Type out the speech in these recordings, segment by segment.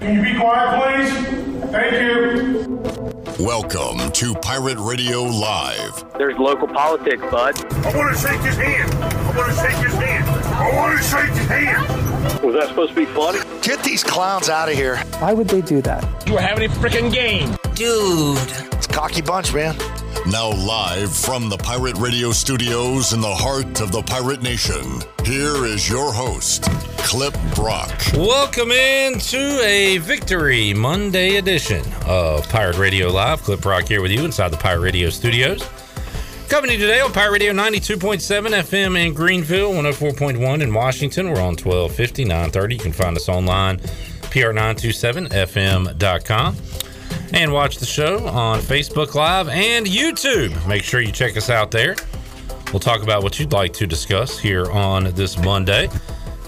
Can you be quiet, please? Thank you. Welcome to Pirate Radio Live. There's local politics, bud. I want to shake his hand. I want to shake his hand. I want to shake his hand. Was that supposed to be funny? Get these clowns out of here. Why would they do that? You were having a freaking game. Dude. It's cocky bunch, man. Now, live from the Pirate Radio studios in the heart of the Pirate Nation, here is your host, Clip Brock. Welcome into a Victory Monday edition of Pirate Radio Live. Clip Brock here with you inside the Pirate Radio studios. Coming today on Pirate Radio 92.7 FM in Greenville, 104.1 in Washington. We're on 1250, 930. You can find us online, pr927fm.com. And watch the show on Facebook Live and YouTube. Make sure you check us out there. We'll talk about what you'd like to discuss here on this Monday.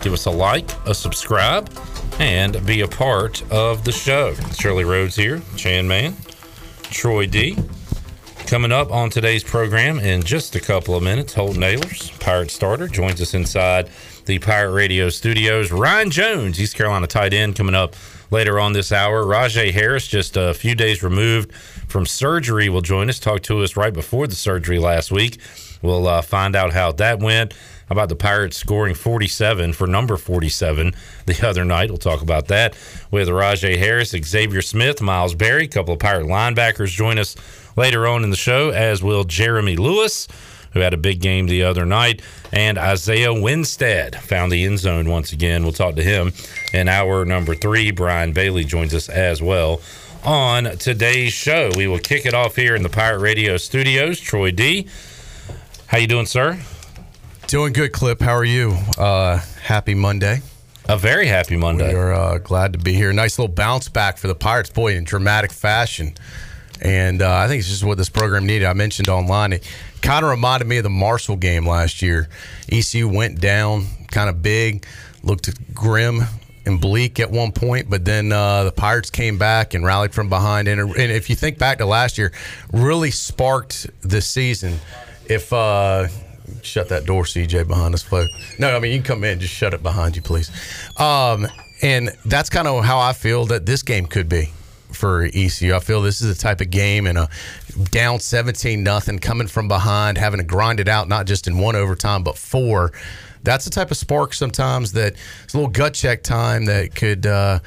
Give us a like, a subscribe, and be a part of the show. Shirley Rhodes here, Chan Man, Troy D. Coming up on today's program in just a couple of minutes, Holton Ahlers, Pirate Starter, joins us inside the Pirate Radio studios. Ryan Jones, East Carolina tight end, coming up later on this hour. Rahjai Harris, just a few days removed from surgery, will join us, talk to us right before the surgery last week. We'll uh, find out how that went. About the Pirates scoring 47 for number 47 the other night? We'll talk about that with Rahjai Harris, Xavier Smith, Miles Berry, a couple of Pirate linebackers join us later on in the show, as will Jeremy Lewis, who had a big game the other night, and Isaiah Winstead found the end zone once again. We'll talk to him in hour number three. Brian Bailey joins us as well on today's show. We will kick it off here in the Pirate Radio studios. Troy D. How you doing, sir? Doing good, Clip. How are you? Uh, happy Monday. A very happy Monday. We're uh, glad to be here. Nice little bounce back for the Pirates, boy, in dramatic fashion. And uh, I think it's just what this program needed. I mentioned online, it kind of reminded me of the Marshall game last year. ECU went down kind of big, looked grim and bleak at one point, but then uh, the Pirates came back and rallied from behind. And, and if you think back to last year, really sparked the season. If uh, shut that door, CJ, behind us, folks. No, I mean you can come in, just shut it behind you, please. Um, and that's kind of how I feel that this game could be for ECU. I feel this is the type of game and a down 17 nothing coming from behind, having to grind it out not just in one overtime but four. That's the type of spark sometimes that it's a little gut check time that could uh,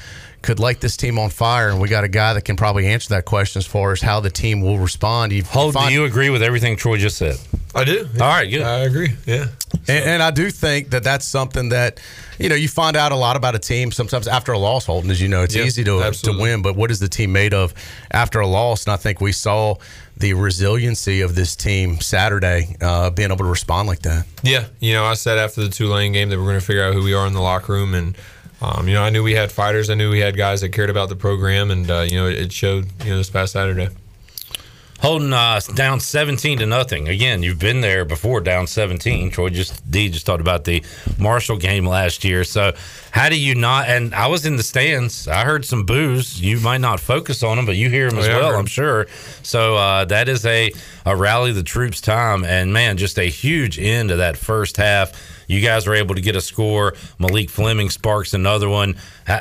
could light this team on fire. And we got a guy that can probably answer that question as far as how the team will respond. You Hold, find- do you agree with everything Troy just said? I do. All right, good. I agree. Yeah. And, and I do think that that's something that, you know, you find out a lot about a team sometimes after a loss, Holton. As you know, it's Yeah, easy to, to win, but what is the team made of after a loss? And I think we saw the resiliency of this team Saturday, uh, being able to respond like that. Yeah. You know, I said after the Tulane game that we're going to figure out who we are in the locker room. And, um, you know, I knew we had fighters. I knew we had guys that cared about the program. And, uh, you know, it showed, you know, this past Saturday. Holding uh, down 17 to nothing. Again, you've been there before, down 17. Troy just D just talked about the Marshall game last year. So, how do you not? And I was in the stands. I heard some boos. You might not focus on them, but you hear them Oh, as yeah, well. I'm sure. So uh, that is a a rally the troops time. And man, just a huge end to that first half. You guys were able to get a score. Malik Fleming sparks another one.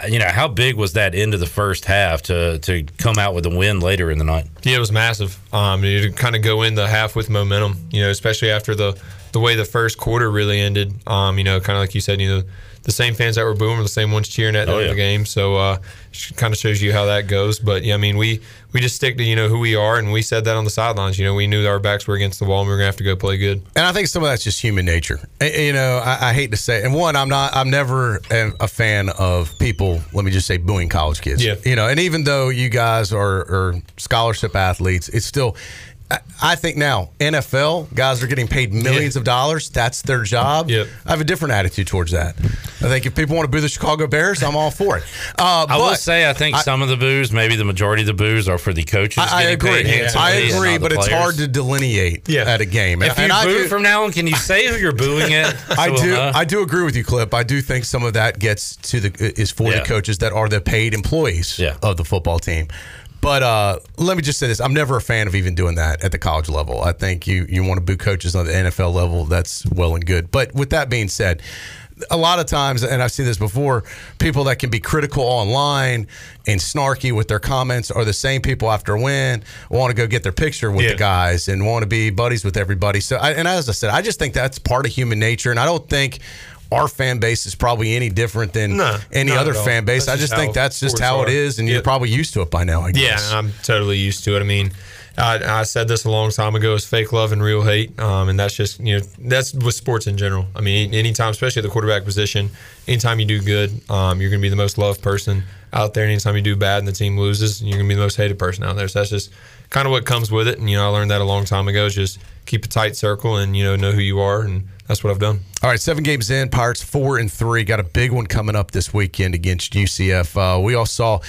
You know how big was that of the first half to to come out with a win later in the night? Yeah, it was massive. Um, you kind of go in the half with momentum, you know, especially after the the way the first quarter really ended. Um, you know, kind of like you said, you know, the same fans that were booing were the same ones cheering at the Oh, end of the game. So, uh, kind of shows you how that goes. But yeah, I mean, we we just stick to you know who we are, and we said that on the sidelines. You know, we knew that our backs were against the wall, and we were gonna have to go play good. And I think some of that's just human nature. You know, I, I hate to say, it. and one, I'm not, I'm never a, a fan of people. Let me just say, booing college kids. Yeah. You know, and even though you guys are, are scholarship athletes, it's still. I- I think now NFL guys are getting paid millions Yeah. of dollars. That's their job. Yep. I have a different attitude towards that. I think if people want to boo the Chicago Bears, I'm all for it. Uh, I will say, I think some of the boos, maybe the majority of the boos, are for the coaches. I, I agree. paid handsomely I agree, but it's hard to delineate Yeah. at a game. If you And I boo do- from now on, can you say who you're booing at? I So we'll do. I do agree with you, Clip. I do think some of that gets to the is for Yeah. the coaches that are the paid employees Yeah. of the football team. But uh, let me just say this: I'm never a fan of even doing that at the college level. I think you you want to boo coaches on the NFL level. That's well and good. But with that being said, a lot of times, and I've seen this before, people that can be critical online and snarky with their comments are the same people after a win want to go get their picture with Yeah. the guys and want to be buddies with everybody. So, I, and as I said, I just think that's part of human nature, and I don't think. Our fan base is probably any different than No, any other fan base. That's I just just think that's just how it are. is, and you're probably used to it by now. I Yeah, I'm totally used to it. I mean, I, I said this a long time ago: is fake love and real hate, um, and that's just you know that's with sports in general. I mean, anytime, especially at the quarterback position, anytime you do good, um, you're going to be the most loved person out there. And anytime you do bad and the team loses, you're going to be the most hated person out there. So that's just kind of what comes with it. And you know, I learned that a long time ago: is just keep a tight circle and you know know who you are, and that's what I've done. All right, seven games in, Pirates four and three. Got a big one coming up this weekend against UCF. Uh, we all saw,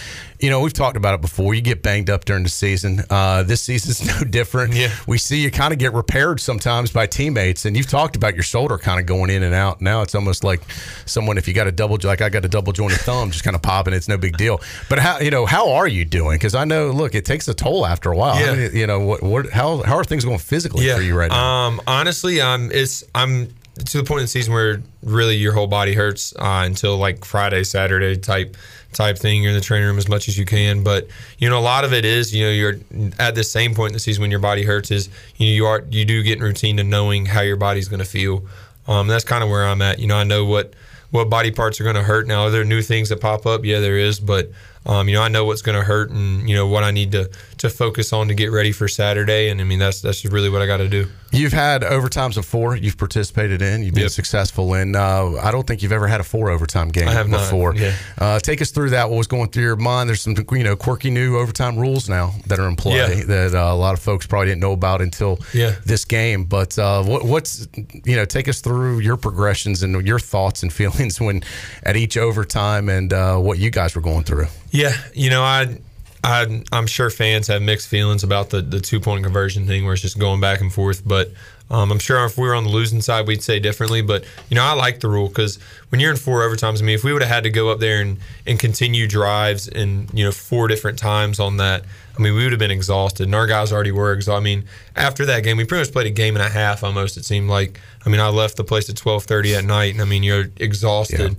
you know, we've talked about it before. You get banged up during the season. Uh, this season's no different. Yeah. We see you kind of get repaired sometimes by teammates, and you've talked about your shoulder kind of going in and out. Now it's almost like someone if you got a double, like I got a double jointed thumb, just kind of popping. It's no big deal. But how, you know, how are you doing? Because I know, look, it takes a toll after a while. Yeah. I mean, you know, what, what, how, how are things going physically for you right now? Um, honestly, I'm it's I'm to the point in the season where really your whole body hurts uh, until like Friday, Saturday type type thing. You're in the training room as much as you can, but you know a lot of it is you know you're at the same point in the season when your body hurts is you know, you are you do get in routine to knowing how your body's going to feel. Um, that's kind of where I'm at. You know, I know what what body parts are going to hurt. Now, are there new things that pop up? Yeah, there is, but um, you know, I know what's going to hurt, and you know what I need to to focus on to get ready for Saturday. And I mean, that's that's just really what I got to do. You've had overtimes of four. You've participated in. You've been Yep. successful in. Uh, I don't think you've ever had a four overtime game I have not, before. yeah. Uh, take us through that. What was going through your mind? There's some you know quirky new overtime rules now that are in play Yeah. that uh, a lot of folks probably didn't know about until Yeah. this game. But uh, what, what's you know take us through your progressions and your thoughts and feelings when at each overtime and uh, what you guys were going through. Yeah, you know, I, I, I'm sure fans have mixed feelings about the the two point conversion thing, where it's just going back and forth. But um, I'm sure if we were on the losing side, we'd say differently. But you know, I like the rule because when you're in four overtimes, I mean, if we would have had to go up there and and continue drives and you know four different times on that. I mean, we would have been exhausted, and our guys already were exhausted. I mean, after that game, we pretty much played a game and a half almost. It seemed like. I mean, I left the place at 12:30 at night, and I mean, you're exhausted.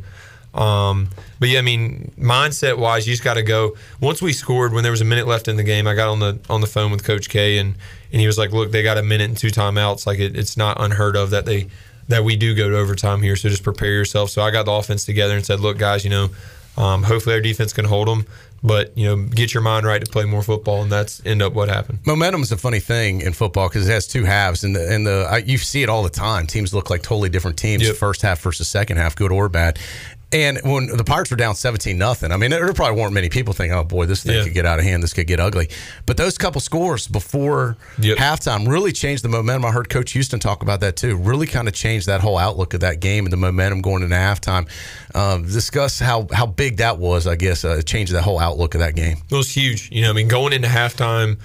Um, but yeah, I mean, mindset wise, you just got to go. Once we scored, when there was a minute left in the game, I got on the on the phone with Coach K, and and he was like, "Look, they got a minute and two timeouts. Like it, it's not unheard of that they that we do go to overtime here. So just prepare yourself." So I got the offense together and said, "Look, guys, you know, um, hopefully our defense can hold them, but you know, get your mind right to play more football." And that's end up what happened. Momentum is a funny thing in football because it has two halves, and the and the I, you see it all the time. Teams look like totally different teams. Yep. First half versus second half, good or bad. And when the Pirates were down seventeen nothing, I mean, there probably weren't many people thinking, "Oh boy, this thing Yeah. could get out of hand. This could get ugly." But those couple scores before Yep. halftime really changed the momentum. I heard Coach Houston talk about that too. Really kind of changed that whole outlook of that game and the momentum going into halftime. Um, discuss how how big that was. I guess uh, changed the whole outlook of that game. It was huge. You know, I mean, going into halftime,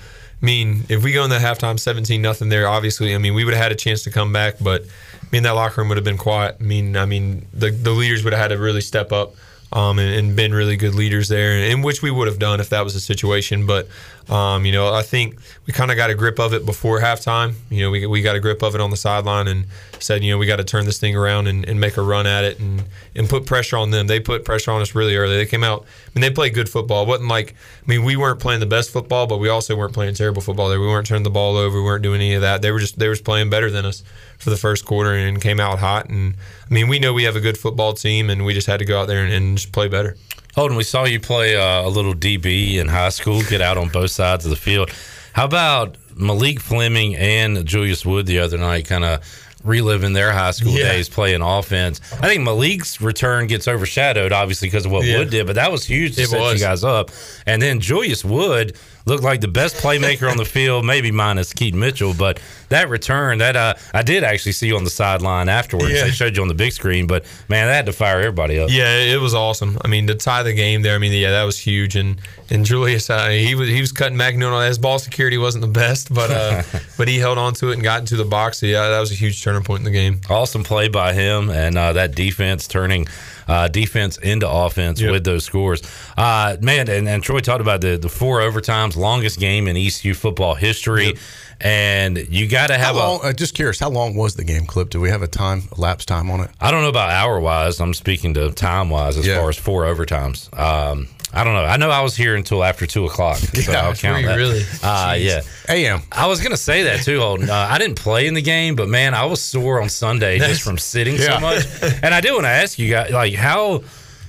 I mean, if we go into halftime 17 nothing there, obviously, I mean, we would have had a chance to come back, but I mean, that locker room would have been quiet. I mean, I mean, the the leaders would have had to really step up. Um, and, and been really good leaders there, in which we would have done if that was the situation. But um, you know, I think we kind of got a grip of it before halftime. You know, we, we got a grip of it on the sideline and said, you know, we got to turn this thing around and, and make a run at it and and put pressure on them. They put pressure on us really early. They came out. I mean, they played good football. It wasn't like I mean, we weren't playing the best football, but we also weren't playing terrible football. There, we weren't turning the ball over. We weren't doing any of that. They were just they were just playing better than us for the first quarter and came out hot. And I mean, we know we have a good football team, and we just had to go out there and, and just play better. Holton, we saw you play uh, a little DB in high school, get out on both sides of the field. How about Malik Fleming and Julius Wood the other night, kind of reliving their high school Yeah. days playing offense? I think Malik's return gets overshadowed, obviously, because of what Yeah. Wood did, but that was huge to It set was. you guys up. And then Julius Wood looked like the best playmaker on the field, maybe minus Keaton Mitchell, but that return, that uh, I did actually see you on the sideline afterwards. Yeah. They showed you on the big screen, but man, that had to fire everybody up. Yeah, it was awesome. I mean, to tie the game there, I mean, yeah, that was huge. And and Julius, uh, he was he was cutting McNeil. His ball security wasn't the best, but uh, but he held on to it and got into the box. So yeah, that was a huge turn. Turning point in the game. Awesome play by him, and uh, that defense turning uh, defense into offense Yep. with those scores. Uh, man, and, and Troy talked about the the four overtimes, longest game in ECU football history, and you got to have a. long? Uh, just curious, how long was the game clip? Do we have a time, elapsed time on it? I don't know about hour wise. I'm speaking to time wise as Yeah. far as four overtimes. Um, I don't know. I know I was here until after two o'clock. So Yeah, I'll count were you that. really? Uh, yeah. AM. I was gonna say that too, Holton. Uh, I didn't play in the game, but man, I was sore on Sunday just from sitting Yeah. so much. And I do want to ask you guys, like, how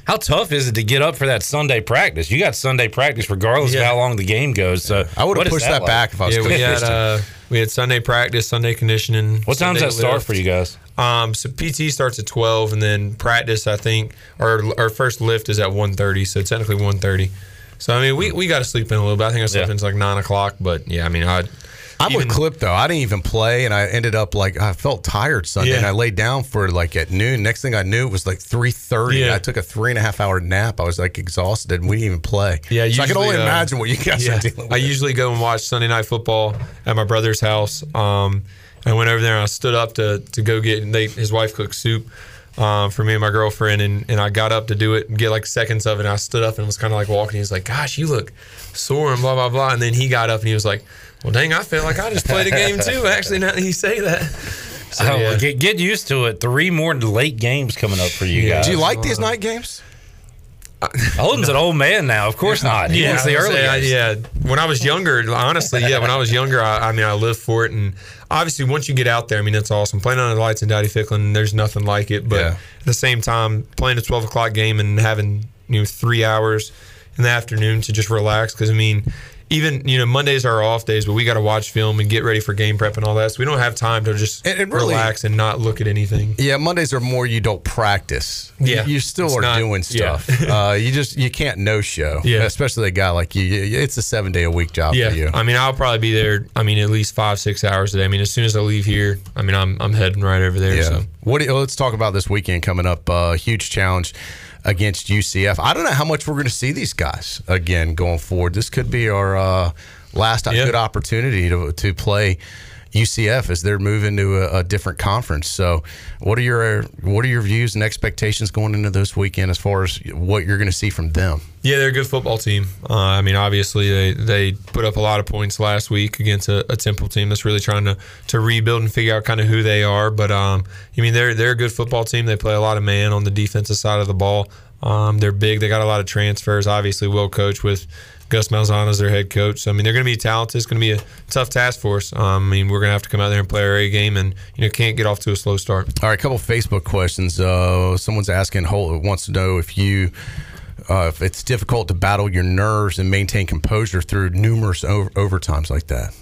how tough is it to get up for that Sunday practice? You got Sunday practice regardless Yeah. of how long the game goes. So I would have pushed that, like? back if I was Yeah, we had Christian. uh, we had Sunday practice, Sunday conditioning. What time's Sunday that start for you guys? Um, so PT starts at twelve, and then practice. I think our our first lift is at 1.30, so technically 1.30. So I mean, we, we got to sleep in a little bit. I think I slept Yeah. in like nine o'clock, but yeah, I mean, I I'm with Clip though. I didn't even play, and I ended up like I felt tired Sunday, Yeah. and I laid down for like at noon. Next thing I knew, it was like three thirty. Yeah. I took a three and a half hour nap. I was like exhausted, and we didn't even play. Yeah, so I can only uh, imagine what you guys Yeah, are dealing with. I usually go and watch Sunday night football at my brother's house. Um, I went over there and I stood up to to go get they, his wife cooked soup um, for me and my girlfriend, and, and I got up to do it and get like seconds of it. And I stood up and was kind of like walking. He was like, "Gosh, you look sore and blah blah blah." And then he got up and he was like, "Well, dang, I feel like I just played a game too." Actually, now that you say that, so, Oh, yeah. get get used to it. Three more late games coming up for you Yeah. guys. Do you like these night games? Holton's an old man now. Of course not. He wants the early say, I- games. yeah. When I was younger, honestly, yeah, when I was younger, I, I mean, I lived for it, and obviously, once you get out there, I mean, it's awesome. Playing under the lights in Dowdy-Ficklen, there's nothing like it. But Yeah. at the same time, playing a 12 o'clock game and having you know three hours in the afternoon to just relax, because I mean. Even you know Mondays are our off days, but we got to watch film and get ready for game prep and all that. So we don't have time to just And- and really- relax and not look at anything. Yeah, Mondays are more you don't practice. Yeah. you, still are not- doing yeah. stuff. uh, you just you can't no show. Yeah. especially a guy like you. You- It's a seven day a week job Yeah, for you. I mean, I'll probably be there. I mean, at least five, six hours a day. I mean, as soon as I leave here, I mean, I'm I'm heading right over there. Yeah. So What? Do you, let's talk about this weekend coming up. Uh, huge challenge against UCF. I don't know how much we're going to see these guys again going forward. This could be our uh, last Yeah. good opportunity to to play. UCF as they're moving to a, a different conference. So, what are your what are your views and expectations going into this weekend as far as what you're going to see from them? yeah, they're a good football team. Uh, I mean, obviously they they put up a lot of points last week against a, a Temple team that's really trying to to rebuild and figure out kind of who they are. But um, I mean, they're they're a good football team. They play a lot of man on the defensive side of the ball. Um, they're big. They got a lot of transfers. Obviously, well coached with Gus Malzahn as their head coach. So I mean, they're going to be talented. It's going to be a tough task for us. Um, I mean, we're going to have to come out there and play our A game, and you know, can't get off to a slow start. All right, a couple Facebook questions. Uh, someone's asking, wants to know if you, uh, if it's difficult to battle your nerves and maintain composure through numerous over- overtimes like that.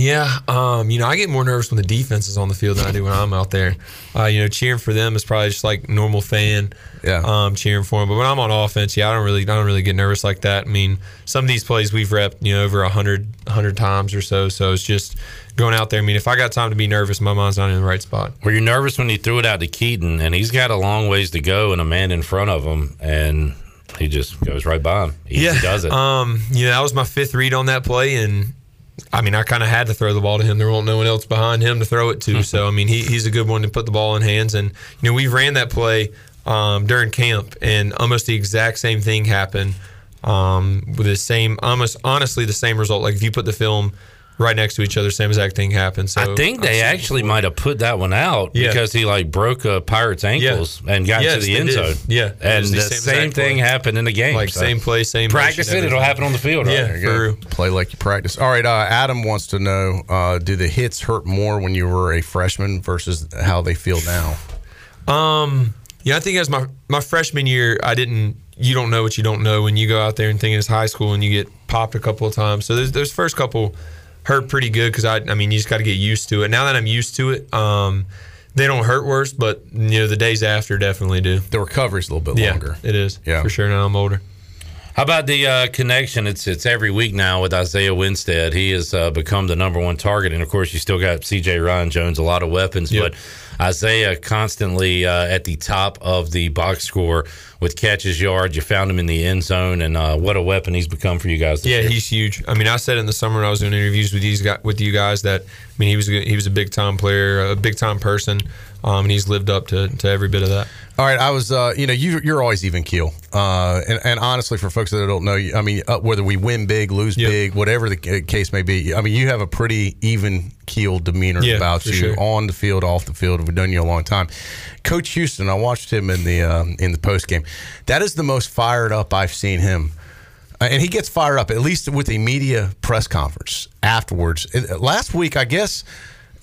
Yeah, um, you know, I get more nervous when the defense is on the field than I do when I'm out there. Uh, you know, cheering for them is probably just like normal fan. Yeah. Um, cheering for them, but when I'm on offense, yeah, I don't really, I don't really get nervous like that. I mean, some of these plays we've repped, you know, over a hundred, hundred times or so. So it's just going out there. I mean, if I got time to be nervous, my mind's not in the right spot. Were you nervous when you threw it out to Keaton and he's got a long ways to go and a man in front of him and he just goes right by him. He yeah, does it. Um, you know, that was my fifth read on that play, and I mean, I kind of had to throw the ball to him. There won't no one else behind him to throw it to. so I mean, he, he's a good one to put the ball in hands. And you know, we've ran that play um, during camp, and almost the exact same thing happened um, with the same, almost honestly, the same result. Like if you put the film right next to each other, same exact thing happened. So I think they seen actually might have put that one out Yeah. because he like broke a pirate's ankles and got Yes, to the they end did. zone. Yeah, and the, the same, same thing play. happened in the game. like So same play, same practice it; it'll happen on the field. Right? Yeah, There you Play like you practice. All right, uh, Adam wants to know: uh, Do the hits hurt more when you were a freshman versus how they feel now? Um, yeah, I think as my my freshman year, I didn't. You don't know what you don't know when you go out there and think it's high school and you get popped a couple of times. So those, those first couple hurt pretty good because I, I mean, you just got to get used to it. Now that I'm used to it, um, they don't hurt worse, but you know, the days after definitely do. The recovery's a little bit Yeah, longer. it is. Yeah. for sure. Now I'm older. How about the uh, connection? It's it's every week now with Isaiah Winstead. He has uh, become the number one target, and of course, you still got C.J. Ryan Jones, a lot of weapons, Yep. but Isaiah constantly uh, at the top of the box score with catches, yards. You found him in the end zone, and uh, what a weapon he's become for you guys. This Yeah, year. he's huge. I mean, I said in the summer when I was doing interviews with these guys, with you guys that I mean he was a- he was a big time player, a big time person, um, and he's lived up to, to every bit of that. All right, I was, uh, you know, you, you're always even keel, uh, and, and honestly, for folks that don't know, you- I mean, uh, whether we win big, lose Yep. big, whatever the case may be, I mean, you have a pretty even keel demeanor Yeah, about you sure. on the field, off the field. We've known you a long time. Coach Houston, I watched him in the um, in the post game. That is the most fired up I've seen him. Uh, and he gets fired up at least with a media press conference afterwards. Last week, I guess,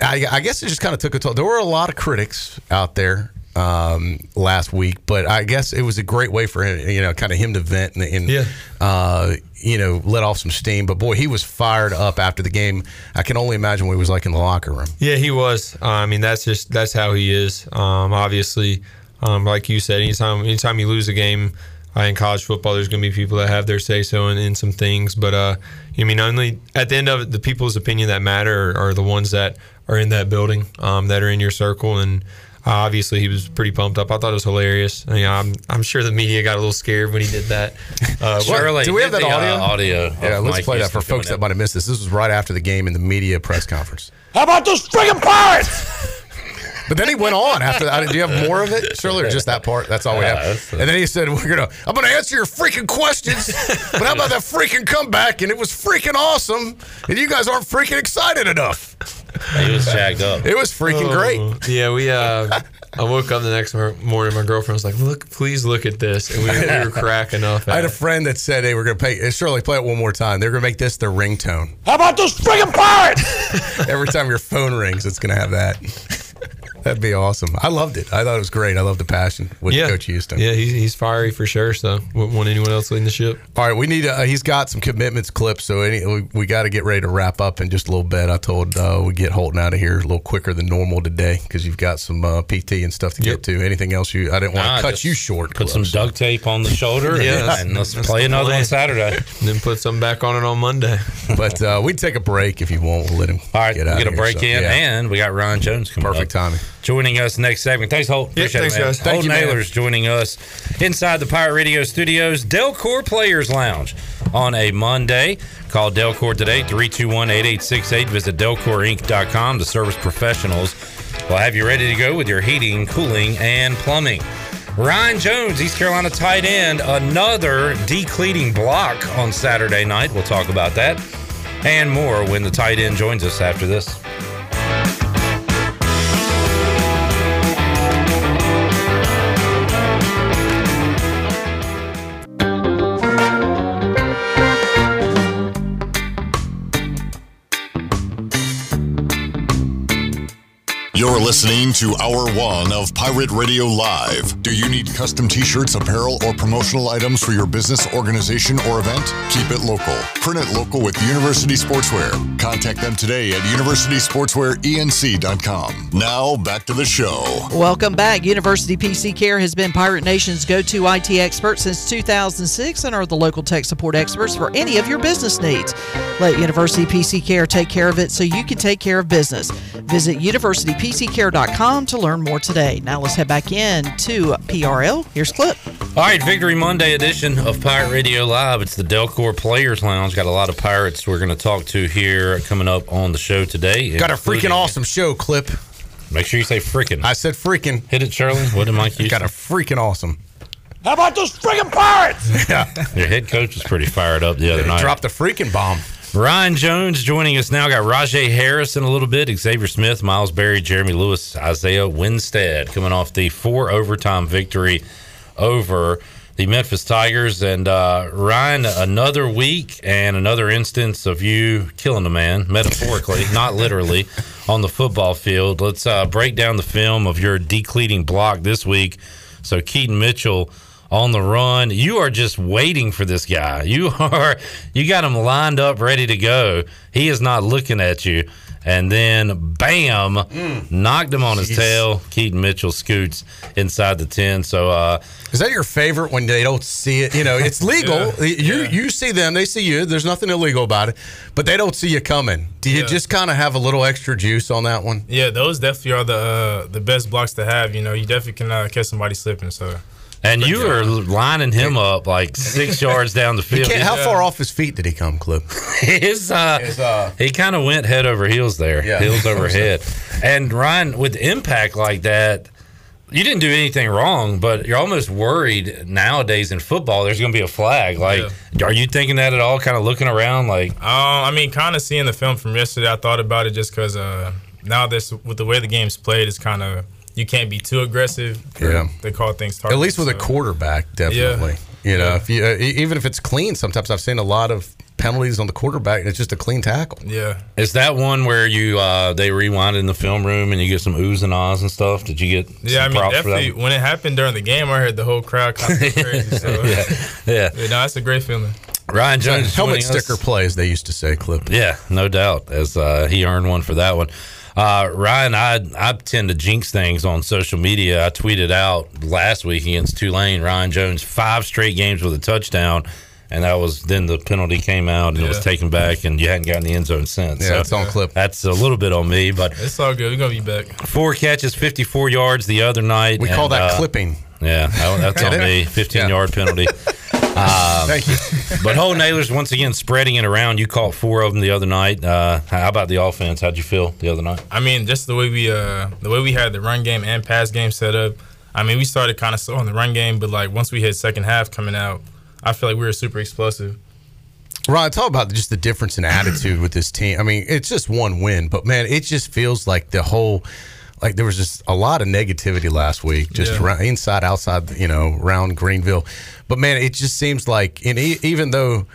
I, I guess it just kind of took a toll. There were a lot of critics out there um, last week, but I guess it was a great way for him, you know, kind of him to vent and, and Yeah. uh, you know, let off some steam. But boy, he was fired up after the game. I can only imagine what he was like in the locker room. Yeah, he was. Uh, I mean, that's just that's how he is. Um, obviously, um, like you said, anytime anytime you lose a game uh, in college football, there's going to be people that have their say so in, in some things. But uh, I mean, only at the end of it, the people's opinion that matter are, are the ones that are in that building, um, that are in your circle, and. Uh, obviously, he was pretty pumped up. I thought it was hilarious. I mean, I'm, I'm sure the media got a little scared when he did that. Uh, Shirley, Do we have that the, audio? uh, audio. Yeah, let's Mike play that for folks that might have missed this. This was right after the game in the media press conference. How about those friggin' pirates? But then he went on after that. Do you have more of it, Shirley, or just that part? That's all we Yeah, have. that's And then he said, "We're gonna, I'm gonna answer your freaking questions, but how about that freaking comeback? And it was freaking awesome, and you guys aren't freaking excited enough. He was jacked up. It was freaking great. Oh, Yeah, we. Uh, I woke up the next morning. My girlfriend was like, "Look, please look at this," and we, we were cracking up. I had a friend that said they were gonna pay. Shirley, play it one more time. They're gonna make this their ringtone. How about those freaking pirates? Every time your phone rings, it's gonna have that. That'd be awesome. I loved it. I thought it was great. I love the passion with yeah, Coach Houston. Yeah, he's, he's fiery for sure. So wouldn't want anyone else leading the ship. All right, we need. Uh, he's got some commitments clips, so any, we, we got to get ready to wrap up in just a little bit. I told uh, we get Holton out of here a little quicker than normal today because you've got some uh, PT and stuff to Yep. get to. Anything else you? I didn't want to Nah, cut you short. Put some duct tape on the shoulder, Yeah, and, and let's that's play another plan. one Saturday. And then put some back on it on Monday. but uh, we'd take a break if you want. We'll let him. All right, get we out get a here, break so, in, yeah. and we got Ryan Jones coming Perfect up. timing. Joining us next segment. Thanks, Holt. Appreciate thanks, it, man. guys. Thank Holt you. Naylor's joining us inside the Pirate Radio studios, Delcor Players Lounge on a Monday. Call Delcor today, 321-8868. Visit delcorinc.com. The service professionals will have you ready to go with your heating, cooling, and plumbing. Ryan Jones, East Carolina tight end, another decleating block on Saturday night. We'll talk about that and more when the tight end joins us after this. You're listening to Hour One of Pirate Radio Live. Do you need custom t shirts, apparel, or promotional items for your business, organization, or event? Keep it local. Print it local with University Sportswear. Contact them today at universitysportswearenc.com. Now, back to the show. Welcome back. University PC Care has been Pirate Nation's go to IT expert since 2006 and are the local tech support experts for any of your business needs. Let University PC Care take care of it so you can take care of business. Visit universitypccare.com to learn more today. Now let's head back in to PRL. Here's Clip. All right, Victory Monday edition of Pirate Radio Live. It's the Delcor Players Lounge. Got a lot of pirates we're going to talk to here coming up on the show today. Got a freaking awesome show, Clip. Make sure you say freaking. I said freaking. Hit it, Shirley. What did Mike use? Got a freaking awesome. How about those freaking pirates? Yeah. Your head coach was pretty fired up the other night. Dropped the freaking bomb. Ryan Jones joining us now. Got Rahjai Harris in a little bit, Xavier Smith, Miles Berry, Jeremy Lewis, Isaiah Winstead coming off the four overtime victory over the Memphis Tigers. And uh, Ryan, another week and another instance of you killing a man, metaphorically, not literally, on the football field. Let's uh, break down the film of your decleating block this week. So Keaton Mitchell on the run. You are just waiting for this guy. You are you got him lined up, ready to go. He is not looking at you, and then bam, Mm. knocked him on his tail. Keaton Mitchell scoots inside the ten. So uh, Is that your favorite when they don't see it? You know, it's legal. You you see them, they see you. There's nothing illegal about it, but they don't see you coming. Do you Yeah. just kind of have a little extra juice on that one? Yeah, those definitely are the uh, the best blocks to have. You know, you definitely can uh, catch somebody slipping. So and you were lining him up like six yards down the field. can't, how far off his feet did he come, Clip? His, uh, uh, he kind of went head over heels there, Yeah. heels over head. And Ryan, with impact like that, you didn't do anything wrong, but you're almost worried nowadays in football. There's going to be a flag. Like, are you thinking that at all? Kind of looking around, like, Um, I mean, kind of seeing the film from yesterday, I thought about it just because uh, now this with the way the game's played, it's kind of you can't be too aggressive. Yeah. they call things At least with a quarterback, definitely. Yeah. You know, if you uh, e- even if it's clean, sometimes I've seen a lot of penalties on the quarterback, and it's just a clean tackle. Yeah. is that one where you uh, they rewind in the film room and you get some oohs and ahs and stuff? Did you get Yeah, I some mean, props definitely when it happened during the game, I heard the whole crowd kind of crazy. So, yeah, yeah. no, that's a great feeling. Ryan Jones, helmet joining us. sticker plays, they used to say, Clip. Yeah, no doubt, as uh, he earned one for that one. Uh, Ryan, I I tend to jinx things on social media. I tweeted out last week against Tulane, Ryan Jones five straight games with a touchdown, and that was then the penalty came out and it was taken back, and you hadn't gotten the end zone since. Yeah, it's on clip. That's a little bit on me, but It's all good. We're gonna be back. four catches, fifty four yards the other night. We call that uh, clipping. Yeah, that's on me. Fifteen Yeah. yard penalty. Um, Thank you. but Holton Ahlers once again spreading it around. You caught four of them the other night. Uh, how about the offense? How'd you feel the other night? I mean, just the way we uh the way we had the run game and pass game set up. I mean, we started kind of slow on the run game, but like once we hit second half coming out, I feel like we were super explosive. Ron, talk about just the difference in attitude with this team. I mean, it's just one win, but man, it just feels like the whole, like there was just a lot of negativity last week, just Yeah. around, inside, outside, you know, around Greenville. But man, it just seems like, and e- even though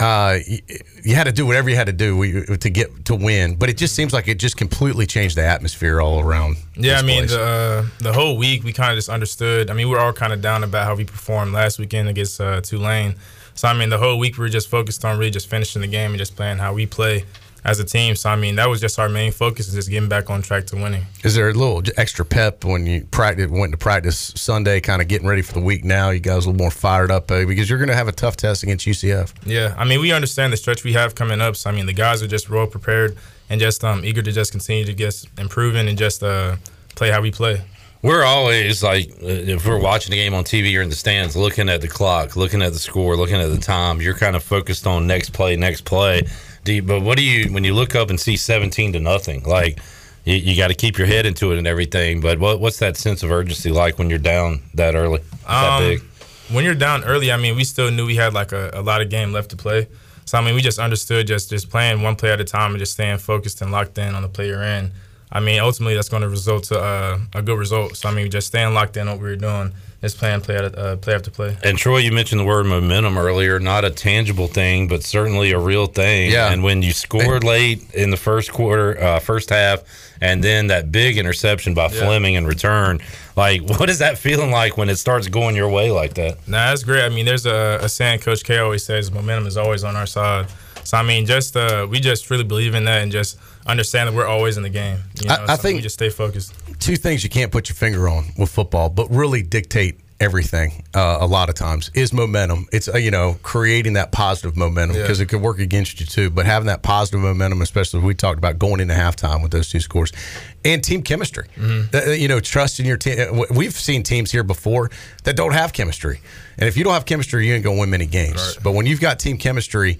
uh, you, you had to do whatever you had to do to get to win, but it just seems like it just completely changed the atmosphere all around. Yeah, I mean the uh, the whole week we kind of just understood. I mean, we were all kind of down about how we performed last weekend against uh, Tulane. So I mean, the whole week we were just focused on really just finishing the game and just playing how we play as a team. So I mean, that was just our main focus, is just getting back on track to winning. Is there a little extra pep when you practice went to practice Sunday, kind of getting ready for the week now? You guys a little more fired up uh, because you're going to have a tough test against UCF. Yeah, I mean, we understand the stretch we have coming up. So I mean, the guys are just well prepared and just um, eager to just continue to get improving and just uh, play how we play. We're always like, uh, if we're watching the game on TV or in the stands, looking at the clock, looking at the score, looking at the time. You're kind of focused on next play, next play. Do you, but what do you when you look up and see 17 to nothing? Like you, you got to keep your head into it and everything. But what, what's that sense of urgency like when you're down that early, that Um, big? when you're down early, I mean, we still knew we had like a, a lot of game left to play. So I mean, we just understood just just playing one play at a time and just staying focused and locked in on the play you're in. I mean, ultimately that's going to result to uh, a good result. So I mean, just staying locked in on what we were doing, just playing play at uh, play after play. And Troy, you mentioned the word momentum earlier. Not a tangible thing, but certainly a real thing. Yeah. And when you scored late in the first quarter, uh, first half, and then that big interception by Yeah. Fleming in return, like what is that feeling like when it starts going your way like that? Nah, that's great. I mean, there's a, a saying Coach K always says, momentum is always on our side. So I mean, just uh, we just really believe in that and just understand that we're always in the game. You know? I- I So think- we just stay focused. two things you can't put your finger on with football, but really dictate everything uh, a lot of times is momentum. It's uh, you know creating that positive momentum Yeah. because it could work against you too. But having that positive momentum, especially we talked about going into halftime with those two scores, and team chemistry. Uh, you know, trust in your team. We've seen teams here before that don't have chemistry, and if you don't have chemistry, you ain't gonna win many games. But when you've got team chemistry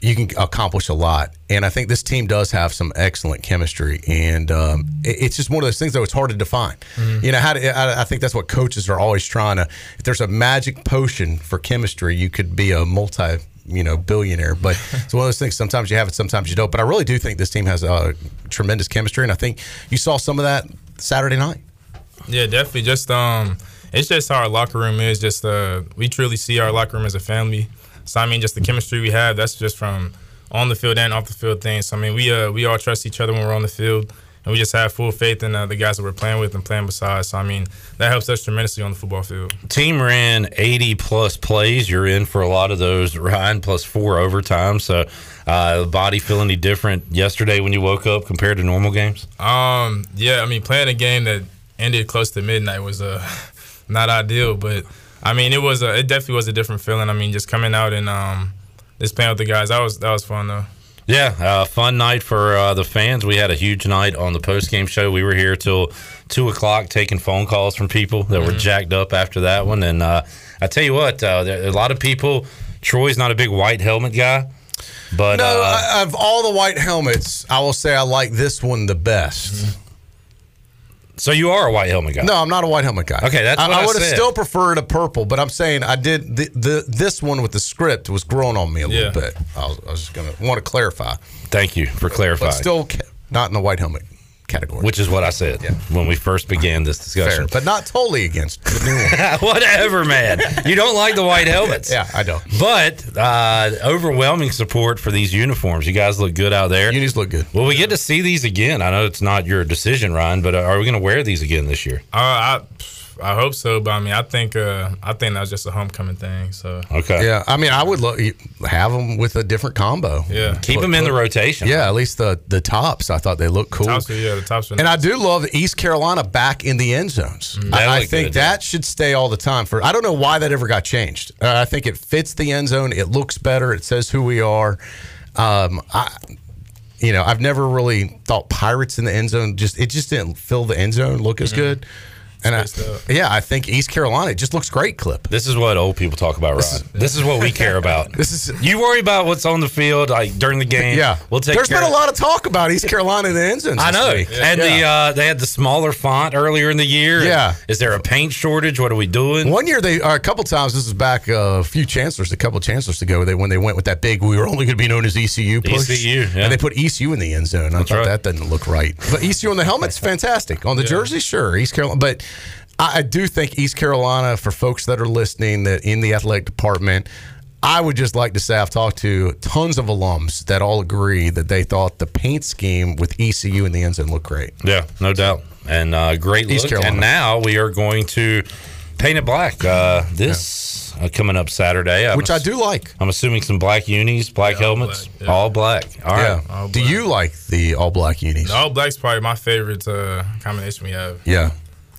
you can accomplish a lot. And I think this team does have some excellent chemistry. And um, it- it's just one of those things that it's hard to define. You know, how to, I, I think that's what coaches are always trying to. If there's a magic potion for chemistry, you could be a multi. You know, billionaire, but it's one of those things. Sometimes you have it, sometimes you don't. But I really do think this team has uh, tremendous chemistry, and I think you saw some of that Saturday night. Yeah, definitely. Just um, it's just how our locker room is. Just uh, we truly see our locker room as a family. So I mean, just the chemistry we have. That's just from on the field and off the field things. So, I mean, we uh we all trust each other when we're on the field, and we just have full faith in uh, the guys that we're playing with and playing beside. So I mean, that helps us tremendously on the football field. Team ran 80 plus plays. You're in for a lot of those, Ryan, plus four overtime. So, uh, body feel any different yesterday when you woke up compared to normal games? Um, yeah, I mean, playing a game that ended close to midnight was uh, not ideal, but I mean, it was a, it definitely was a different feeling. I mean, just coming out and um, just playing with the guys, that was that was fun though. Yeah, uh, fun night for uh, the fans. We had a huge night on the post game show. We were here till two o'clock taking phone calls from people that were Mm-hmm. jacked up after that one. And uh, I tell you what, uh, there, a lot of people. Troy's not a big white helmet guy, but no, uh, I, of all the white helmets, I will say I like this one the best. So you are a white helmet guy. No, I'm not a white helmet guy. Okay, that's I, what I would have still preferred a purple, but I'm saying I did the, the this one with the script was growing on me a Yeah. little bit. I was, I was just gonna want to clarify, Thank you for clarifying. but still not in the white helmet category. which is what I said when we first began this discussion. Fair, but not totally against the new one. Whatever, man. You don't like the white helmets. yeah, I don't. But uh, overwhelming support for these uniforms. You guys look good out there. Unis look good. Will we get to see these again? I know it's not your decision, Ryan, but uh, are we going to wear these again this year? Uh, I I hope so, but I mean, I think uh, I think that was just a homecoming thing. So Okay. Yeah, I mean, I would lo- have them with a different combo. Yeah. Keep them in the rotation. Yeah, at least the the tops. I thought they looked cool. tops, are- yeah, the tops. Are And I do love East Carolina back in the end zones. Mm. That I, I think good, that should stay all the time. For I don't know why that ever got changed. Uh, I think it fits the end zone. It looks better. It says who we are. Um, I, you know, I've never really thought Pirates in the end zone. Just it just didn't fill the end zone look as good. And I, yeah, I think East Carolina just looks great. Clip. This is what old people talk about, Ryan. This is what we care about. This is You worry about what's on the field, like during the game. yeah. we'll take. There's care been a lot of talk about East Carolina in the end zone. I know, week. and the uh, they had the smaller font earlier in the year. Yeah. is there a paint shortage? What are we doing? One year they, or a couple times, this is back uh, a few chancellors, a couple chancellors ago, they when they went with that big, we were only going to be known as ECU push. ECU, yeah. And they put ECU in the end zone. I thought right. that didn't look right. But ECU on the helmet's fantastic. On the jersey, sure. East Carolina. But I, I do think East Carolina, for folks that are listening that in the athletic department, I would just like to say I've talked to tons of alums that all agree that they thought the paint scheme with ECU in the end zone looked great. Yeah, no doubt, and uh, great East look. Carolina. And now we are going to paint it black. Uh, this uh, coming up Saturday, I'm Which I do like. I'm assuming some black unis, black all helmets, black, yeah. all black. All right. Yeah. All Do you like the all black unis? The All Black's probably my favorite uh, combination we have. Yeah.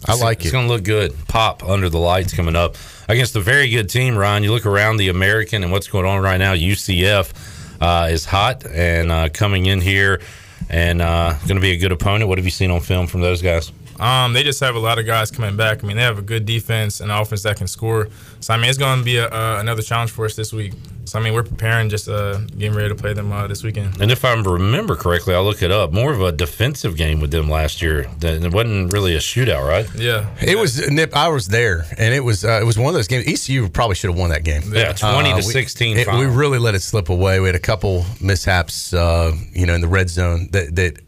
I like It's it. It's going to look good. Pop under the lights coming up against a very good team, Ryan. You look around the American and what's going on right now. UCF uh, is hot and uh, coming in here and uh, going to be a good opponent. What have you seen on film from those guys? Um, they just have a lot of guys coming back. I mean, they have a good defense and offense that can score. So I mean, it's going to be a, uh, another challenge for us this week. So I mean, we're preparing, just uh, getting ready to play them uh, this weekend. And if I remember correctly, I'll look it up. More of a defensive game with them last year. It wasn't really a shootout, right? Yeah, It was Nip. I was there, and it was uh, it was one of those games. ECU probably should have won that game. Yeah, 20 to we- 16 it- we really let it slip away. We had a couple mishaps, uh, you know, in the red zone. That that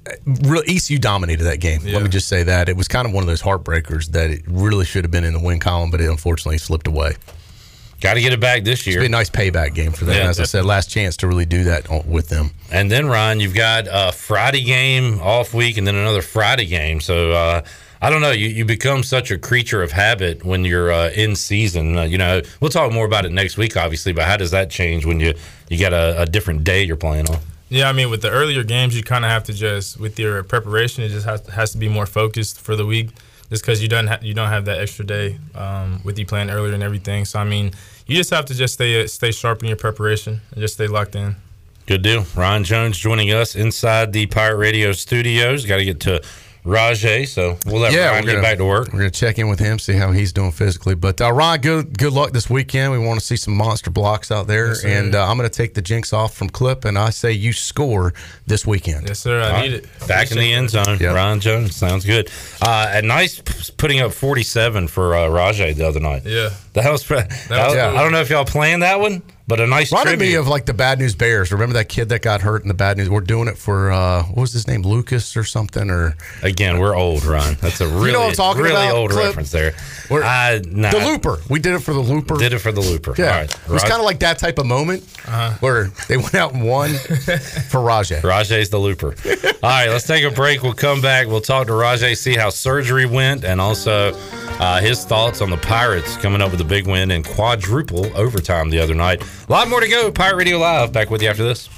real ECU dominated that game. Let me just say that it was kind of one of those heartbreakers that it really should have been in the win column, but it unfortunately slipped away. Got to get it back this year. It's been a nice payback game for them. Yeah, As I said, last chance to really do that with them. And then, Ryan, you've got a Friday game off week and then another Friday game. So, uh, I don't know. You, you become such a creature of habit when you're uh, in season. Uh, you know, we'll talk more about it next week, obviously, but how does that change when you, you got a, a different day you're playing on? yeah. I mean, with the earlier games, you kind of have to just with your preparation, it just has, has to be more focused for the week, just because you don't ha- you don't have that extra day um, with you playing earlier and everything. So I mean, you just have to just stay stay sharp in your preparation and just stay locked in. Good deal. Ryan Jones joining us inside the Pirate Radio studios. Got to get to Rahjai, so we'll let Ryan get back to work. We're gonna check in with him, see how he's doing physically. But uh, Ron, good good luck this weekend. We want to see some monster blocks out there, Yes, and uh, I'm gonna take the jinx off from Clip, and I say you score this weekend. Yes, sir. I All need right. it. Back in the end zone, Yep. Ryan Jones. Sounds good. Uh, a nice putting up 47 for uh, Rahjai the other night. Yeah. That was, I, was I cool. don't know if y'all planned that one, but a nice Reminded me of like the Bad News Bears. Remember that kid that got hurt in the Bad News? We're doing it for uh, what was his name, Lucas or something? Or Again, we're old, Ron. That's a really, know what I'm talking really about, old Clip? reference there. We're- I, nah, the Looper. We did it for the Looper. Did it for the Looper. Yeah, All right. it was Raj- kind of like that type of moment Uh-huh. where they went out and won for Rahjai. Rahjai's the looper. All right, let's take a break. We'll come back. We'll talk to Rahjai, see how surgery went, and also uh, his thoughts on the Pirates coming up with a big win in quadruple overtime the other night. A lot more to go. Pirate Radio Live. Back with you after this.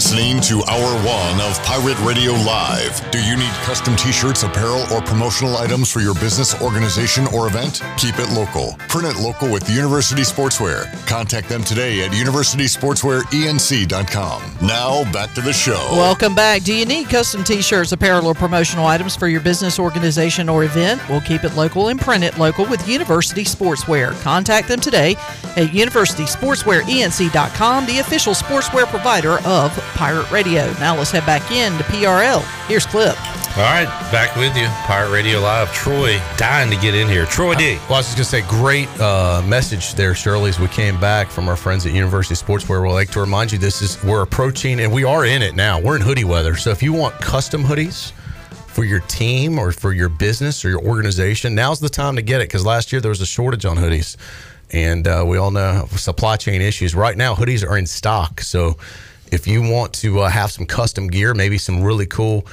Listening to Hour One of Pirate Radio Live. Do you need custom t shirts, apparel, or promotional items for your business, organization, or event? Keep it local. Print it local with University Sportswear. Contact them today at universitysportswearenc.com. Now, back to the show. Welcome back. Do you need custom t shirts, apparel, or promotional items for your business, organization, or event? We'll keep it local and print it local with University Sportswear. Contact them today at universitysportswearenc.com, the official sportswear provider of Pirate Radio. Now let's head back in to PRL. Here's Clip. All right, back with you. Pirate Radio Live. Troy dying to get in here. Troy D. Well, I was just gonna say, great uh, message there, Shirley. As we came back from our friends at University Sportswear, we'd like to remind you this is we're approaching, and we are in it now. We're in hoodie weather, so if you want custom hoodies for your team or for your business or your organization, now's the time to get it. Because last year there was a shortage on hoodies, and uh, we all know supply chain issues. Right now, hoodies are in stock, so if you want to uh, have some custom gear, maybe some really cool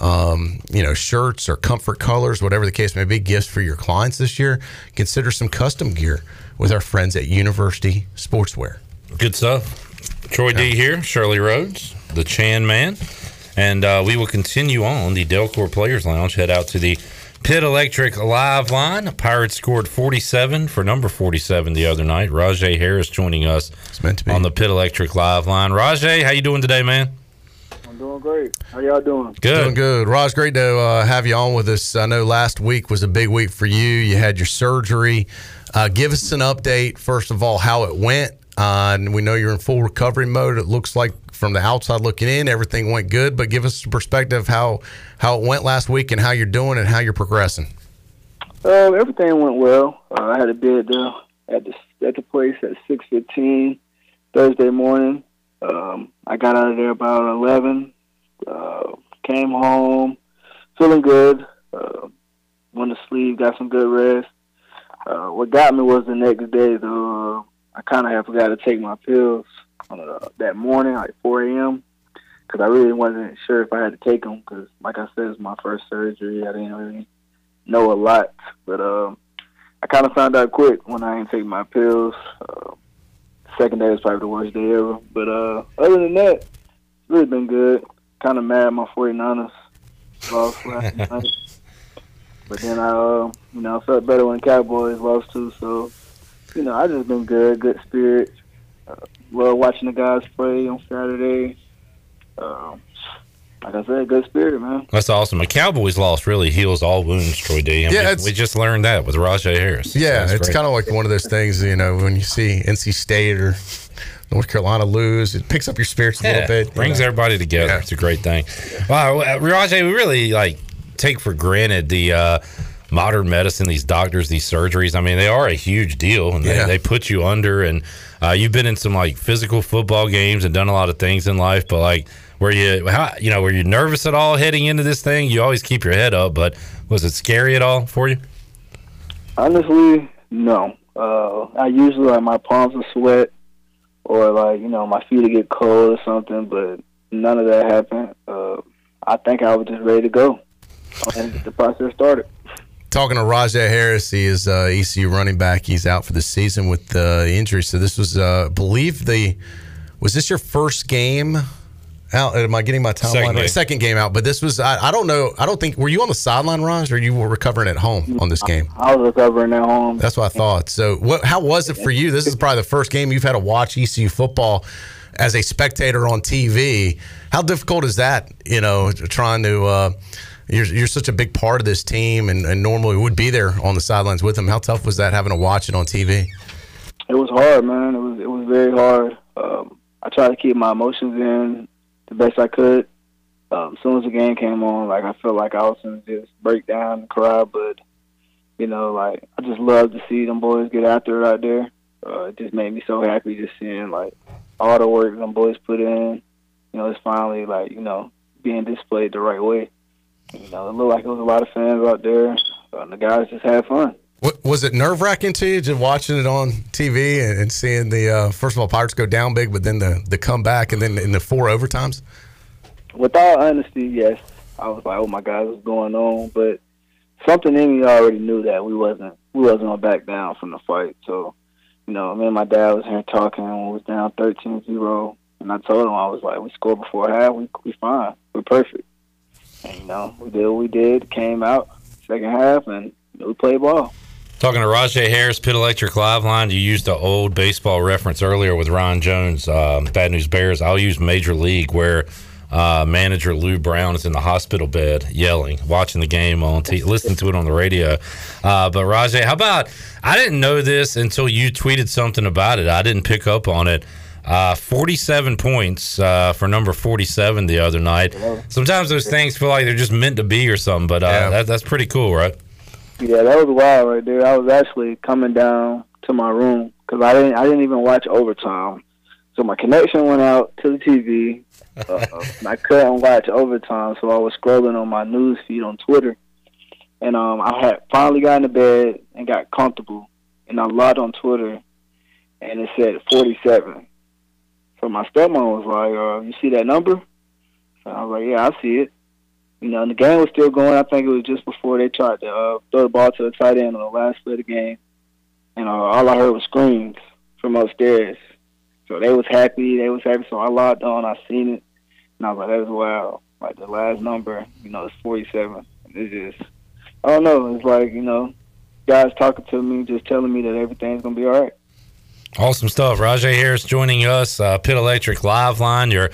um, you know, shirts or comfort colors, whatever the case may be, gifts for your clients this year, consider some custom gear with our friends at University Sportswear. Good stuff. Troy D here, Shirley Rhodes, the Chan Man. And uh, we will continue on the Delcor Players Lounge. Head out to the Pit Electric Live line. Pirates scored 47 for number 47 the other night. Rahjai Harris joining us on the Pit Electric Live line. Rahjai, how you doing today, man? I'm doing great. How y'all doing? Good. Doing good. Raj, great to uh, have you on with us. I know last week was a big week for you. You had your surgery. Uh, give us an update, first of all, how it went. Uh, and we know you're in full recovery mode. It looks like from the outside looking in, everything went good. But give us a perspective how how it went last week and how you're doing and how you're progressing. Uh, everything went well. Uh, I had a bid there at the at the place at six fifteen Thursday morning. Um, I got out of there about eleven. Uh, came home feeling good. Uh, went to sleep, got some good rest. Uh, what got me was the next day though. Uh, I kind of had forgot to take my pills uh, that morning, like 4 a.m. Because I really wasn't sure if I had to take them. Because, like I said, it's my first surgery. I didn't really know a lot, but um, I kind of found out quick when I didn't take my pills. Uh, second day was probably the worst day ever. But uh, other than that, it's really been good. Kind of mad my 49ers lost last night. But then I, uh, you know, felt better when the Cowboys lost too. So, you know, I just been good, good spirit. Uh, love watching the guys play on Saturday. Um, like I said, good spirit, man. That's awesome. A Cowboys loss really heals all wounds, Troy D. And Yeah, we, we just learned that with Rahjai Harris. Yeah, That's it's kind of like one of those things, you know, when you see NC State or North Carolina lose, it picks up your spirits a Yeah, little bit. you brings know. everybody together. It's a great thing. Wow, uh, Rahjai, we really like take for granted the uh, modern medicine, these doctors, these surgeries. I mean, they are a huge deal, and Yeah. they, they put you under. And uh, you've been in some like physical football games and done a lot of things in life, but like. Were you, how, you know, were you nervous at all heading into this thing? You always keep your head up, but was it scary at all for you? Honestly, no. Uh, I usually like my palms will sweat, or like you know my feet will get cold or something, but none of that happened. Uh, I think I was just ready to go and get the process started. Talking to Rahjai Harris, he is uh, ECU running back. He's out for the season with uh, injury. So this was, uh, I believe the was this your first game out? Am I getting my timeline Second right? game. Second game out, but this was I, I don't know. I don't think were you on the sideline, Raj, or you were recovering at home on this game? I was recovering at home. That's what I thought. So, what? How was it for you? This is probably the first game you've had to watch ECU football as a spectator on TV. How difficult is that? You know, trying to, uh, You're, you're such a big part of this team, and, and normally would be there on the sidelines with them. How tough was that having to watch it on TV? It was hard, man. It was it was very hard. Um, I tried to keep my emotions in the best I could. Um, as soon as the game came on, like I felt like I was gonna just break down and cry, but you know, like I just love to see them boys get after it out there. Uh, it just made me so happy just seeing like all the work them boys put in. You know, it's finally like you know being displayed the right way. You know, it looked like it was a lot of fans out there. And the guys just had fun. What, was it nerve wracking to you just watching it on TV and, and seeing the uh, first of all Pirates go down big, but then the the comeback and then in the four overtimes? With all honesty, yes, I was like, oh my God, what's going on? But something in me already knew that we wasn't we wasn't gonna back down from the fight. So, you know, me and my dad was here talking when we was down 13-0, and I told him I was like, we scored before half, we we fine, we're perfect. And you know, we did what we did, came out second half, and we played ball. Talking to Rahjai Harris, Pit Electric Live Line. You used the old baseball reference earlier with Ron Jones, um, Bad News Bears. I'll use Major League, where uh, manager Lou Brown is in the hospital bed yelling, watching the game on t- listening to it on the radio. Uh, but Rahjai, how about? I didn't know this until you tweeted something about it. I didn't pick up on it. Uh, 47 points uh, for number 47 the other night. Sometimes those things feel like they're just meant to be or something, but uh, Yeah. that, that's pretty cool, right? Yeah, that was wild right there. I was actually coming down to my room because I didn't I didn't even watch overtime, so my connection went out to the TV. Uh, and I couldn't watch overtime, so I was scrolling on my news feed on Twitter, and um, I had finally got into bed and got comfortable, and I logged on Twitter, and it said 47. So my stepmom was like, uh, "You see that number?" And I was like, "Yeah, I see it." You know, and the game was still going. I think it was just before they tried to uh, throw the ball to the tight end on the last play of the game, and uh, all I heard was screams from upstairs. So they was happy. They was happy. So I logged on. I seen it, and I was like, "That is wild." Like the last number, you know, it's forty-seven. It's just, I don't know. It's like you know, guys talking to me, just telling me that everything's gonna be all right. Awesome stuff. Rahjai Harris joining us, uh, Pit Electric Live Line. Your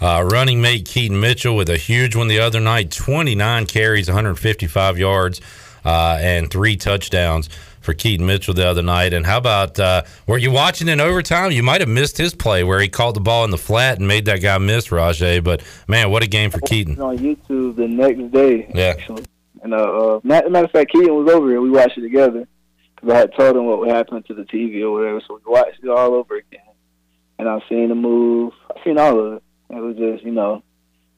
uh, running mate Keaton Mitchell with a huge one the other night 29 carries, 155 yards, uh, and three touchdowns for Keaton Mitchell the other night. And how about, uh, were you watching in overtime? You might have missed his play where he caught the ball in the flat and made that guy miss, Rahjai. But man, what a game for Keaton. on YouTube the next day. Yeah. Actually. And uh, uh, matter, of fact, Keaton was over here. We watched it together I had told him what would happen to the TV or whatever. So we watched it all over again. And I've seen the move. I've seen all of it. It was just, you know,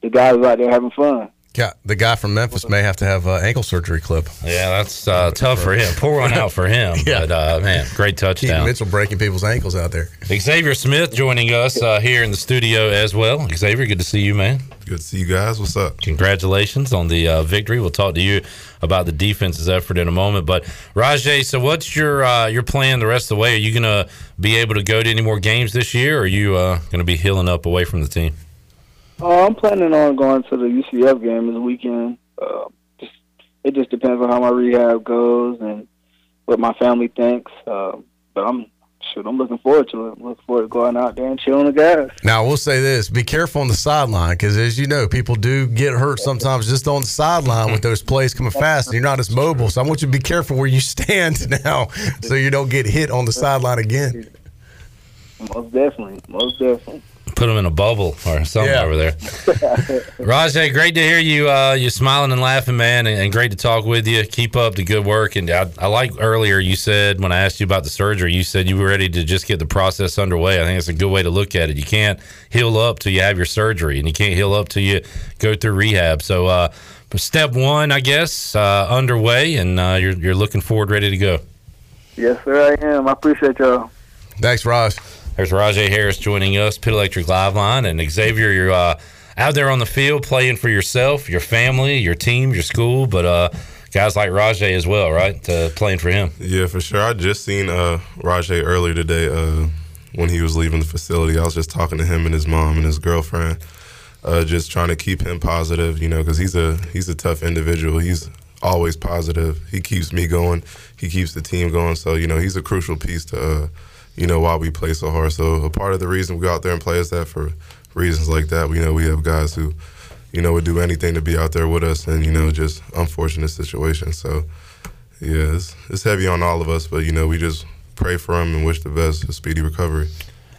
the guys out there having fun. Yeah, the guy from Memphis may have to have uh, ankle surgery clip. Yeah, that's uh, tough for him. Poor one out for him. But uh, man, great Keaton touchdown. Mitchell breaking people's ankles out there. Xavier Smith joining us uh, here in the studio as well. Xavier, good to see you, man. Good to see you guys. What's up? Congratulations on the uh, victory. We'll talk to you about the defense's effort in a moment. But Rahjai, so what's your uh, your plan the rest of the way? Are you going to be able to go to any more games this year, or are you uh, going to be healing up away from the team? Uh, I'm planning on going to the UCF game this weekend. Uh, just, it just depends on how my rehab goes and what my family thinks. Uh, but I'm shoot, I'm looking forward to it. I'm looking forward to going out there and chilling the guys. Now, we'll say this be careful on the sideline because, as you know, people do get hurt sometimes just on the sideline with those plays coming fast and you're not as mobile. So I want you to be careful where you stand now so you don't get hit on the sideline again. Most definitely, most definitely. Put them in a bubble or something Yeah. over there. Rahjai, great to hear you. Uh, you smiling and laughing, man, and, and great to talk with you. Keep up the good work. And I, I like earlier you said when I asked you about the surgery, you said you were ready to just get the process underway. I think it's a good way to look at it. You can't heal up till you have your surgery, and you can't heal up till you go through rehab. So, uh, step one, I guess, uh, underway, and uh, you're you're looking forward, ready to go. Yes, sir, I am. I appreciate y'all. Thanks, Raj. There's Rahjai Harris joining us, Pit Electric Live Line, and Xavier, you're uh, out there on the field playing for yourself, your family, your team, your school, but uh, guys like Rahjai as well, right? Uh, playing for him. Yeah, for sure. I just seen uh, Rahjai earlier today uh, when he was leaving the facility. I was just talking to him and his mom and his girlfriend, uh, just trying to keep him positive, you know, because he's a he's a tough individual. He's always positive. He keeps me going. He keeps the team going. So you know, he's a crucial piece to uh, you know why we play so hard. So a part of the reason we go out there and play is that for reasons like that. We know we have guys who you know, would do anything to be out there with us, and you know, just unfortunate situation. So, yeah, it's, it's heavy on all of us, but you know, we just pray for him and wish the best, a speedy recovery.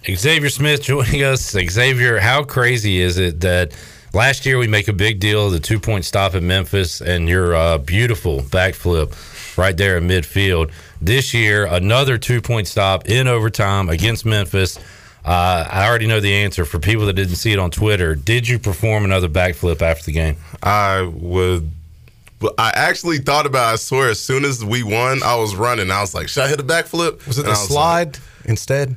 Xavier Smith joining us. Xavier, how crazy is it that last year we make a big deal of the two point stop at Memphis and your uh, beautiful backflip right there in midfield? This year, another two point stop in overtime against Memphis. Uh, I already know the answer. For people that didn't see it on Twitter, did you perform another backflip after the game? I would. I actually thought about. It, I swear, as soon as we won, I was running. I was like, "Should I hit a backflip?" Was it And the slide like- instead?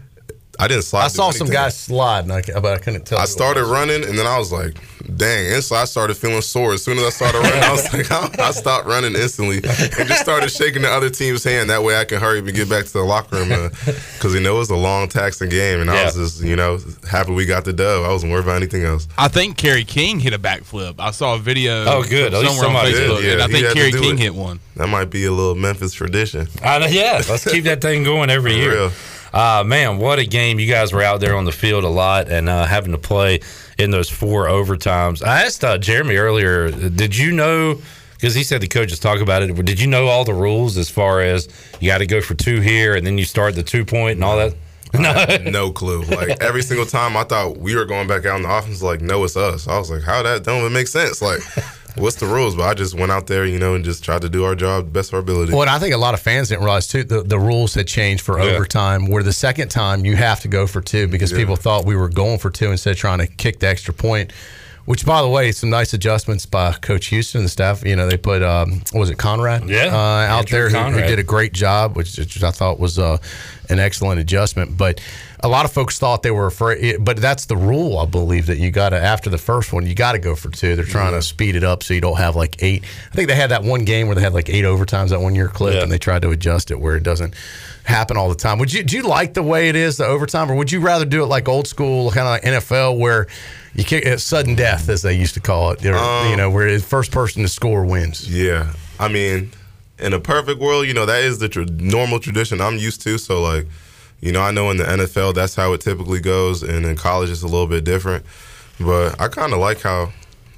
I didn't slide. I saw some guys slide, and I, but I couldn't tell. I started was. running, and then I was like, "Dang!" And so I started feeling sore. As soon as I started running, I was like, I, I stopped running instantly and just started shaking the other team's hand. That way, I can hurry up and get back to the locker room because you know it was a long, taxing game, and I was just you know happy we got the dub. I wasn't worried about anything else. I think Kerry King hit a backflip. I saw a video. Oh, good. At least somewhere on somebody did. Facebook, Yeah, and I he think had Kerry King it. hit one. That might be a little Memphis tradition. Uh, yeah, let's keep that thing going every For year. real. Uh, man, what a game! You guys were out there on the field a lot and uh, having to play in those four overtimes. I asked uh, Jeremy earlier, did you know? Because he said the coaches talk about it. Did you know all the rules as far as you got to go for two here and then you start the two point and all that? No, no clue. Like every single time, I thought we were going back out in the offense. Like, no, it's us. I was like, how that don't even make sense. Like, what's the rules? But I just went out there, you know, and just tried to do our job best of our ability. Well, and I think a lot of fans didn't realize too the, the rules had changed for Yeah. overtime. Where the second time you have to go for two because Yeah. people thought we were going for two instead of trying to kick the extra point. Which, by the way, some nice adjustments by Coach Houston and the staff. You know, they put um, what was it Conrad? Yeah, uh, out Andrew there who, who did a great job, which, which I thought was uh, an excellent adjustment. But a lot of folks thought they were afraid. But that's the rule, I believe, that you got to after the first one, you got to go for two. They're trying to speed it up so you don't have like eight. I think they had that one game where they had like eight overtimes that one year clip, Yeah. and they tried to adjust it where it doesn't happen all the time. Would you do you like the way it is the overtime, or would you rather do it like old school kind of like NFL where you kick it sudden death as they used to call it, or, Um, you know, where the first person to score wins? Yeah, I mean, in a perfect world, you know, that is the tr- normal tradition I'm used to. So, like, you know, I know in the NFL that's how it typically goes, and in college it's a little bit different. But I kind of like how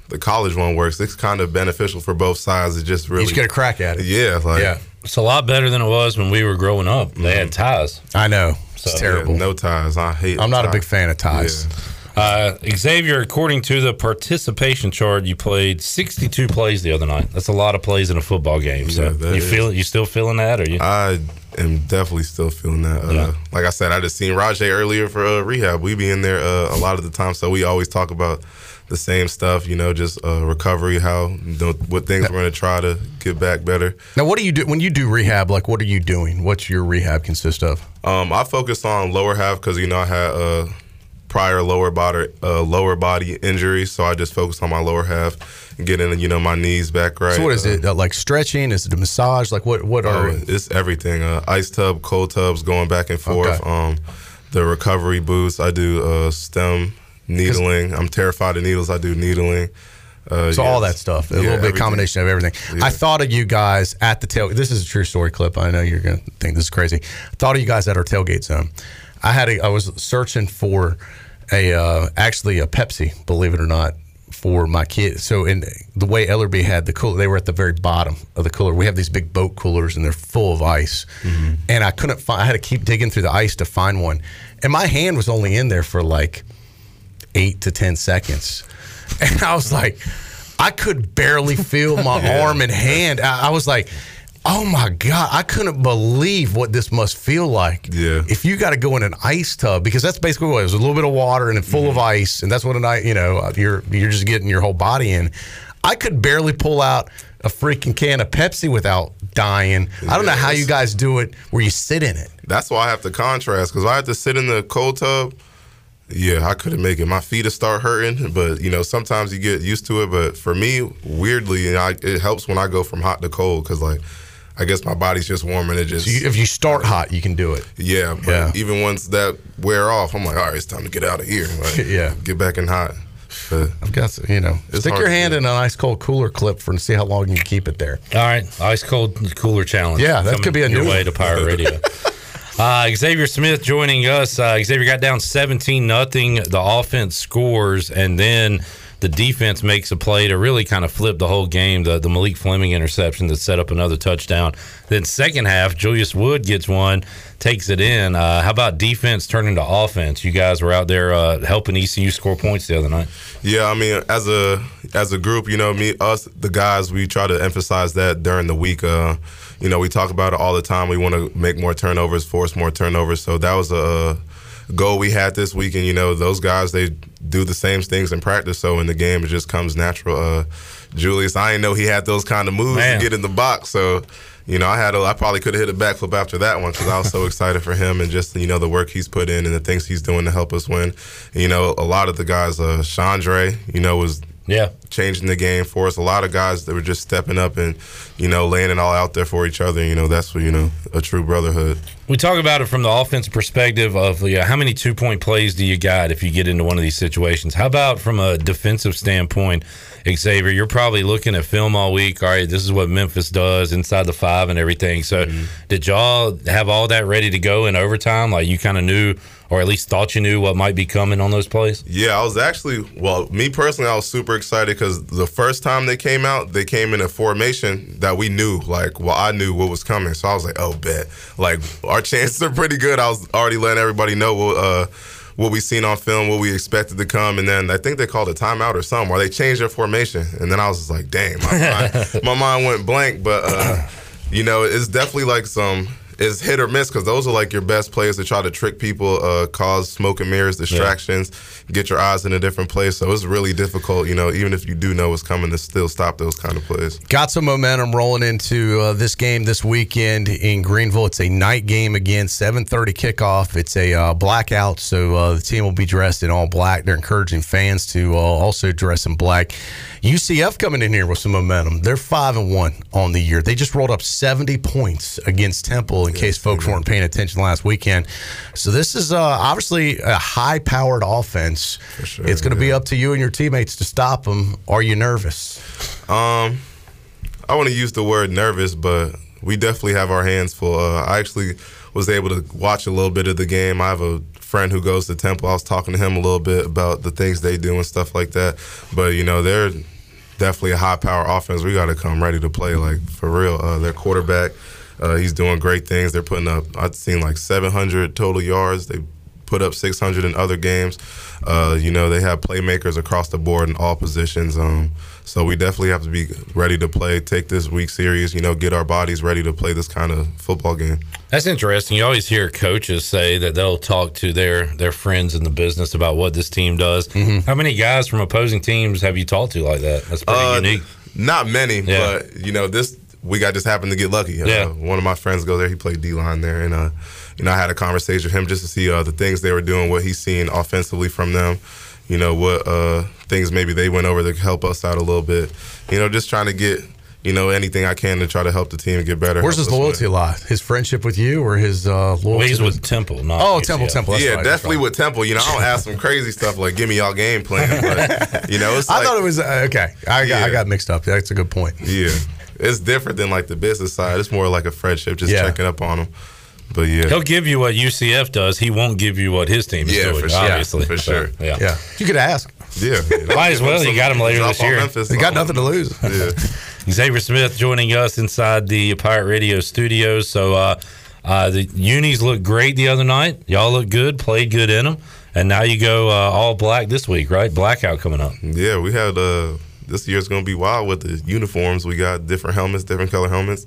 the college one works. It's kind of beneficial for both sides. It just really Each get a crack at it. Yeah, like Yeah. It's a lot better than it was when we were growing up. They had mm-hmm. ties. I know. It's So- terrible. yeah, no ties. I hate. I'm not a big fan of ties. Uh, Xavier, according to the participation chart, you played 62 plays the other night. That's a lot of plays in a football game. So Yeah, you is. feel you still feeling that, or you? I am definitely still feeling that. Uh, Yeah. Like I said, I just seen Rahjai earlier for uh, rehab. We be in there uh, a lot of the time, so we always talk about the same stuff. You know, just uh, recovery, how you what things we're going to try to get back better. Now, what do you do when you do rehab? Like, what are you doing? What's your rehab consist of? Um, I focus on lower half because you know I had uh, prior lower body uh, lower body injuries, so I just focus on my lower half, and getting you know my knees back right. So, what is Uh, it? Uh, like stretching? Is it a massage? Like, what? What are? Oh, it's everything. Uh, ice tub, cold tubs, going back and forth. Okay. Um, the recovery boosts. I do uh, stem needling. I'm terrified of needles. I do needling. Uh, So all that stuff, a Yeah, little bit everything. combination of everything. Yeah. I thought of you guys at the tail. This is a true story clip. I know you're gonna think this is crazy. I thought of you guys at our tailgate zone. I had a, I was searching for a uh, actually a Pepsi, believe it or not, for my kids. So in the way Ellerby had the cooler, they were at the very bottom of the cooler. We have these big boat coolers and they're full of ice, and I couldn't find. I had to keep digging through the ice to find one, and my hand was only in there for like eight to ten seconds, and I was like, I could barely feel my arm and hand. I, I was like. Oh my God! I couldn't believe what this must feel like. Yeah. If you got to go in an ice tub, because that's basically what it was—a little bit of water and then full of mm-hmm. ice, and that's what a night, you know, uh, you're you're just getting your whole body in. I could barely pull out a freaking can of Pepsi without dying. I don't know how you guys do it, where you sit in it. That's why I have to contrast because I have to sit in the cold tub. Yeah, I couldn't make it. My feet will start hurting, but you know sometimes you get used to it. But for me, weirdly, you know, I, it helps when I go from hot to cold because like I guess my body's just warm and it just So you, if you start hot, you can do it. Yeah, but Yeah. even once that wear off, I'm like, all right, it's time to get out of here. Like, Yeah. get back in hot. But I've got to, you know, stick your hand in an ice cold cooler clip for and see how long you can keep it there. All right, ice cold cooler challenge. Yeah, that Coming could be a new way to Pirate Radio. Uh, Xavier Smith joining us. Uh, Xavier got down 17 nothing. The offense scores, and then the defense makes a play to really kind of flip the whole game. The, the Malik Fleming interception that set up another touchdown. Then second half, Julius Wood gets one, takes it in. Uh, how about defense turning to offense? You guys were out there uh, helping ECU score points the other night. Yeah, I mean, as a as a group, you know, me, us, the guys, we try to emphasize that during the week. Uh, you know, we talk about it all the time. We want to make more turnovers, force more turnovers. So that was a goal we had this week, and you know, those guys they do the same things in practice. So in the game, it just comes natural. Uh, Julius, I didn't know he had those kind of moves Man. to get in the box. So you know, I had a, I probably could have hit a backflip after that one because I was so excited for him and just you know the work he's put in and the things he's doing to help us win. you know, a lot of the guys, uh, Chandre, you know, was yeah changing the game for us. A lot of guys that were just stepping up and you know laying it all out there for each other. You know, that's what you know a true brotherhood. We talk about it from the offensive perspective of yeah, how many two point plays do you got if you get into one of these situations? How about from a defensive standpoint, Xavier? You're probably looking at film all week. All right, this is what Memphis does inside the five and everything. So, mm-hmm. did y'all have all that ready to go in overtime? Like you kind of knew, or at least thought you knew what might be coming on those plays? Yeah, I was actually well, me personally, I was super excited because the first time they came out, they came in a formation that we knew, like, well, I knew what was coming, so I was like, oh, bet, like our chances are pretty good. I was already letting everybody know what. Uh, what we seen on film, what we expected to come, and then I think they called a timeout or something, or they changed their formation, and then I was just like, "Dang, my mind, my mind went blank." But uh, you know, it's definitely like some it's hit or miss because those are like your best plays to try to trick people, uh, cause smoke and mirrors, distractions, get your eyes in a different place. So it's really difficult, you know, even if you do know what's coming, to still stop those kind of plays. Got some momentum rolling into uh, this game this weekend in Greenville. It's a night game again, 7:30 kickoff. It's a uh, blackout, so uh, the team will be dressed in all black. They're encouraging fans to uh, also dress in black. UCF coming in here with some momentum. They're five and one on the year. They just rolled up 70 points against Temple. In case folks weren't paying attention last weekend, so this is uh, obviously a high-powered offense. it's going to be up to you and your teammates to stop them. Are you nervous? Um, I want to use the word nervous, but we definitely have our hands full. Uh, I actually was able to watch a little bit of the game. I have a friend who goes to Temple. I was talking to him a little bit about the things they do and stuff like that. But you know, they're definitely a high power offense. We got to come ready to play, like for real. Uh, their quarterback, uh, he's doing great things. They're putting up. I've seen like 700 total yards. They put up 600 in other games. Uh, you know, they have playmakers across the board in all positions. Um, so we definitely have to be ready to play, take this week series, you know, get our bodies ready to play this kind of football game. That's interesting. You always hear coaches say that they'll talk to their their friends in the business about what this team does. How many guys from opposing teams have you talked to like that? That's pretty Uh, unique. Not many, Yeah. but you know, this week got just happened to get lucky. Uh, Yeah. one of my friends go there. He played D line there, and uh, you know, I had a conversation with him just to see uh, the things they were doing, what he's seeing offensively from them. You know, what uh, things maybe they went over to help us out a little bit. You know, just trying to get you know anything I can to try to help the team get better. Where's his us loyalty lie? His friendship with you or his uh, loyalty? Well, he's to- with Temple, not Oh, UCF. Temple, Temple. That's yeah, right, definitely right. with Temple. You know, I don't ask some crazy stuff like "Give me y'all game plan," but you know, it's I like, thought it was uh, okay. I got, I got mixed up. That's a good point. Yeah, it's different than like the business side. It's more like a friendship, just Yeah. checking up on them. But yeah, He'll give you what UCF does. He won't give you what his team is Yeah, doing. for sure. Obviously, For So, sure. yeah. Yeah, you could ask. Yeah, Might as well. You got him later this year. They got nothing to lose. Yeah. Xavier Smith joining us inside the Pirate Radio studios. So uh, uh, the unis looked great the other night. Y'all look good, played good in them, and now you go uh, all black this week, right? Blackout coming up. Yeah, we had uh this year's gonna be wild with the uniforms. We got different helmets, different color helmets.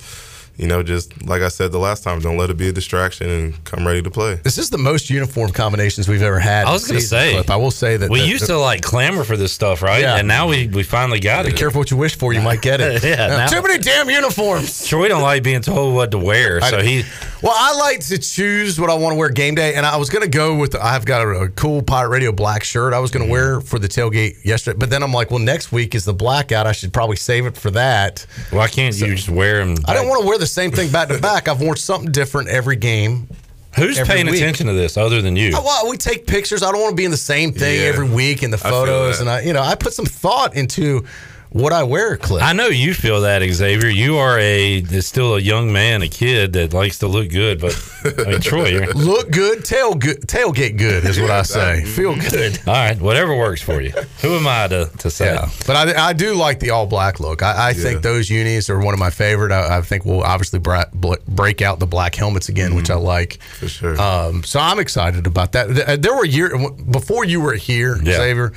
You know, just like I said the last time, don't let it be a distraction and come ready to play. This is the most uniform combinations we've ever had. I was going to say, Clip. I will say that we the- used the- to like clamor for this stuff, right? Yeah. And now we, we finally got Be it. Be careful what you wish for; you might get it. Yeah, now- too many damn uniforms. Troy don't like being told what to wear, I- so he Well, I like to choose what I want to wear game day, and I was going to go with. I've got a, a cool Pirate Radio black shirt I was Mm-hmm. going to wear for the tailgate yesterday, but then I'm like, well, next week is the blackout. I should probably save it for that. why can't you just wear them? I don't want to wear the same thing back to back. I've worn something different every game. Who's every paying week. attention to this other than you? Oh, well, we take pictures. I don't want to be in the same thing Yeah. every week in the photos, that. and I, you know, I put some thought into what I wear, Clip. I know you feel that, Xavier. You are a still a young man, a kid that likes to look good. But I mean, Troy, you're, Look good, tail good, tailgate good is what I say. Feel good. all right, whatever works for you. Who am I to, to say? Yeah, but I, I do like the all black look. I, I think those unis are one of my favorite. I, I think we'll obviously bra- bl- break out the black helmets again, which I like. For sure. Um, so I'm excited about that. There were years before you were here, Yeah. Xavier.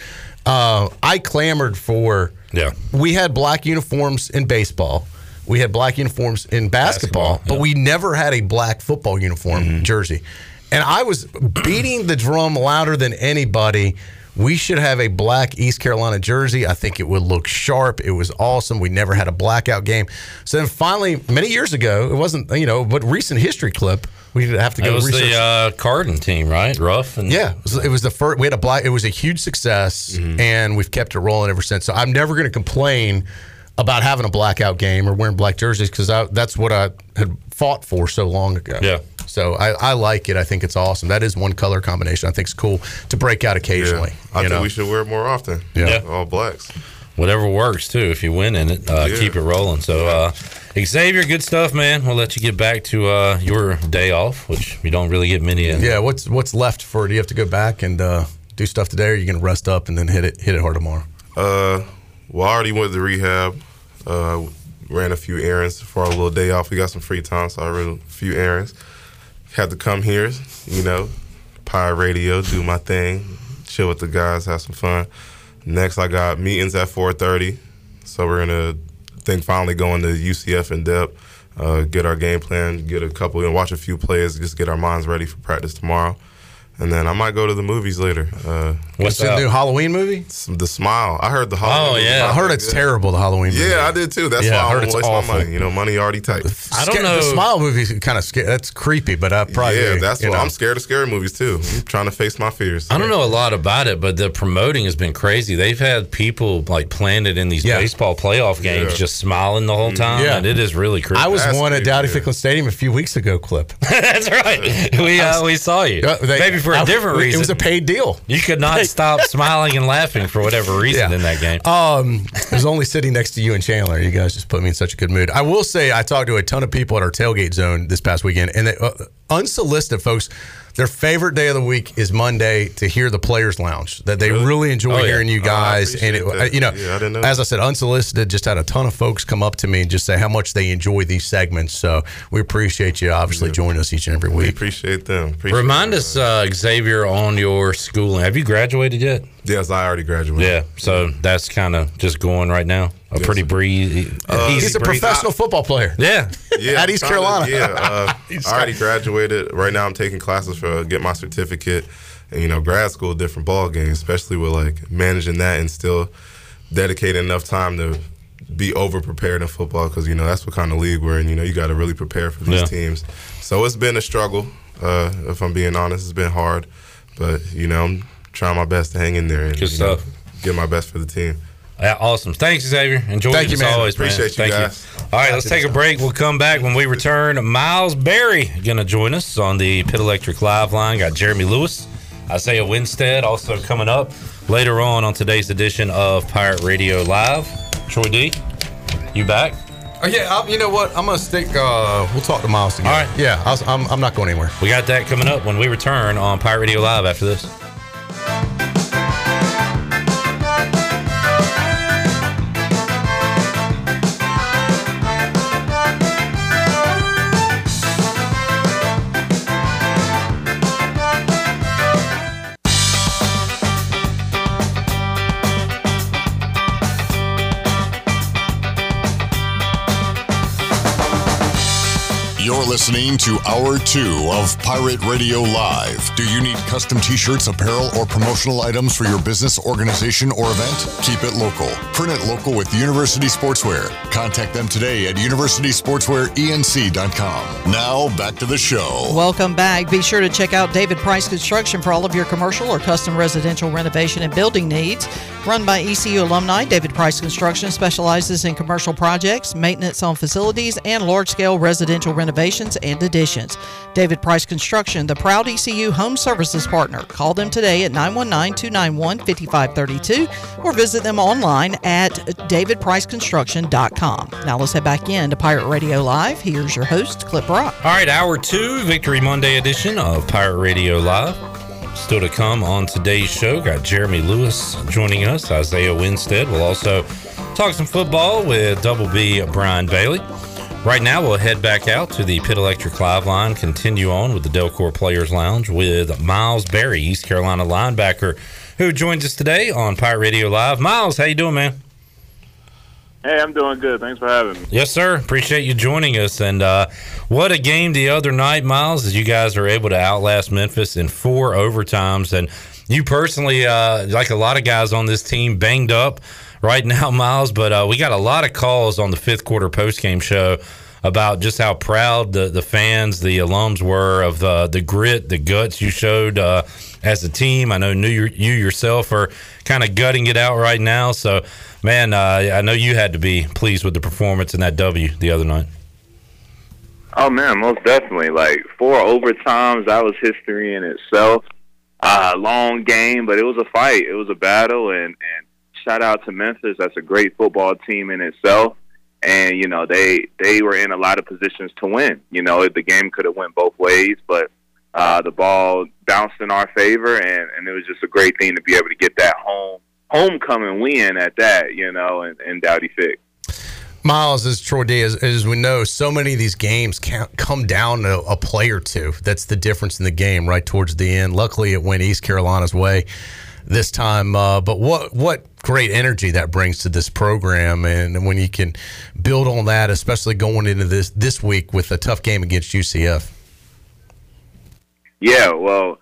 Uh, I clamored for. Yeah. We had black uniforms in baseball. We had black uniforms in basketball, Basketball, but we never had a black football uniform mm-hmm. jersey. And I was beating the drum louder than anybody. We should have a black East Carolina jersey. I think it would look sharp. It was awesome. We never had a blackout game. So then finally, many years ago, it wasn't, you know, but recent history clip, we have to go It was research. the uh, Carden team, right? Rough and Yeah, it was, it was the first. We had a black. It was a huge success, Mm-hmm. and we've kept it rolling ever since. So I'm never going to complain about having a blackout game or wearing black jerseys because that's what I had fought for so long ago. Yeah. So I, I like it. I think it's awesome. That is one color combination I think it's cool to break out occasionally. I you think know? we should wear it more often. Yeah. All blacks. Whatever works too. If you win in it, uh, Yeah. keep it rolling. So, uh, Xavier, good stuff, man. We'll let you get back to uh, your day off, which you don't really get many in. Yeah. What's what's left for? Do you have to go back and uh, do stuff today, or are you going to rest up and then hit it hit it hard tomorrow? Uh, well, I already went to rehab. Uh, ran a few errands for our little day off. We got some free time, so I ran a few errands. Had to come here, you know, Pirate Radio, do my thing, chill with the guys, have some fun. Next, I got meetings at 4:30, so we're gonna think finally go into UCF in depth, uh, get our game plan, get a couple and watch a few plays, just get our minds ready for practice tomorrow. And then I might go to the movies later. Uh, What's the new Halloween movie? The Smile. I heard the Halloween. Oh, movie. yeah. I heard it's terrible. The Halloween. movie. Yeah, I did too. That's Yeah, why I heard don't it's waste my money. You know, money already tight. I don't Sca- know. The Smile movie kind of scary. That's creepy, but I probably yeah, that's you what know. I'm scared of scary movies too. I'm trying to face my fears. I don't know a lot about it, but the promoting has been crazy. They've had people like planted in these Yeah. baseball playoff games, Yeah. just smiling the whole time, Yeah. and it is really creepy. I was That's one at creepy, Dowdy yeah. Ficklen Stadium a few weeks ago. Clip. That's right. We uh, we saw you. Uh, they- Maybe for a different reason. It was a paid deal. you could not stop smiling and laughing for whatever reason Yeah. in that game. Um, I was only sitting next to you and Chandler. You guys just put me in such a good mood. I will say, I talked to a ton of people at our tailgate zone this past weekend, and they, uh, unsolicited folks, their favorite day of the week is Monday to hear the Players Lounge. That they really, enjoy Oh, yeah. hearing you Oh, guys, and it, that. you know, Yeah, I didn't know as I said, unsolicited, just had a ton of folks come up to me and just say how much they enjoy these segments. So we appreciate you, obviously, joining us each and every week. We week. appreciate them. Appreciate Remind them. us, uh, Xavier, on your schooling. Have you graduated yet? Yes, I already graduated. Yeah, so that's kind of just going right now. A Yes, pretty breezy. Uh, He's a breeze. professional football player. Yeah, Yeah, At East kinda, Carolina. Yeah, uh, I already graduated. Right now, I'm taking classes for get my certificate. And you know, grad school, different ball game, especially with like managing that and still dedicating enough time to be over prepared in football because you know that's what kind of league we're in. You know, you got to really prepare for these Yeah. teams. So it's been a struggle. Uh, if I'm being honest, it's been hard, but you know, I'm trying my best to hang in there and Good you know, stuff. get my best for the team. Yeah, awesome. Thanks, Xavier. Enjoy Thank it you, as man. always, man. Appreciate you Thank guys. All right, let's take a break. We'll come back when we return. Miles Berry going to join us on the Pit Electric Live line. Got Jeremy Lewis, Isaiah Winstead also coming up later on on today's edition of Pirate Radio Live. Troy D, you back? Oh, yeah, i you know what? I'm gonna stick. Uh, we'll talk to Miles together. All right. Yeah, I I'm, I'm not going anywhere. We got that coming up when we return on Pirate Radio Live after this. Listening to Hour 2 of Pirate Radio Live. Do you need custom t shirts, apparel, or promotional items for your business, organization, or event? Keep it local. Print it local with University Sportswear. Contact them today at universitysportswearenc.com. Now, back to the show. Welcome back. Be sure to check out David Price Construction for all of your commercial or custom residential renovation and building needs. Run by ECU alumni, David Price Construction specializes in commercial projects, maintenance on facilities, and large scale residential renovations and additions. David Price Construction, the proud ECU home services partner. Call them today at 919-291-5532 or visit them online at davidpriceconstruction.com. Now let's head back in to Pirate Radio Live. Here's your host, Clip Brock. All right, hour two, Victory Monday edition of Pirate Radio Live. Still to come on today's show, got Jeremy Lewis joining us, Isaiah Winstead. We'll also talk some football with Double B Brian Bailey. Right now, we'll head back out to the Pit Electric Live line, continue on with the Delcor Players Lounge with Miles Berry, East Carolina linebacker, who joins us today on Pirate Radio Live. Miles, how you doing, man? Hey, I'm doing good. Thanks for having me. Yes, sir. Appreciate you joining us. And uh, what a game the other night, Miles, as you guys are able to outlast Memphis in four overtimes. And you personally, uh, like a lot of guys on this team, banged up right now, Miles. But uh, we got a lot of calls on the fifth quarter post game show about just how proud the, the fans, the alums were of the, the grit, the guts you showed uh, as a team. I know you, you yourself are kind of gutting it out right now. So, man, uh, I know you had to be pleased with the performance in that W the other night. Oh man, most definitely. Like four overtimes, that was history in itself. Uh, long game, but it was a fight. It was a battle, and and shout out to Memphis. That's a great football team in itself. And you know they they were in a lot of positions to win. You know the game could have went both ways, but uh, the ball bounced in our favor, and and it was just a great thing to be able to get that home homecoming win at that. You know, and, in Dowdy Fick. Miles, as Troy D, as, as, we know, so many of these games can't come down to a play or two. That's the difference in the game right towards the end. Luckily, it went East Carolina's way this time. Uh, but what what great energy that brings to this program, and when you can build on that, especially going into this this week with a tough game against UCF. Yeah, well,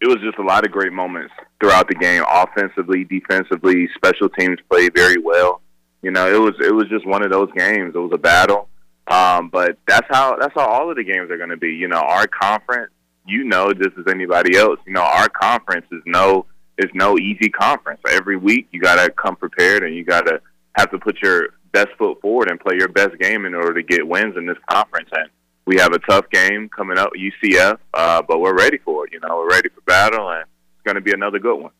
it was just a lot of great moments throughout the game, offensively, defensively. Special teams played very well. You know, it was it was just one of those games. It was a battle, um, but that's how that's how all of the games are going to be. You know, our conference, you know, just as anybody else, you know, our conference is no is no easy conference. Every week, you got to come prepared, and you got to have to put your best foot forward and play your best game in order to get wins in this conference. And we have a tough game coming up, UCF, uh, but we're ready for it. You know, we're ready for battle, and it's going to be another good one.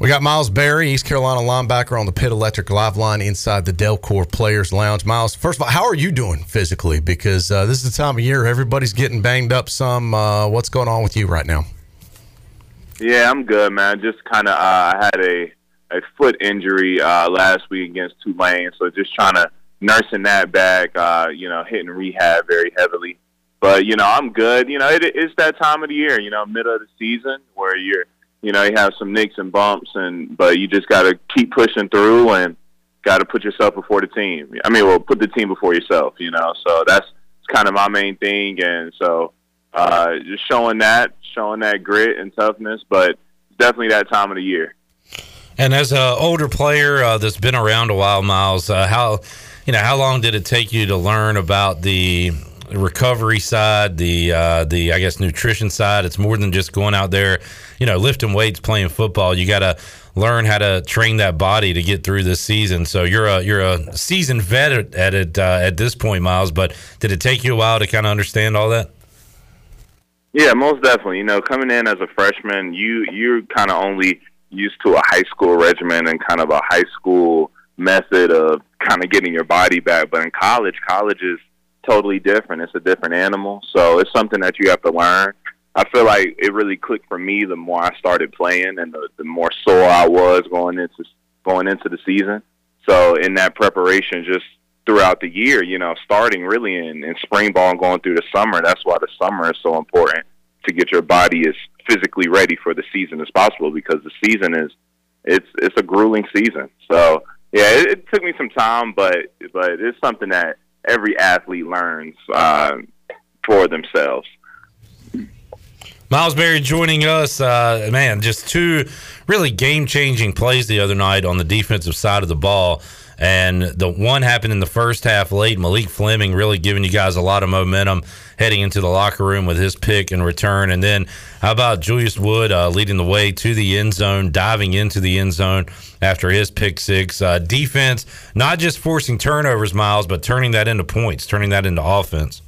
We got Miles Berry, East Carolina linebacker on the Pit Electric Live line inside the Delcor Players Lounge. Miles, first of all, how are you doing physically? Because uh, this is the time of year everybody's getting banged up. Some, uh, what's going on with you right now? Yeah, I'm good, man. Just kind of, uh, I had a a foot injury uh, last week against Tulane, so just trying to nursing that back. Uh, you know, hitting rehab very heavily. But you know, I'm good. You know, it, it's that time of the year. You know, middle of the season where you're, you know, you have some nicks and bumps, and but you just got to keep pushing through and got to put yourself before the team. I mean, well, put the team before yourself. You know, so that's kind of my main thing, and so uh, just showing that, showing that grit and toughness. But definitely that time of the year. And as an older player uh, that's been around a while, Miles, uh, how you know how long did it take you to learn about the recovery side, the uh, the I guess nutrition side? It's more than just going out there, you know, lifting weights, playing football. You got to learn how to train that body to get through this season. So you're a you're a seasoned vet at it uh, at this point, Miles. But did it take you a while to kind of understand all that? Yeah, most definitely. You know, coming in as a freshman, you you're kind of only used to a high school regimen and kind of a high school method of kind of getting your body back. But in college, college is totally different. It's a different animal. So it's something that you have to learn. I feel like it really clicked for me the more I started playing and the, the more sore I was going into going into the season. So in that preparation, just throughout the year, you know, starting really in, in spring ball and going through the summer, that's why the summer is so important to get your body as physically ready for the season as possible because the season is it's it's a grueling season. So yeah, it, it took me some time, but but it's something that every athlete learns uh, for themselves. Miles Berry joining us. Uh, man, just two really game changing plays the other night on the defensive side of the ball. And the one happened in the first half late. Malik Fleming really giving you guys a lot of momentum heading into the locker room with his pick and return. And then how about Julius Wood uh, leading the way to the end zone, diving into the end zone after his pick six? Uh, defense, not just forcing turnovers, Miles, but turning that into points, turning that into offense.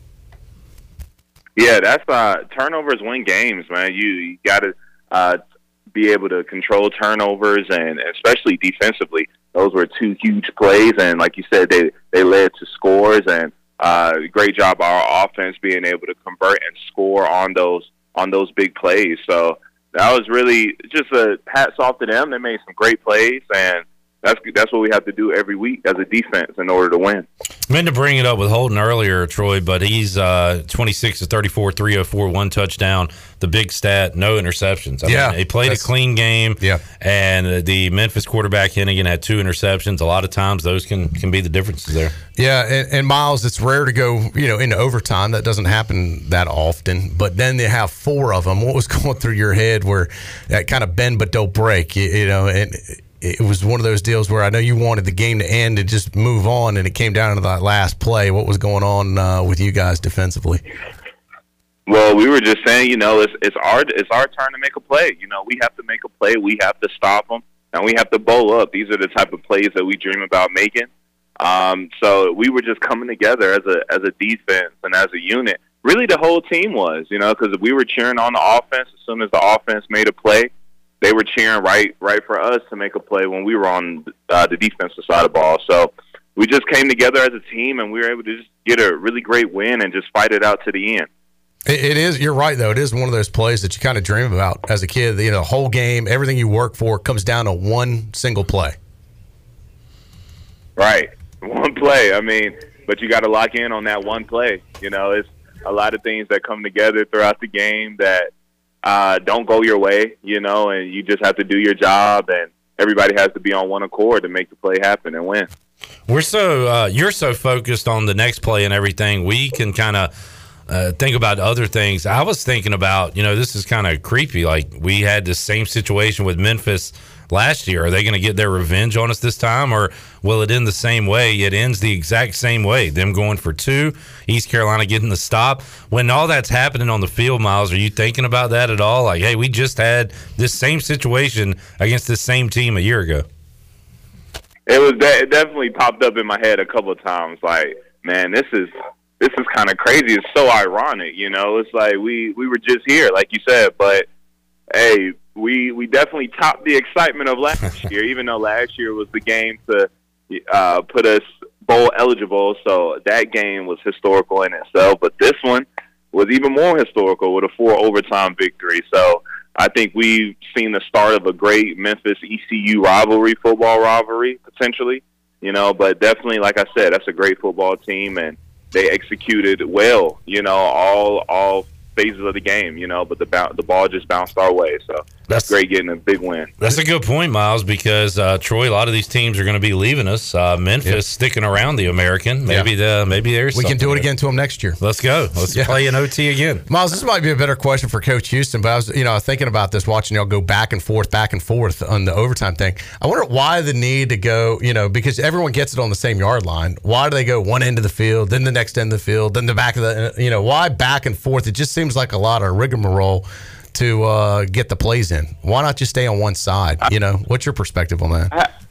Yeah, that's uh turnovers win games, man. You, you got to uh, be able to control turnovers and especially defensively. Those were two huge plays, and like you said, they they led to scores. And uh, great job by our offense being able to convert and score on those on those big plays. So that was really just a hats off to them. They made some great plays, and that's that's what we have to do every week as a defense in order to win. I meant to bring it up with Holton earlier, Troy, but he's uh, 26 to 34, 304, one touchdown, the big stat, no interceptions. I Yeah, mean, he played a clean game. Yeah. And the Memphis quarterback, Henigan, had two interceptions. A lot of times those can, can be the differences there. Yeah, and, and Miles, it's rare to go, you know, into overtime. That doesn't happen that often. But then they have four of them. What was going through your head where that kind of bend but don't break? You, you know, and it was one of those deals where I know you wanted the game to end and just move on, and it came down to that last play. What was going on uh, with you guys defensively? Well, we were just saying, you know, it's it's our it's our turn to make a play. You know, we have to make a play. We have to stop them, and we have to bowl up. These are the type of plays that we dream about making. Um, so we were just coming together as a as a defense and as a unit. Really, the whole team was, you know, because we were cheering on the offense as soon as the offense made a play. They were cheering right right for us to make a play when we were on uh, the defensive side of the ball. So we just came together as a team, and we were able to just get a really great win and just fight it out to the end. It, it is. You're right, though. It is one of those plays that you kind of dream about as a kid. You know, the whole game, everything you work for comes down to one single play. Right. One play. I mean, but you got to lock in on that one play. You know, it's a lot of things that come together throughout the game that uh, don't go your way, you know, and you just have to do your job and everybody has to be on one accord to make the play happen and win. We're so uh, you're so focused on the next play and everything. We can kind of uh, think about other things. I was thinking about, you know, this is kind of creepy. Like we had the same situation with Memphis last year. Are they going to get their revenge on us this time, or will it end the same way? It ends the exact same way. Them going for two, East Carolina getting the stop. When all that's happening on the field, Miles, are you thinking about that at all? Like, hey, we just had this same situation against this same team a year ago. It was de- it definitely popped up in my head a couple of times. Like, man, this is this is kind of crazy. It's so ironic, you know. It's like we we were just here, like you said, but hey, we we definitely topped the excitement of last year. Even though last year was the game to uh, put us bowl eligible, so that game was historical in itself. But this one was even more historical with a four overtime victory. So I think we've seen the start of a great Memphis ECU rivalry, football rivalry potentially. You know, but definitely, like I said, that's a great football team, and they executed well. You know, all all phases of the game. You know, but the the ball just bounced our way. So that's great getting a big win. That's a good point, Miles, because uh, Troy, a lot of these teams are going to be leaving us. Uh, Memphis sticking around the American. Maybe the maybe there's We can do it again to them next year. Let's go. Let's Yeah. play an OT again. Miles, this might be a better question for Coach Houston, but I was, you know, thinking about this, watching y'all go back and forth, back and forth on the overtime thing. I wonder why the need to go, you know, because everyone gets it on the same yard line. Why do they go one end of the field, then the next end of the field, then the back of the, you know, why back and forth? It just seems like a lot of rigmarole to uh, get the plays in. Why not just stay on one side? You know, what's your perspective on that?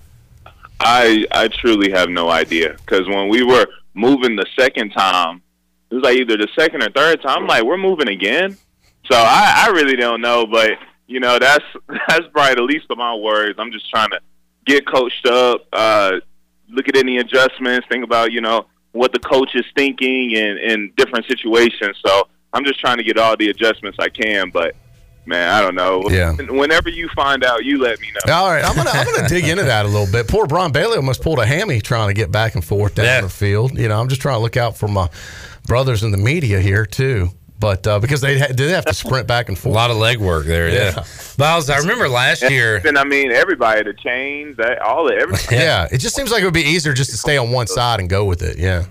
I I truly have no idea because when we were moving the second time, it was like either the second or third time. I'm like, we're moving again. So I, I really don't know, but you know, that's that's probably the least of my worries. I'm just trying to get coached up, uh, look at any adjustments, think about you know what the coach is thinking in in different situations. So I'm just trying to get all the adjustments I can, but. Man, I don't know. Yeah. Whenever you find out, you let me know. All right, I'm gonna I'm gonna dig into that a little bit. Poor Brian Bailey almost pulled a hammy trying to get back and forth down the field. You know, I'm just trying to look out for my brothers in the media here too. But uh, because they ha- did have to sprint back and forth, A lot of leg work there. Yeah, Miles. I remember last year. And I mean, everybody, the chains, that, all of everything. yeah, it just seems like it would be easier just to stay on one side and go with it. Yeah.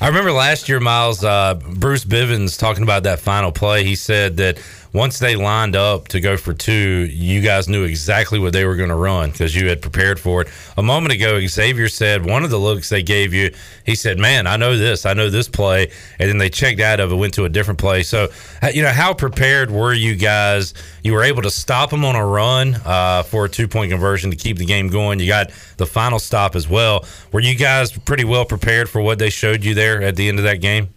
I remember last year, Miles, uh, Bruce Bivens talking about that final play. He said that once they lined up to go for two, you guys knew exactly what they were going to run because you had prepared for it. A moment ago, Xavier said one of the looks they gave you, he said, Man, I know this, I know this play. And then they checked out of it, went to a different play. So, you know, how prepared were you guys? You were able to stop them on a run uh, for a two point conversion to keep the game going. You got the final stop as well. Were you guys pretty well prepared for what they showed you there at the end of that game?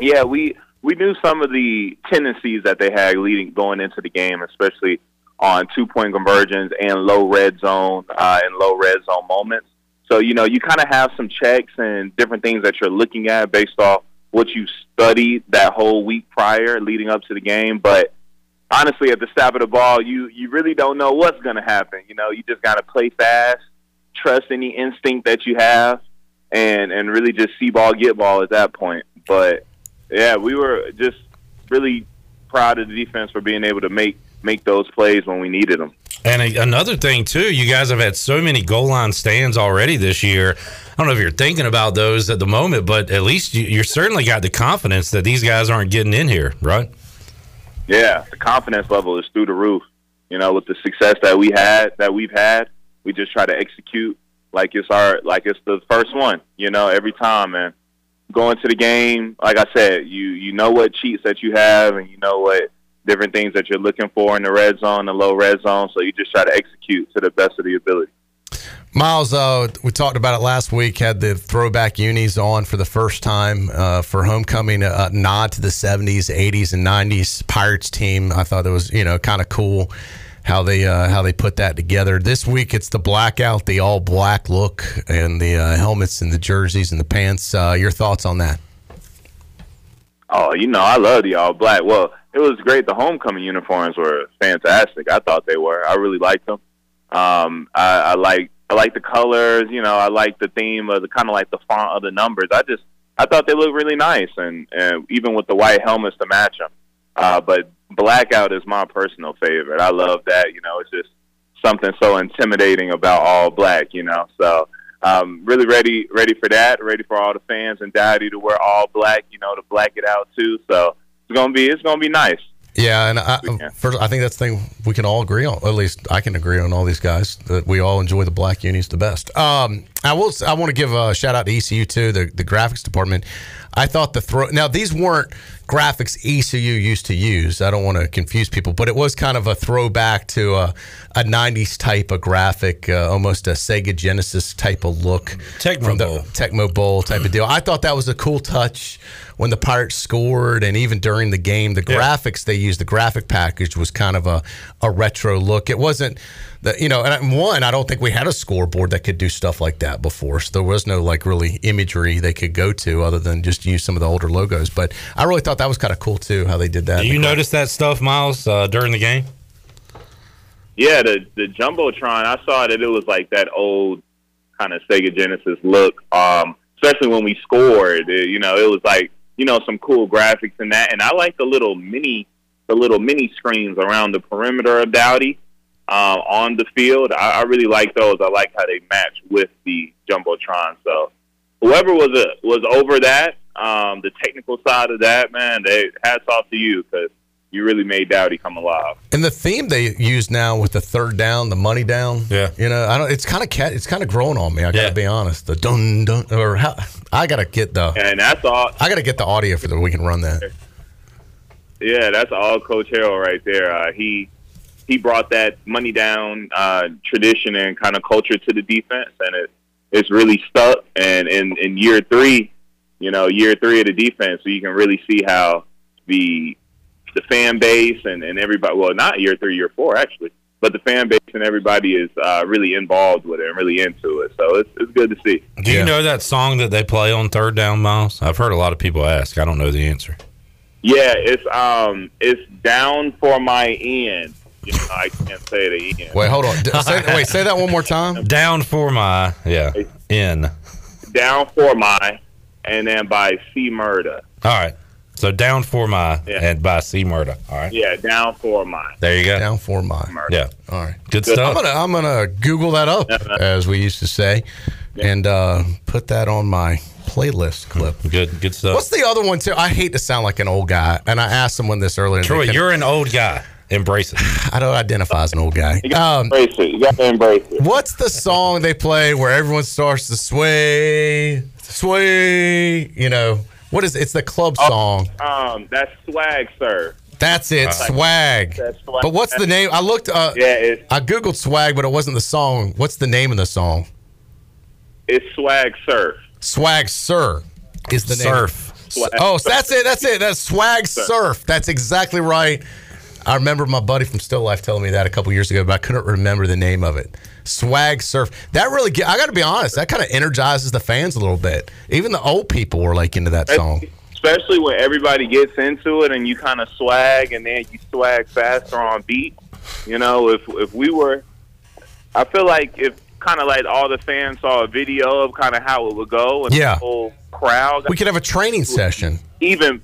Yeah, we we knew some of the tendencies that they had leading going into the game, especially on two point conversions and low red zone uh, and low red zone moments. So you know you kind of have some checks and different things that you're looking at based off what you studied that whole week prior leading up to the game, but honestly, at the snap of the ball, you you really don't know what's going to happen. You know, you just got to play fast, trust any instinct that you have, and and really just see ball, get ball at that point. But yeah, we were just really proud of the defense for being able to make make those plays when we needed them. And a, another thing too, you guys have had so many goal line stands already this year. I don't know if you're thinking about those at the moment, but at least you, you're certainly got the confidence that these guys aren't getting in here, right? Yeah, the confidence level is through the roof. You know, with the success that we had, that we've had, we just try to execute like it's our, like it's the first one. You know, every time, man. Going to the game, like I said, you you know what cheats that you have, and you know what different things that you're looking for in the red zone, the low red zone. So you just try to execute to the best of the ability. Miles, uh, we talked about it last week. Had the throwback unis on for the first time uh, for homecoming, a nod to the '70s, '80s, and '90s Pirates team. I thought it was you know kind of cool how they uh, how they put that together. This week it's the blackout, the all black look, and the uh, helmets and the jerseys and the pants. Uh, your thoughts on that? Oh, you know, I love the all black. Well, it was great. The homecoming uniforms were fantastic. I thought they were. I really liked them. Um, I, I like I like the colors. You know, I like the theme of the kind of like the font of the numbers. I just I thought they looked really nice, and, and even with the white helmets to match them. Uh, but blackout is my personal favorite. I love that. You know, it's just something so intimidating about all black. You know, so um, really ready ready for that. Ready for all the fans and Dowdy to wear all black. You know, to black it out too. So it's gonna be it's gonna be nice. Yeah, and I, first, I think that's the thing we can all agree on. At least I can agree on all these guys that we all enjoy the black unis the best. Um, I will. I want to give a shout out to ECU too, the the graphics department. I thought the throw. Now these weren't graphics ECU used to use. I don't want to confuse people, but it was kind of a throwback to a, a '90s type of graphic, uh, almost a Sega Genesis type of look, Tecmo from the Bowl. Tecmo Bowl type of deal. I thought that was a cool touch when the Pirates scored, and even during the game, the graphics they used, the graphic package was kind of a, a retro look. It wasn't the you know, and I- one, I don't think we had a scoreboard that could do stuff like that before. So there was no like really imagery they could go to other than just use some of the older logos. But I really thought that was kind of cool too how they did that. Do you notice that stuff, Miles, uh, during the game? Yeah, the the jumbotron. I saw that it was like that old kind of Sega Genesis look. Um, especially when we scored, it, you know, it was like you know some cool graphics and that. And I like the little mini the little mini screens around the perimeter of Dowdy uh, on the field. I, I really like those. I like how they match with the jumbotron. So whoever was uh was over that, um, the technical side of that, man, they hats off to you because you really made Dowdy come alive. And the theme they use now with the third down, the money down. Yeah. You know, I don't. It's kind of cat. It's kind of growing on me. I gotta be honest. The dun dun or how I gotta get the. And that's all. I gotta get the audio for that. We can run that. Yeah, that's all Coach Harrell right there. Uh, he he brought that money down uh, tradition and kind of culture to the defense, and it it's really stuck. And in in year three, you know, year three of the defense, so you can really see how the the fan base and, and everybody well not year three, year four actually, but the fan base and everybody is uh, really involved with it and really into it. So it's it's good to see. Do you know that song that they play on third down, Miles? I've heard a lot of people ask. I don't know the answer. Yeah, it's um it's down for my end. You know, I can't say the end. Wait, hold on. Say, wait, say that one more time. Down for my yeah in. Down for my, and then by C Murder. All right. So down for my Yeah. and by C Murder. All right. Yeah, down for my. There you go. Down for my. Yeah. All right. Good stuff. I'm gonna I'm gonna Google that up, as we used to say, and uh, put that on my playlist clip. Good good stuff. What's the other one too? I hate to sound like an old guy, and I asked someone this earlier. Troy, couldn't- you're an old guy. Embrace it. I don't identify as an old guy. You gotta Um, embrace it. You got to embrace it. What's the song they play where everyone starts to sway, sway? You know, what is it? it's the club song. Um, that's swag, sir. That's it, swag. That's swag. But what's the name? I looked. Uh, Yeah, it's I googled swag, but it wasn't the song. What's the name of the song? it's swag sir. Swag Sir is the name. Surf. Swag Oh, so that's it. That's it. That's swag surf. That's exactly right. I remember my buddy from Still Life telling me that a couple years ago, but I couldn't remember the name of it. Swag surf. That really, get, I got to be honest, that kind of energizes the fans a little bit. Even the old people were like into that song. especially when everybody gets into it and you kind of swag and then you swag faster on beat. You know, if if we were, I feel like if kind of like all the fans saw a video of kind of how it would go and Yeah. the whole crowd, We could have a training session. even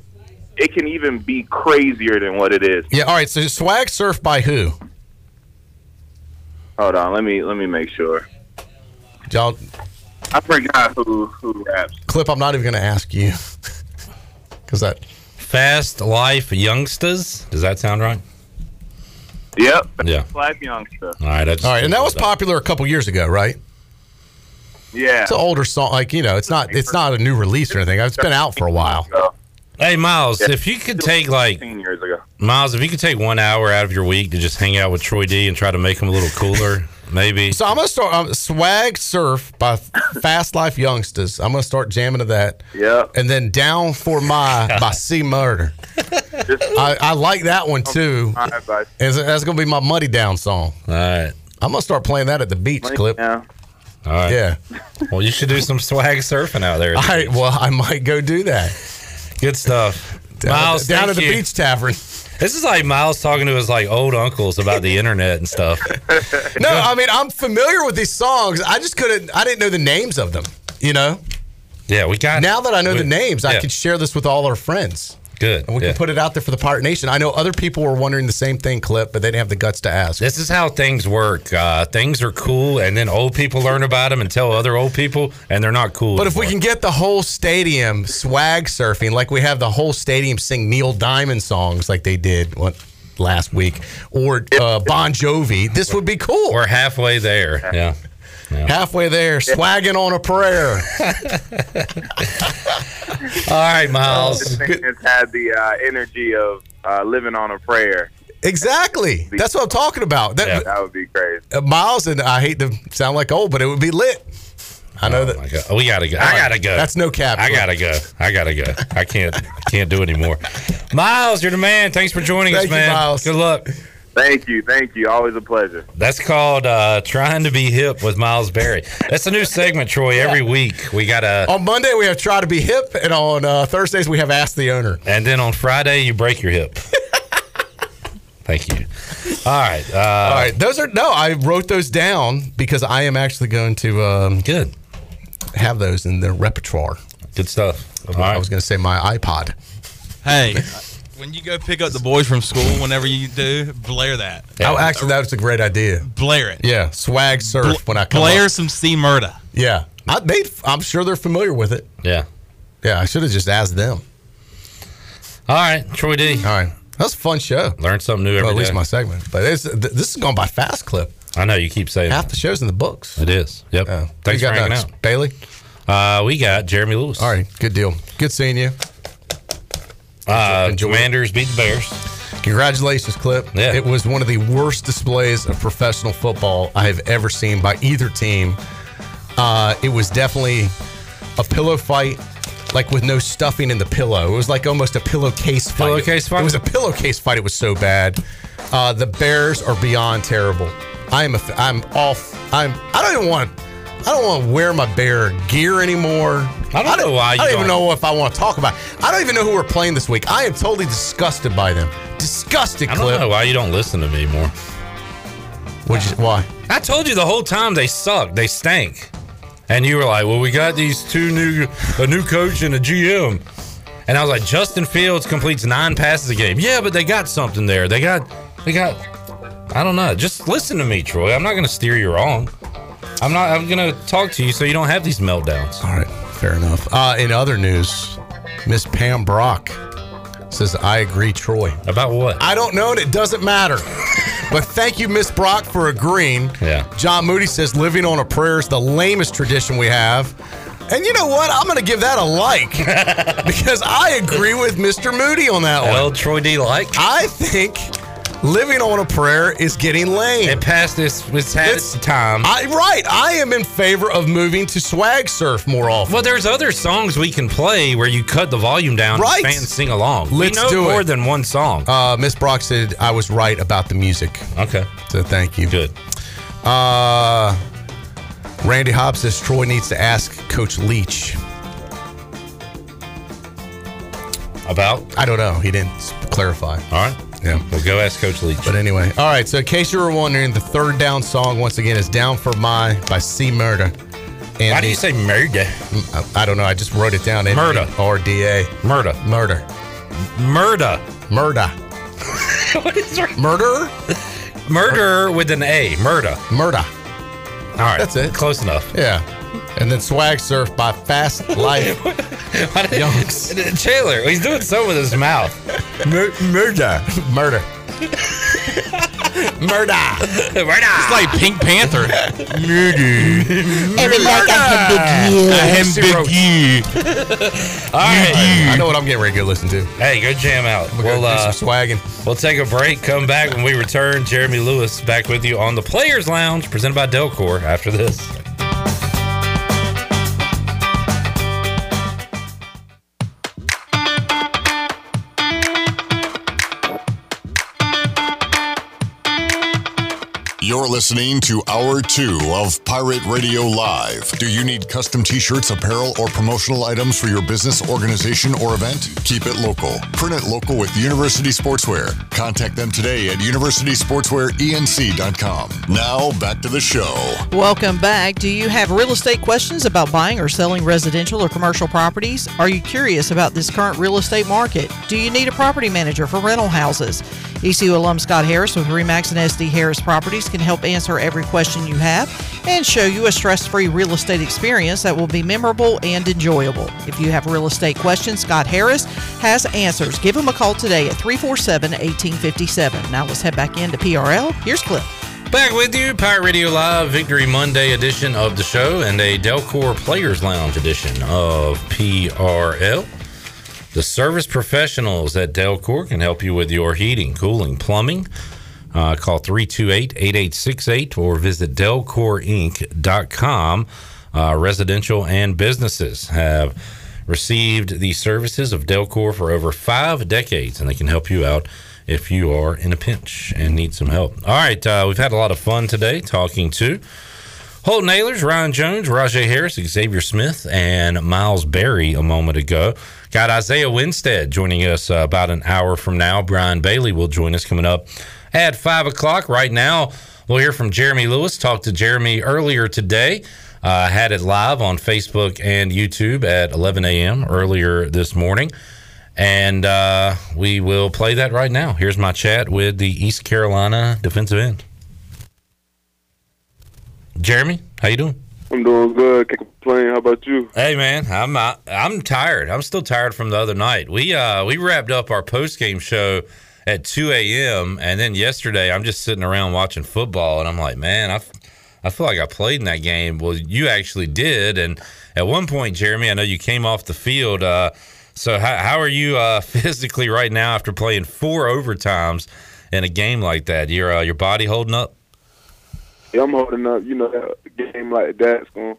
it can even be crazier than what it is. Yeah. All right. So swag surf by who? Hold on, let me let me make sure. Y'all, I forgot who who raps. Clip. I'm not even going to ask you because that Fast Life Youngsters. Does that sound right? Yep. Yeah. Life Youngster. All right. I just all right, and that was popular a couple years ago, right? Yeah. It's an older song, like you know, it's not it's not a new release or anything. It's been out for a while. Hey Miles, if you could take like years ago. Miles, if you could take one hour out of your week to just hang out with Troy D and try to make him a little cooler, maybe. So I'm gonna start um, "Swag Surf" by Fast Life Youngsters. I'm gonna start jamming to that. Yeah. And then "Down for My" by C Murder. I, I like that one too. All right, bye. And that's gonna be my Money Down song. All right. I'm gonna start playing that at the beach clip. Yeah. All right. Yeah. Well, you should do some swag surfing out there. All right. Well, I might go do that. Good stuff. Down, Miles, down at the you. beach tavern. This is like Miles talking to his like old uncles about the internet and stuff. No, I mean I'm familiar with these songs. I just couldn't. I didn't know the names of them. You know. Yeah, we got. Now that I know we- the names, I yeah. can share this with all our friends. Good. And we yeah. can put it out there for the Pirate Nation. I know other people were wondering the same thing, Clip, but they didn't have the guts to ask. This is how things work. Uh, things are cool, and then old people learn about them and tell other old people, and they're not cool. But if we can get the whole stadium swag surfing, like we have the whole stadium sing Neil Diamond songs like they did what, last week, or uh, Bon Jovi, this would be cool. We're halfway there. Yeah. Halfway there, swagging on a prayer. All right, Miles. This thing has had the uh, energy of uh, living on a prayer. Exactly. That's what I'm talking about. That, That would be crazy. uh, Miles and I hate to sound like old, but it would be lit. I know that. Oh my God. We gotta go. I gotta go. That's no cap. I gotta go. I gotta go. I can't. Can't do anymore. Miles, you're the man. Thanks for joining Thank us, you, man. Miles. Good luck. Thank you, thank you. Always a pleasure. That's called uh, trying to be hip with Miles Berry. That's a new segment, Troy. Every week we got a. On Monday we have try to be hip, and on uh, Thursdays we have ask the owner. And then on Friday you break your hip. Thank you. All right. Uh, All right, those are no. I wrote those down because I am actually going to um, good have those in the repertoire. Good stuff. I was going to say my iPod. Hey, when you go pick up the boys from school, whenever you do, blare that. Oh, actually, that was a great idea. Blare it. Yeah, swag surf when I come Blare up. some C Murda. Yeah, I, they, I'm sure they're familiar with it. Yeah. Yeah, I should have just asked them. All right, Troy D. All right, that was a fun show. Learn something new every well, at least day. my segment, but it's, th- this is going by fast clip. I know you keep saying Half that. the show's in the books. It is. Yep. Who Thanks you for hanging out. Bailey. Uh, we got Jeremy Lewis. All right, good deal. Good seeing you. Uh, Enjoy. Commanders beat the Bears. Congratulations, Clip. Yeah. It was one of the worst displays of professional football I have ever seen by either team. Uh, it was definitely a pillow fight, like with no stuffing in the pillow. It was like almost a pillowcase fight. Pillowcase fight? It was a pillowcase fight. It was so bad. Uh, the Bears are beyond terrible. I am a, I'm off. I'm. I don't even want. I don't want to wear my Bear gear anymore. I don't know why I don't even don't. know if I want to talk about. It. I don't even know who we're playing this week. I am totally disgusted by them. Disgusted, I don't Clip. know why you don't listen to me more. What'd why? I told you the whole time they suck. They stank. And you were like, well, we got these two new, a new coach and a GM. And I was like, Justin Fields completes nine passes a game. Yeah, but they got something there. They got, they got, I don't know. Just listen to me, Troy. I'm not going to steer you wrong. I'm not, I'm going to talk to you so you don't have these meltdowns. All right, fair enough. Uh, in other news, Miss Pam Brock says, I agree, Troy. About what? I don't know, and it doesn't matter. but thank you, Miss Brock, for agreeing. Yeah. John Moody says, living on a prayer is the lamest tradition we have. And you know what? I'm going to give that a like because I agree with Mr. Moody on that one. Well, Troy D like. I think Living on a prayer is getting lame. It passed this, it's had its, time. I, right. I am in favor of moving to swag surf more often. Well, there's other songs we can play where you cut the volume down Right. and fans sing along. Let's we know do more it. than one song. Uh, Miss Brock said I was right about the music. Okay. So thank you. Good. Uh, Randy Hobbs says Troy needs to ask Coach Leach. About? I don't know. He didn't clarify. All right. Yeah. We'll go ask Coach Leach. But anyway, all right. So in case you were wondering, the third down song once again is "Down for My" by C Murder. And Why do you say murder? Mm, I, I don't know. I just wrote it down. Murder. R D A. Murder. Murder. Murder. Murder. what is? Murder. Murder with an A. Murder. Murder. All right. That's it. Close enough. Yeah. And then Swag Surf by Fast Life. Youngs. Taylor, he's doing so with his mouth. Murder. Murder. Murder. Murder. It's like Pink Panther. Every like I have big you. All right. I know what I'm getting ready to go listen to. Hey, go jam out. We'll We'll, do uh, some swagging. we'll take a break, come back when we return. Jeremy Lewis back with you on the Players Lounge, presented by Delcor after this. You're listening to Hour 2 of Pirate Radio Live. Do you need custom t shirts, apparel, or promotional items for your business, organization, or event? Keep it local. Print it local with University Sportswear. Contact them today at universitysportswearenc.com. Now, back to the show. Welcome back. Do you have real estate questions about buying or selling residential or commercial properties? Are you curious about this current real estate market? Do you need a property manager for rental houses? ECU alum Scott Harris with Remax and SD Harris Properties can help answer every question you have and show you a stress free real estate experience that will be memorable and enjoyable. If you have real estate questions, Scott Harris has answers. Give him a call today at 347 1857. Now let's head back into PRL. Here's Clip. Back with you, Pirate Radio Live, Victory Monday edition of the show, and a Delcor Players Lounge edition of PRL. The service professionals at Delcor can help you with your heating, cooling, plumbing. Uh, call 328 8868 or visit delcorinc.com. Uh, residential and businesses have received the services of Delcor for over five decades, and they can help you out if you are in a pinch and need some help. All right, uh, we've had a lot of fun today talking to Holton Ahlers, Ryan Jones, Rahjai Harris, Xavier Smith, and Miles Berry a moment ago. Got Isaiah Winstead joining us uh, about an hour from now. Brian Bailey will join us coming up at 5 o'clock. Right now, we'll hear from Jeremy Lewis. Talked to Jeremy earlier today. Uh, had it live on Facebook and YouTube at 11 a.m. earlier this morning. And uh, we will play that right now. Here's my chat with the East Carolina defensive end. Jeremy, how you doing? I'm doing good. Can't complain. How about you? Hey man, I'm uh, I'm tired. I'm still tired from the other night. We uh we wrapped up our post game show at 2 a.m. and then yesterday I'm just sitting around watching football and I'm like, man, I, I feel like I played in that game. Well, you actually did, and at one point, Jeremy, I know you came off the field. Uh, so how how are you uh, physically right now after playing four overtimes in a game like that? Your uh, your body holding up? I'm holding up. You know, a game like that's gonna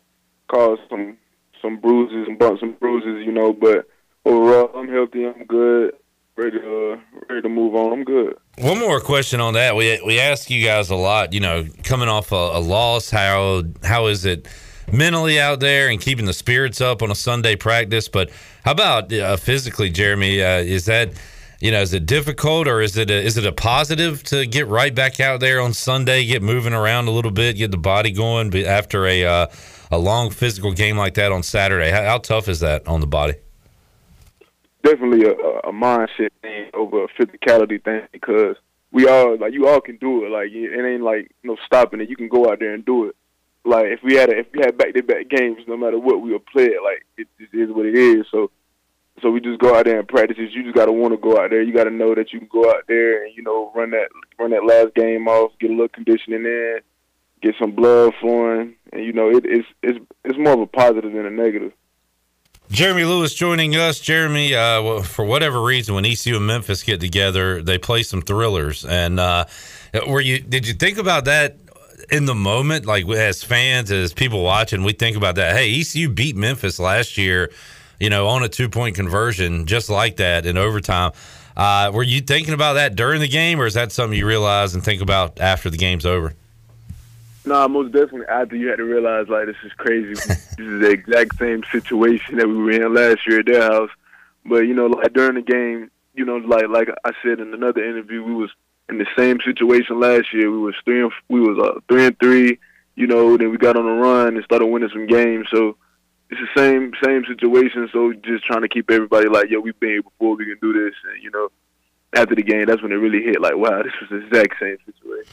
cause some some bruises and bumps and bruises. You know, but overall, I'm healthy. I'm good. Ready to uh, ready to move on. I'm good. One more question on that. We we ask you guys a lot. You know, coming off a, a loss, how how is it mentally out there and keeping the spirits up on a Sunday practice? But how about uh, physically, Jeremy? Uh, is that you know is it difficult or is it a, is it a positive to get right back out there on Sunday, get moving around a little bit, get the body going after a uh, a long physical game like that on Saturday? How, how tough is that on the body? Definitely a, a mindset thing over a physicality thing because we all like you all can do it. Like it ain't like no stopping it. You can go out there and do it. Like if we had a, if we had back to back games, no matter what we would play it, like it just is what it is. So so we just go out there and practice. You just got to want to go out there. You got to know that you can go out there and you know run that run that last game off, get a little conditioning in, get some blood flowing, and you know it, it's it's it's more of a positive than a negative. Jeremy Lewis joining us. Jeremy, uh, for whatever reason, when ECU and Memphis get together, they play some thrillers. And uh, were you? Did you think about that in the moment, like as fans, as people watching? We think about that. Hey, ECU beat Memphis last year, you know, on a two point conversion, just like that in overtime. Uh, were you thinking about that during the game, or is that something you realize and think about after the game's over? No, most definitely after you had to realize like this is crazy. this is the exact same situation that we were in last year at their house. But you know, like during the game, you know, like like I said in another interview, we was in the same situation last year. We was three and we was uh, three and three. You know, then we got on a run and started winning some games. So it's the same same situation. So just trying to keep everybody like, yo, we've been here before. We can do this. And you know, after the game, that's when it really hit. Like, wow, this was the exact same situation.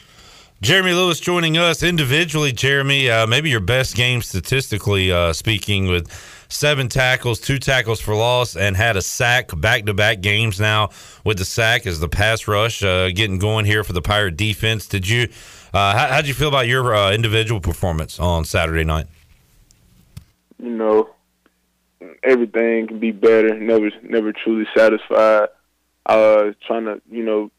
Jeremy Lewis joining us individually. Jeremy, uh, maybe your best game statistically uh, speaking, with seven tackles, two tackles for loss, and had a sack back to back games now with the sack as the pass rush uh, getting going here for the Pirate defense. Did you, uh, how did you feel about your uh, individual performance on Saturday night? You know, everything can be better. Never, never truly satisfied. Trying to, you know,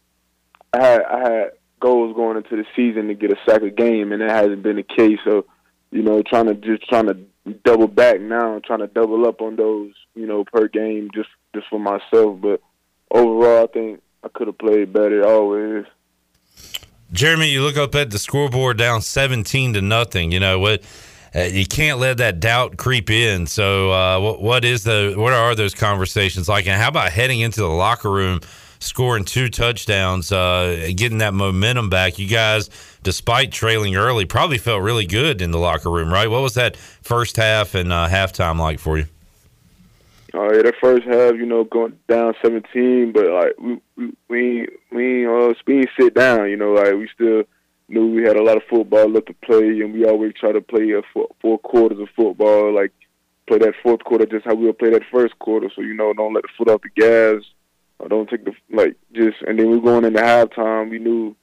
I had, I had goals going into the season to get a sack a game, and that hasn't been the case. So, you know, trying to just trying to double back now, trying to double up on those, you know, per game just just for myself. But overall, I think I could have played better always. Jeremy, you look up at the scoreboard down seventeen to nothing. You know what? Uh, you can't let that doubt creep in. So, uh, what, what is the what are those conversations like? And how about heading into the locker room? scoring two touchdowns, uh, getting that momentum back. You guys, despite trailing early, probably felt really good in the locker room, right? What was that first half and uh, halftime like for you? Uh, yeah, the first half, you know, going down seventeen, but like we we we we uh, we sit down, you know, like we still knew we had a lot of football left to play, and we always try to play a four, four quarters of football, like play that fourth quarter just how we would play that first quarter. So you know, don't let the foot off the gas I don't take the like just and then we're going into halftime. We knew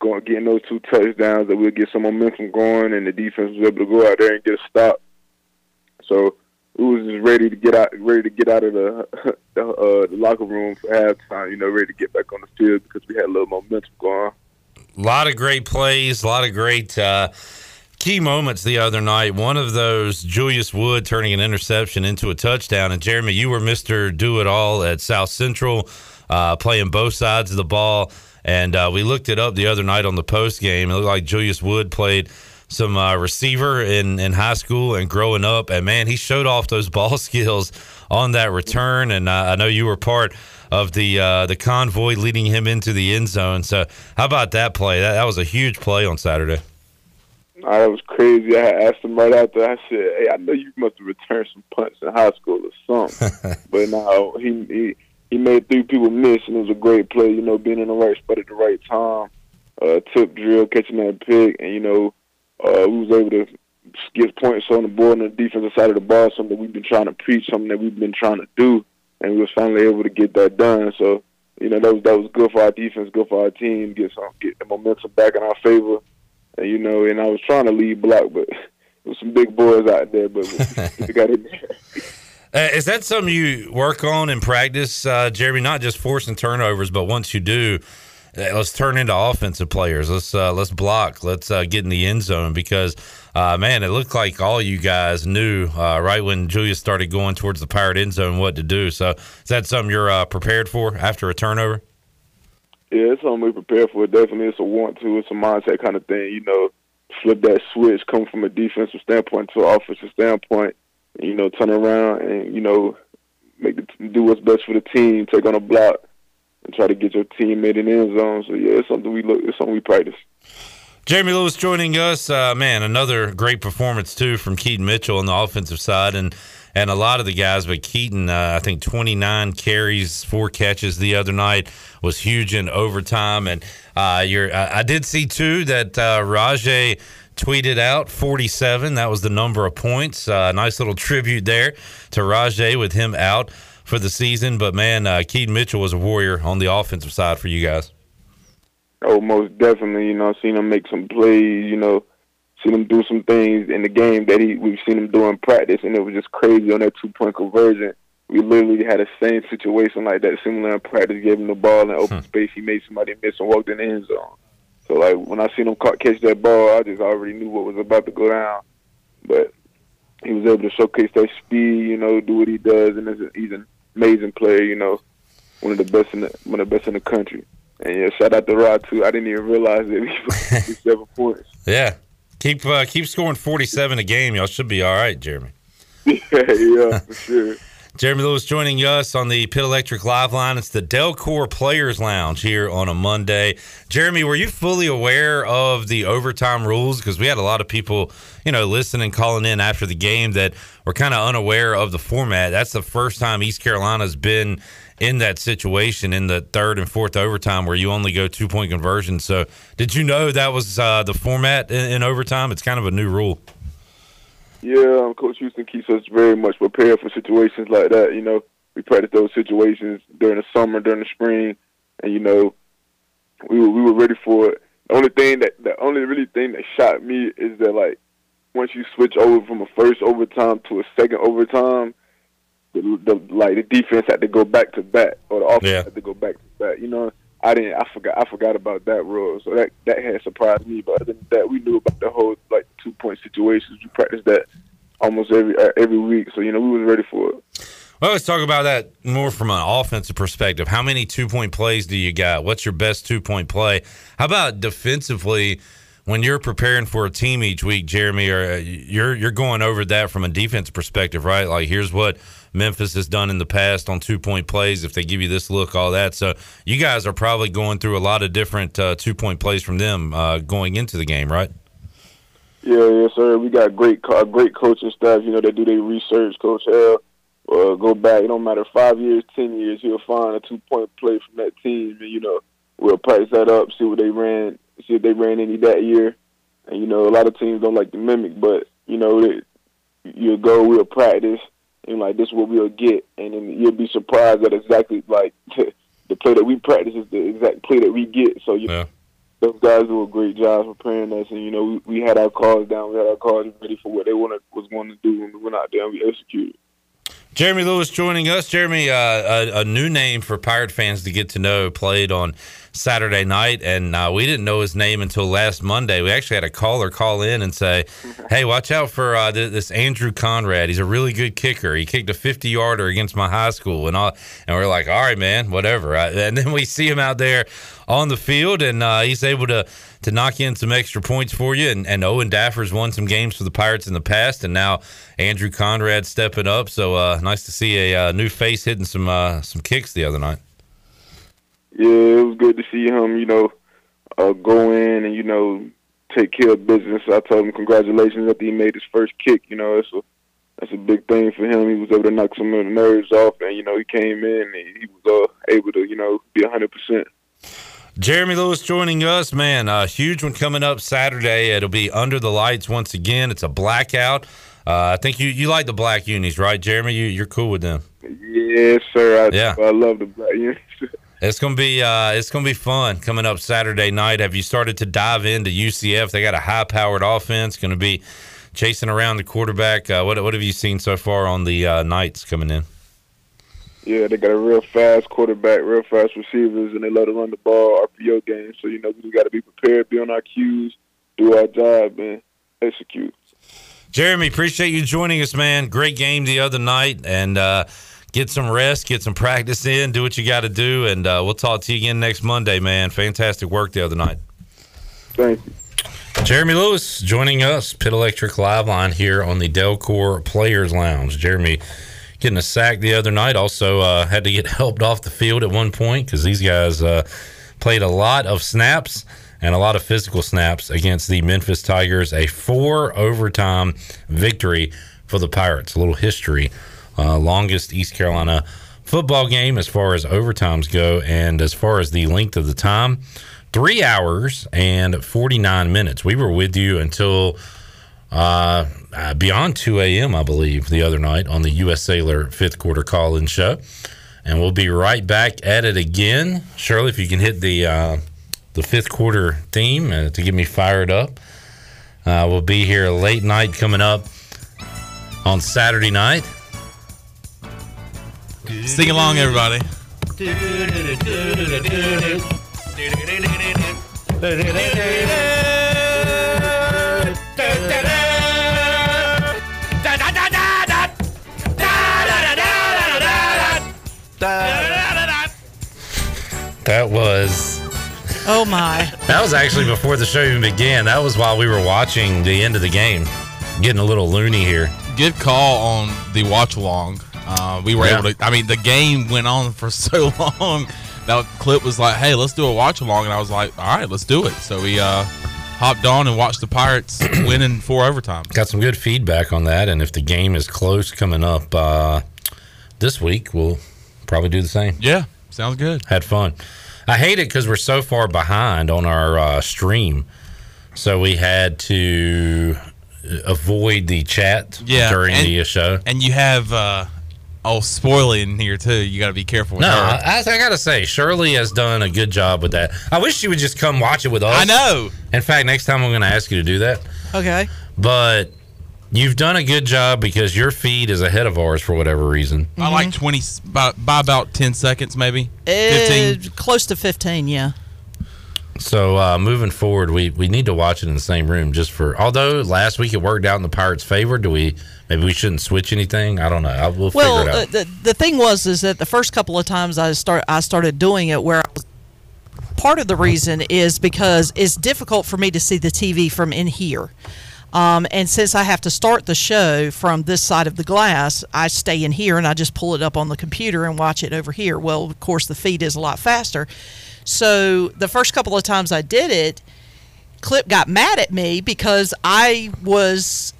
going getting those two touchdowns that we'd get some momentum going, and the defense was able to go out there and get a stop. So we was just ready to get out, ready to get out of the the, uh, the locker room for halftime. You know, ready to get back on the field because we had a little momentum going. A lot of great plays, a lot of great. Uh, key moments the other night. One of those, Julius Wood turning an interception into a touchdown. And Jeremy, you were Mr. Do It All at South Central, uh, playing both sides of the ball. And uh, we looked it up the other night on the post game. It looked like Julius Wood played some uh, receiver in, in high school and growing up. And man, he showed off those ball skills on that return. And uh, I know you were part of the uh, the convoy leading him into the end zone. So, how about that play? That, that was a huge play on Saturday. Oh, that was crazy. I asked him right after. I said, "Hey, I know you must have returned some punts in high school or something." but now he he he made three people miss, and it was a great play. You know, being in the right spot at the right time, uh, tip drill, catching that pick, and you know, uh, we was able to get points on the board on the defensive side of the ball. Something we've been trying to preach, something that we've been trying to do, and we was finally able to get that done. So, you know, that was that was good for our defense, good for our team, get some get the momentum back in our favor and, you know, and I was trying to lead block, but there was some big boys out there, but we got there. Uh, is that something you work on in practice, uh, Jeremy? Not just forcing turnovers, but once you do, uh, let's turn into offensive players. Let's uh, let's block. Let's uh, get in the end zone because, uh, man, it looked like all you guys knew uh, right when Julius started going towards the pirate end zone what to do. So, is that something you're uh, prepared for after a turnover? Yeah, it's something we prepare for. Definitely, it's a want to. It's a mindset kind of thing. You know, flip that switch, come from a defensive standpoint to an offensive standpoint. And, you know, turn around and you know, make the, do what's best for the team. Take on a block and try to get your teammate in the end zone. So yeah, it's something we look. It's something we practice. Jeremy Lewis joining us. Uh, man, another great performance too from Keaton Mitchell on the offensive side, and and a lot of the guys. But Keaton, uh, I think 29 carries, four catches the other night was huge in overtime. And uh, you're, I, I, did see too that uh, Rahjai tweeted out 47. That was the number of points. Uh, nice little tribute there to Rahjai with him out for the season. But man, uh, Keaton Mitchell was a warrior on the offensive side for you guys. Oh, most definitely. You know, I've seen him make some plays. You know, seen him do some things in the game that he we've seen him do in practice, and it was just crazy on that two point conversion. We literally had a same situation like that, similar in practice. Gave him the ball in open hmm. space, he made somebody miss and walked in the end zone. So like when I seen him catch that ball, I just already knew what was about to go down. But he was able to showcase that speed, you know, do what he does, and he's, he's an amazing player, you know, one of the best in the one of the best in the country. And yeah, shout out to Rod too. I didn't even realize that he was seven points. Yeah. Keep uh, keep scoring 47 a game. Y'all should be all right, Jeremy. yeah, yeah, for sure. Jeremy Lewis joining us on the Pit Electric Live Line. It's the Delcor Players Lounge here on a Monday. Jeremy, were you fully aware of the overtime rules? Because we had a lot of people, you know, listening, calling in after the game that were kind of unaware of the format. That's the first time East Carolina's been in that situation in the third and fourth overtime where you only go two point conversion. So, did you know that was uh, the format in, in overtime? It's kind of a new rule. Yeah, um, Coach Houston keeps us very much prepared for situations like that. You know, we practice those situations during the summer, during the spring, and you know, we were we were ready for it. The only thing that the only really thing that shocked me is that like once you switch over from a first overtime to a second overtime, the, the like the defense had to go back to back or the offense Yeah. had to go back to back. You know, I didn't. I forgot. I forgot about that rule. So that that had surprised me. But other than that, we knew about the whole like two point situations. We practiced that almost every uh, every week. So you know, we was ready for it. Well, let's talk about that more from an offensive perspective. How many two point plays do you got? What's your best two point play? How about defensively? When you're preparing for a team each week, Jeremy, or uh, you're you're going over that from a defense perspective, right? Like here's what Memphis has done in the past on two point plays. If they give you this look, all that. So you guys are probably going through a lot of different uh, two point plays from them uh, going into the game, right? Yeah, yes, sir. We got great, co- great coaching staff. You know, they do their research. Coach L, uh, go back. It don't matter five years, ten years. He'll find a two point play from that team, and you know, we'll price that up, see what they ran, see if they ran any that year. And you know, a lot of teams don't like to mimic, but you know, you'll go, we'll practice, and like this is what we'll get, and then you'll be surprised that exactly like the play that we practice is the exact play that we get. So you those guys do a great job preparing us, and you know we, we had our calls down, we had our calls ready for what they wanted was going to do, and we went out there and we executed. Jeremy Lewis joining us. Jeremy, uh, a, a new name for Pirate fans to get to know, played on Saturday night, and uh, we didn't know his name until last Monday. We actually had a caller call in and say, "Hey, watch out for uh, th- this Andrew Conrad. He's a really good kicker. He kicked a 50 yarder against my high school." And all, and we're like, "All right, man, whatever." And then we see him out there on the field, and uh, he's able to to knock in some extra points for you. And, and Owen Daffer's won some games for the Pirates in the past, and now Andrew Conrad stepping up. So uh, nice to see a uh, new face hitting some uh, some kicks the other night. Yeah, it was good to see him, you know, uh, go in and you know take care of business. I told him congratulations after he made his first kick. You know, it's a that's a big thing for him. He was able to knock some of the nerves off, and you know he came in and he was uh, able to you know be hundred percent. Jeremy Lewis joining us, man. A huge one coming up Saturday. It'll be under the lights once again. It's a blackout. Uh, I think you, you like the black unis, right, Jeremy? You, you're cool with them. Yes, sir. I, Yeah. I love the black. Yeah. It's gonna be uh, it's gonna be fun coming up Saturday night. Have you started to dive into UCF? They got a high powered offense. Going to be chasing around the quarterback. Uh, what what have you seen so far on the uh, Knights coming in? Yeah, they got a real fast quarterback, real fast receivers, and they love to run the ball, RPO game. So you know we got to be prepared, be on our cues, do our job, and execute. Jeremy, appreciate you joining us, man. Great game the other night, and uh, get some rest, get some practice in, do what you got to do, and uh, we'll talk to you again next Monday, man. Fantastic work the other night. Thank you. Jeremy Lewis joining us, Pit Electric Live Line here on the Delcor Players Lounge. Jeremy getting a sack the other night. Also uh, had to get helped off the field at one point because these guys uh, played a lot of snaps and a lot of physical snaps against the Memphis Tigers. A four overtime victory for the Pirates. A little history. Uh, longest East Carolina football game as far as overtimes go, and as far as the length of the time, three hours and 49 minutes. We were with you until uh, uh, beyond 2 a.m., I believe, the other night on the U.S. Sailor fifth quarter call in show. And we'll be right back at it again. Shirley, if you can hit the uh, the fifth quarter theme uh, to get me fired up. Uh, we'll be here late night coming up on Saturday night. Sing along, everybody. That was Oh my! that was actually before the show even began. That was while we were watching the end of the game. Getting a little loony here. Good call on the watch along. Uh, we were Yeah. able to. I mean, the game went on for so long. That clip was like, "Hey, let's do a watch along," and I was like, "All right, let's do it." So we uh, hopped on and watched the Pirates win in four overtime. Got some good feedback on that, and if the game is close coming up uh, this week, we'll probably do the same. Yeah, sounds good. Had fun. I hate it because we're so far behind on our uh, stream, so we had to avoid the chat Yeah, during and- the show. And you have uh, oh spoiling here too. You got to be careful. With No, her. I, I gotta say, Shirley has done a good job with that. I wish she would just come watch it with us. I know. In fact, next time I'm going to ask you to do that. Okay. But you've done a good job because your feed is ahead of ours for whatever reason. I like twenty by, by about ten seconds, maybe Uh, fifteen. close to 15, yeah. So uh, moving forward, we, we need to watch it in the same room just for. Although last week it worked out in the Pirates' favor, do we? Maybe we shouldn't switch anything. I don't know. I, we'll Well, figure it uh, the, the thing was is that the first couple of times I start I started doing it where part of the reason is because it's difficult for me to see the TV from in here. Um, and since I have to start the show from this side of the glass, I stay in here and I just pull it up on the computer and watch it over here. Well, of course, the feed is a lot faster. So the first couple of times I did it, Clip got mad at me because I was,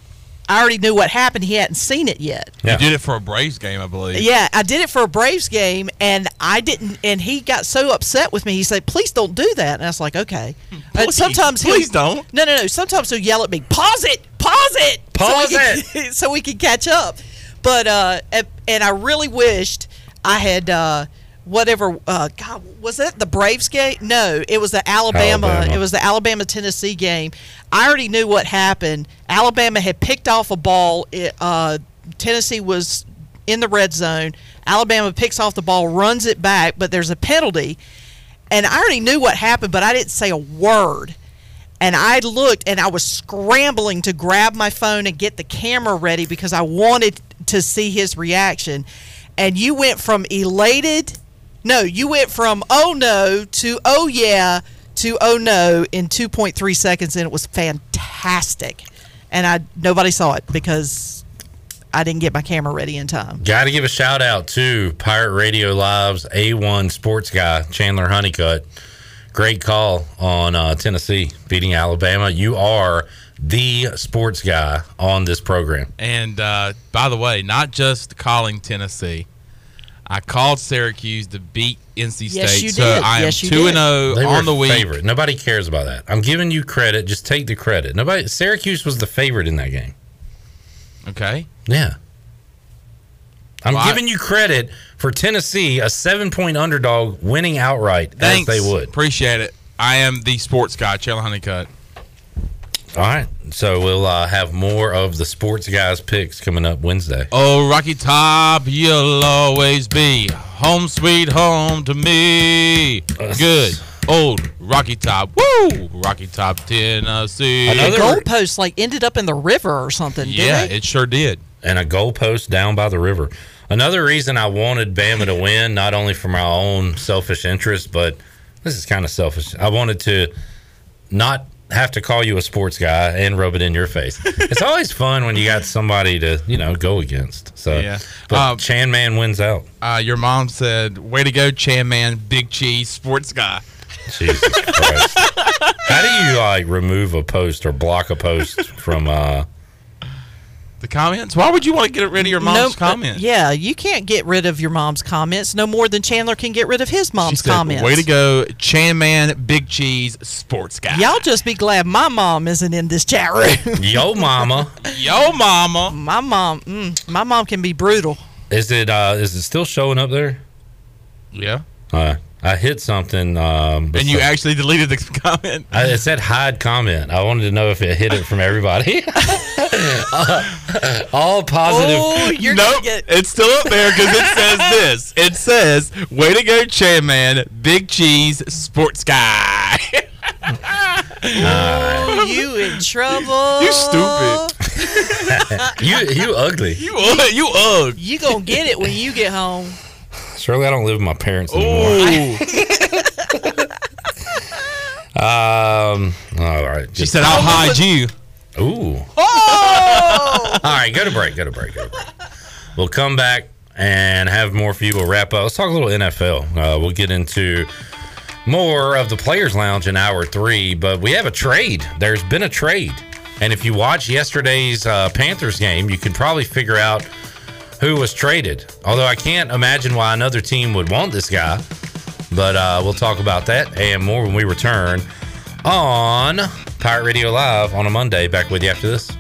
I already knew what happened. He hadn't seen it yet. You did it for a Braves game, I believe. Yeah, I did it for a Braves game, and I didn't. And he got so upset with me. He said, "Please don't do that." And I was like, "Okay." But Please, sometimes he'll, please don't. No, no, no. Sometimes he'll yell at me, "Pause it! Pause it! Pause so we Can, so we can catch up. But uh, and, and I really wished I had uh, whatever. Uh, God, was that the Braves game? No, it was the Alabama. Alabama. It was the Alabama Tennessee game. I already knew what happened. Alabama had picked off a ball. It, uh, Tennessee was in the red zone. Alabama picks off the ball, runs it back, but there's a penalty. And I already knew what happened, but I didn't say a word. And I looked and I was scrambling to grab my phone and get the camera ready because I wanted to see his reaction. And you went from elated, no, you went from oh no to oh yeah to oh no in 2.3 seconds and it was fantastic. And I nobody saw it because I didn't get my camera ready in time. Got to give a shout out to Pirate Radio Live's A1 sports guy, Chandler Honeycutt. Great call on uh, Tennessee beating Alabama. You are the sports guy on this program. And uh, by the way, not just calling Tennessee. I called Syracuse to beat NC State. Yes, you so did. I am Yes, you two did. and zero They were on the week. favorite. Nobody cares about that. I'm giving you credit. Just take the credit. Nobody. Syracuse was the favorite in that game. Okay. Yeah. I'm Well, I- giving you credit for Tennessee, a seven point underdog, winning outright Thanks. as they would. Appreciate it. I am the sports guy, Chandler Honeycutt. All right. So we'll uh, have more of the sports guys' picks coming up Wednesday. Oh, Rocky Top, you'll always be home sweet home to me. Good. Old Rocky Top. Woo! Rocky Top, Tennessee. the goalpost like ended up in the river or something. Yeah, didn't they? it sure did. And a goalpost down by the river. Another reason I wanted Bama to win, not only for my own selfish interest, but this is kind of selfish. I wanted to not have to call you a sports guy and rub it in your face. it's always fun when you got somebody to, you know, go against. So, Yeah. but Um, Chan Man wins out. Uh, your mom said, "Way to go, Chan Man, big cheese, sports guy." Jesus Christ. How do you like remove a post or block a post from uh The comments? Why would you want to get rid of your mom's uh, comments? yeah, you can't get rid of your mom's comments no more than Chandler can get rid of his She mom's said, comments. Way to go, Chan Man, big cheese, sports guy. Y'all just be glad my mom isn't in this chat room. Yo Mama? Yo Mama. My mom, mm, my mom can be brutal. Is it uh is it still showing up there? Yeah. Uh, I hit something. Um, And you actually deleted the comment. I, it said hide comment. I wanted to know if it hit it from everybody. all positive. Oh, you're nope, get. it's still up there because it says this. It says, "Way to go, Chan Man! Big Cheese Sports Guy." Oh, you in trouble? You stupid. you you ugly. You ug- you ugh. You gonna get it when you get home. Surely I don't live with my parents anymore. um. All right. She said, "I'll hide you." Ooh. Oh! All right, go to break. Go to break. Go to break. We'll come back and have more for you. We'll wrap up. Let's talk a little NFL. Uh, we'll get into more of the Players Lounge in hour three, but we have a trade. There's been a trade. And if you watch yesterday's uh, Panthers game, you could probably figure out who was traded. Although I can't imagine why another team would want this guy. But uh, we'll talk about that and more when we return on Pirate Radio Live on a Monday. Back with you after this.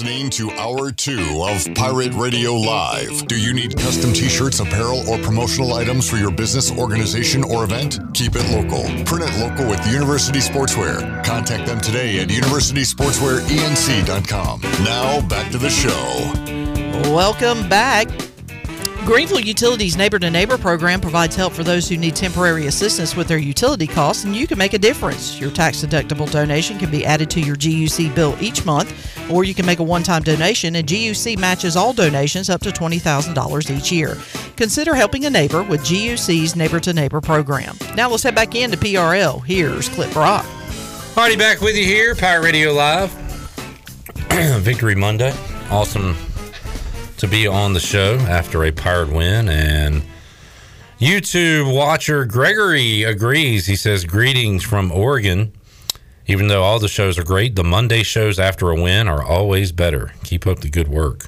Listening to Hour 2 of Pirate Radio Live. Do you need custom t shirts, apparel, or promotional items for your business, organization, or event? Keep it local. Print it local with University Sportswear. Contact them today at universitysportswearenc.com. Now, back to the show. Welcome back. Greenville Utilities Neighbor to Neighbor program provides help for those who need temporary assistance with their utility costs, and you can make a difference. Your tax deductible donation can be added to your GUC bill each month, or you can make a one time donation, and GUC matches all donations up to $20,000 each year. Consider helping a neighbor with GUC's Neighbor to Neighbor program. Now let's head back into PRL. Here's Clip Rock. Alrighty, back with you here, Pirate Radio Live. Victory Monday. Awesome to be on the show after a Pirate win. And YouTube watcher Gregory agrees. He says, Greetings from Oregon. Even though all the shows are great, the Monday shows after a win are always better. Keep up the good work.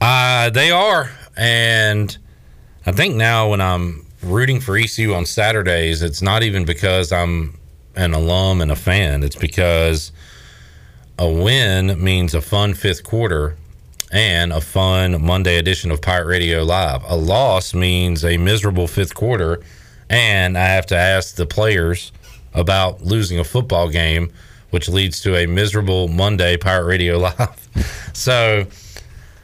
Uh, they are. And I think now when I'm rooting for ECU on Saturdays, it's not even because I'm an alum and a fan. It's because a win means a fun fifth quarter and a fun Monday edition of Pirate Radio Live. A loss means a miserable fifth quarter, and I have to ask the players about losing a football game, which leads to a miserable Monday Pirate Radio Live. so,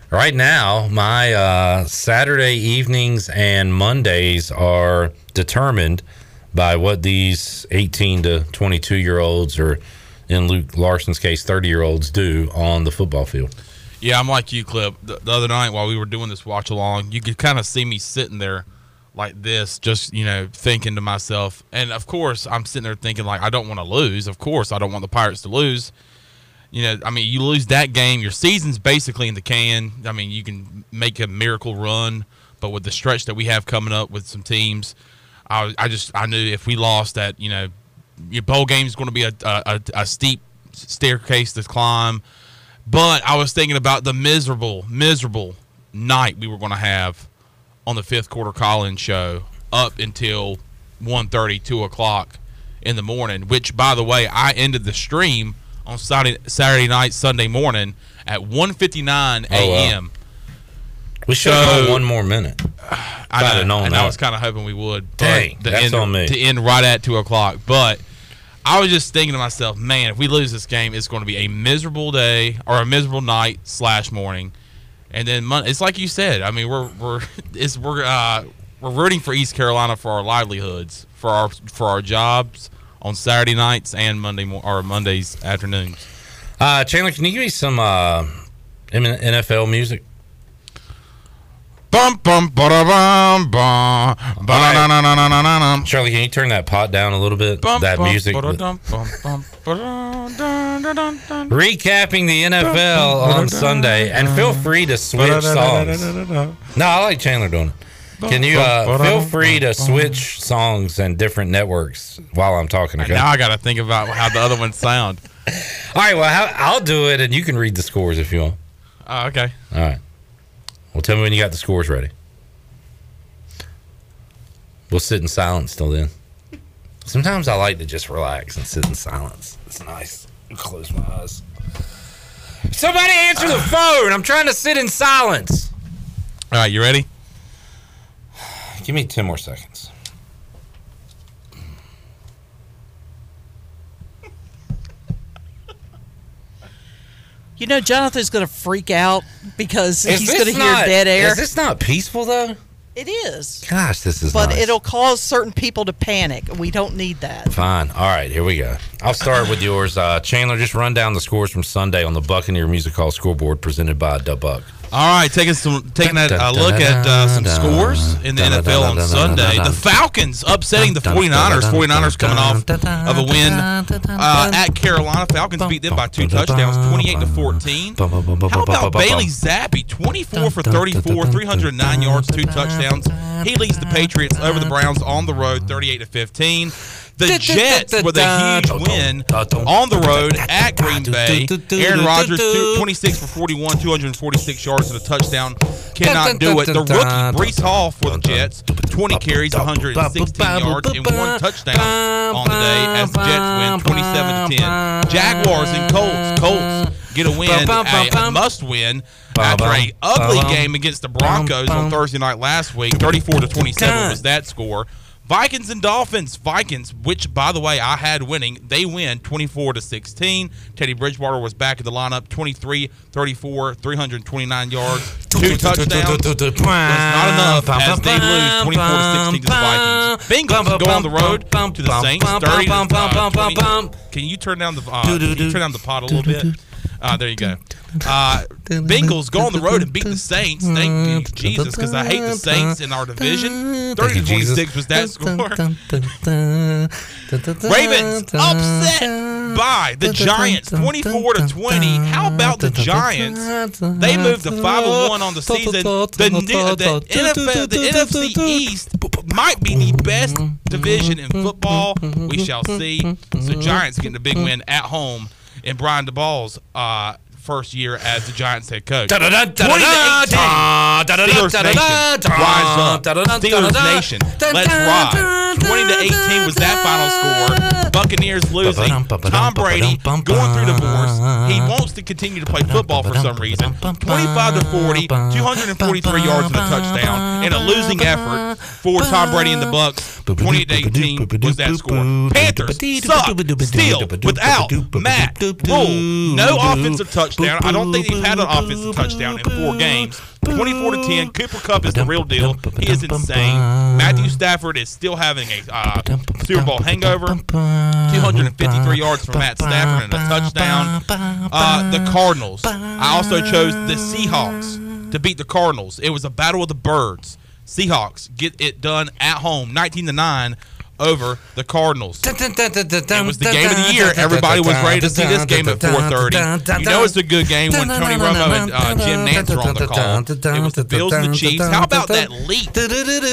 right now, my uh, Saturday evenings and Mondays are determined by what these 18 to 22 year olds, or in Luke Larson's case, 30 year olds, do on the football field. Yeah, I'm like you, Clip. The, the other night while we were doing this watch along, you could kind of see me sitting there like this, just you know, thinking to myself. And of course, I'm sitting there thinking like, I don't want to lose. Of course, I don't want the Pirates to lose. You know, I mean, you lose that game, your season's basically in the can. I mean, you can make a miracle run, but with the stretch that we have coming up with some teams, I, I just I knew if we lost that, you know, your bowl game is going to be a, a, a steep staircase to climb. But I was thinking about the miserable, miserable night we were going to have on the fifth quarter call-in show up until 1.30, 2 o'clock in the morning, which, by the way, I ended the stream on Saturday, Saturday night, Sunday morning at 1.59 Oh, wow. a.m. We should have gone one more minute. I know, known and that. I was kind of hoping we would. Dang, that's end, on me. To end right at two o'clock, but I was just thinking to myself, man, if we lose this game, it's going to be a miserable day or a miserable night slash morning, and then Mon- it's like you said. I mean, we're we're it's we're uh, we're rooting for East Carolina for our livelihoods, for our for our jobs on Saturday nights and Monday mo- or Mondays afternoons. Uh, Chandler, can you give me some uh, NFL music? Bum bum ba bum bum ba Charlie, can you turn that pot down a little bit? that music. Recapping the NFL on Sunday, and feel free to switch songs. No, I like Chandler doing it. Can you uh, feel free to switch songs and different networks while I'm talking? Okay. Now I got to think about how the other ones sound. All right. Well, I'll do it, and you can read the scores if you want. Oh, okay. All right. Well, tell me when you got the scores ready. We'll sit in silence till then. Sometimes I like to just relax and sit in silence. It's nice. Close my eyes. Somebody answer the phone. I'm trying to sit in silence. All right, you ready? Give me 10 more seconds. You know, Jonathan's going to freak out because Is he's going to hear dead air. Is this not peaceful though? It is. Gosh, this is but nice. it'll cause certain people to panic. We don't need that. Fine. All right, here we go. I'll start with yours. Uh, Chandler, just run down the scores from Sunday on the Buccaneer Music Hall scoreboard presented by Dubuck. All right, taking some taking a uh, look at uh, some scores in the NFL on Sunday. The Falcons upsetting the 49ers. 49ers coming off of a win uh, at Carolina. Falcons beat them by two touchdowns, 28 to 14. How about Bailey Zappe, 24 for 34, 309 yards, two touchdowns. He leads the Patriots over the Browns on the road, 38 to 15. The Jets with a huge win on the road at Green Bay. Aaron Rodgers, 26 for 41, 246 yards and a touchdown. Cannot do it. The rookie, Breece Hall for the Jets, 20 carries, 116 yards, and one touchdown on the day as the Jets win 27 to 10. Jaguars and Colts. Colts get a win, a, a must win after a ugly game against the Broncos on Thursday night last week. 34 to 27 was that score. Vikings and Dolphins. Vikings, which by the way I had winning, they win 24 to 16. Teddy Bridgewater was back in the lineup, 23, 34, 329 yards, two touchdowns. Was not enough as they lose 24 to 16 to the Vikings. Bengals go on the road to the Saints, 30 to uh, 20. Can you turn down the uh, can you turn down the pot a little bit? Uh, there you go. Uh, Bengals go on the road and beat the Saints. Thank you, Jesus, because I hate the Saints in our division. 30 to 26 was that score. Ravens upset by the Giants, 24 to 20. How about the Giants? They moved to 5 and 1 on the season. The, new- the NFL, the NFC East might be the best division in football. We shall see. So Giants getting a big win at home in Brian Daboll's uh, first year as the Giants head coach. 20 to 18. Steelers Nation rise up. Steelers Nation, let's ride. 20 to 18 was that final score. Buccaneers losing. Tom Brady going through divorce. He wants to continue to play football for some reason. 25 to 40, 243 yards and a touchdown, in a losing effort for Tom Brady and the Bucks. 28 to 18 was that score. Panthers suck still without Matt Rhule. No offensive touchdown. I don't think he's had an offensive touchdown in four games. 24 to 10. Cooper Kupp is the real deal. He is insane. Matthew Stafford is still having a uh, Super Bowl hangover. 253 yards from Matt Stafford and a touchdown. Uh, the Cardinals. I also chose the Seahawks to beat the Cardinals. It was a battle of the birds. Seahawks get it done at home, 19 to 9 over the Cardinals. It was the game of the year. Everybody was ready to see this game at 4:30. You know it's a good game when Tony Romo and uh, Jim Nantz are on the call. It was the Bills and the Chiefs. How about that leap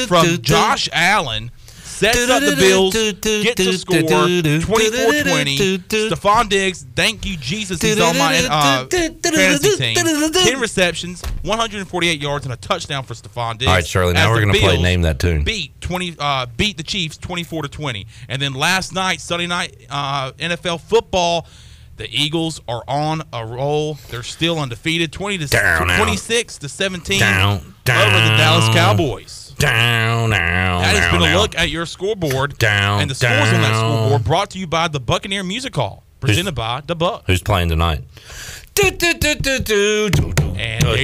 from Josh Allen? Sets up the Bills, get to score 24-20. Stefon Diggs, thank you, Jesus, he's on my uh, fantasy team. 10 receptions, 148 yards, and a touchdown for Stefon Diggs. All right, Charlie. Now we're going to play Name That Tune. Beat 20, uh, beat the Chiefs 24 to 20. And then last night, Sunday night uh, NFL football, the Eagles are on a roll. They're still undefeated, 20 to Down, down. 26 to 17 Down, over the Dallas Cowboys. Down, down. That has down, been a look at your scoreboard Down, and the scores on that scoreboard brought to you by the Buccaneer Music Hall, presented by the Buck. Who's playing tonight? And there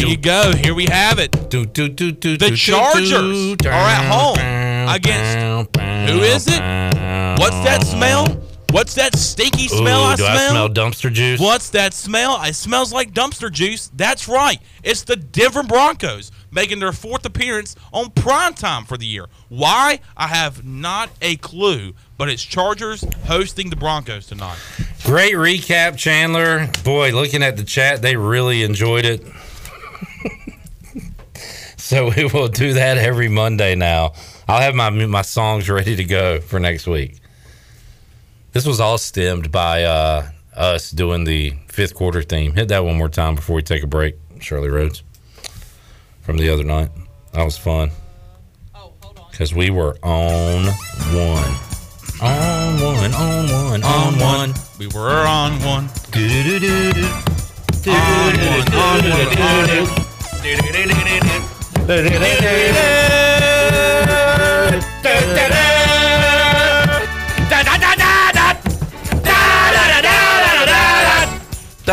you go. Here we have it. The Chargers are at home against who is it? What's that smell? What's that stinky smell Ooh, I do smell? I smell dumpster juice? What's that smell? It smells like dumpster juice. That's right. It's the Denver Broncos making their fourth appearance on prime time for the year. Why? I have not a clue, but it's Chargers hosting the Broncos tonight. Great recap, Chandler. Boy, looking at the chat, they really enjoyed it. so we will do that every Monday now. I'll have my my songs ready to go for next week. This was all stemmed by uh, us doing the fifth quarter theme. Hit that one more time before we take a break, Shirley Rhodes. From the other night. That was fun. Oh, because we were on one. On one, on one, on one. We were on one. Do-do-do-do-do. On one, on one, on one.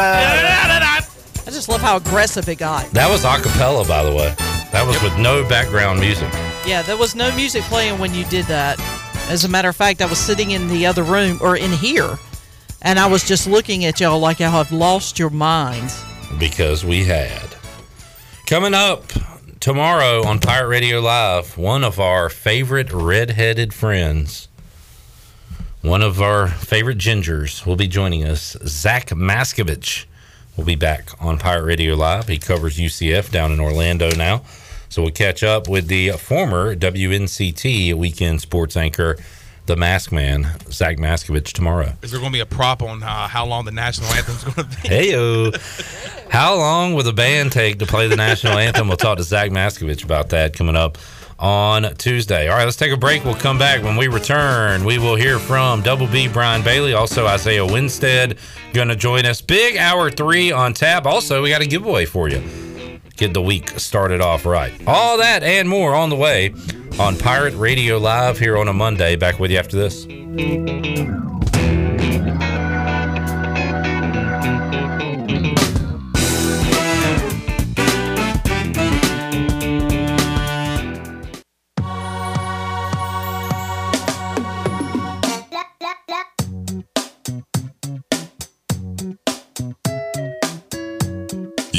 I just love how aggressive it got. That was a cappella, by the way. That was with no background music. Yeah, there was no music playing when you did that. As a matter of fact, I was sitting in the other room or in here, and I was just looking at y'all like y'all have lost your minds. because we had. Coming up tomorrow on Pirate Radio Live, one of our favorite redheaded friends, one of our favorite gingers, will be joining us. Zach Maskovich will be back on Pirate Radio Live. He covers UCF down in Orlando now. So we'll catch up with the former WNCT weekend sports anchor, the Mask Man, Zach Maskovich, tomorrow. Is there going to be a prop on uh, how long the national anthem is going to be? Hey, how long will the band take to play the national anthem? We'll talk to Zach Maskovich about that coming up on Tuesday. All right, let's take a break. We'll come back. When we return, we will hear from Double B Brian Bailey, also Isaiah Winstead, to join us. Big hour three on tap. Also, we got a giveaway for you. Get the week started off right. All that and more on the way on Pirate Radio Live here on a Monday. Back with you after this.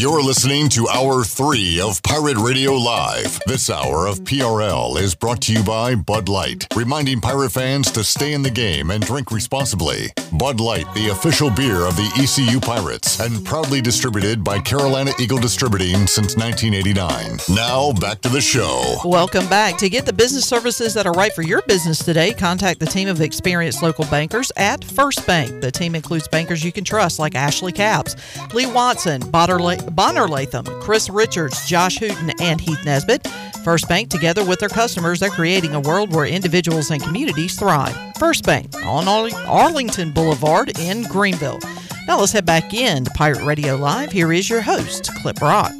You're listening to Hour 3 of Pirate Radio Live. This hour of PRL is brought to you by Bud Light, reminding pirate fans to stay in the game and drink responsibly. Bud Light, the official beer of the ECU Pirates, and proudly distributed by Carolina Eagle Distributing since 1989. Now, back to the show. Welcome back. To get the business services that are right for your business today, contact the team of experienced local bankers at First Bank. The team includes bankers you can trust like Ashley Capps, Lee Watson, Bonner, Bonner Latham, Chris Richards, Josh Hooten, and Heath Nesbitt. First Bank, together with their customers, they're creating a world where individuals and communities thrive. First Bank on Arlington Boulevard in Greenville. Now let's head back in to Pirate Radio Live. Here is your host, Clip Rock.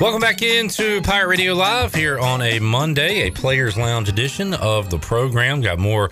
Welcome back into Pirate Radio Live here on a Monday, a Players Lounge edition of the program. Got more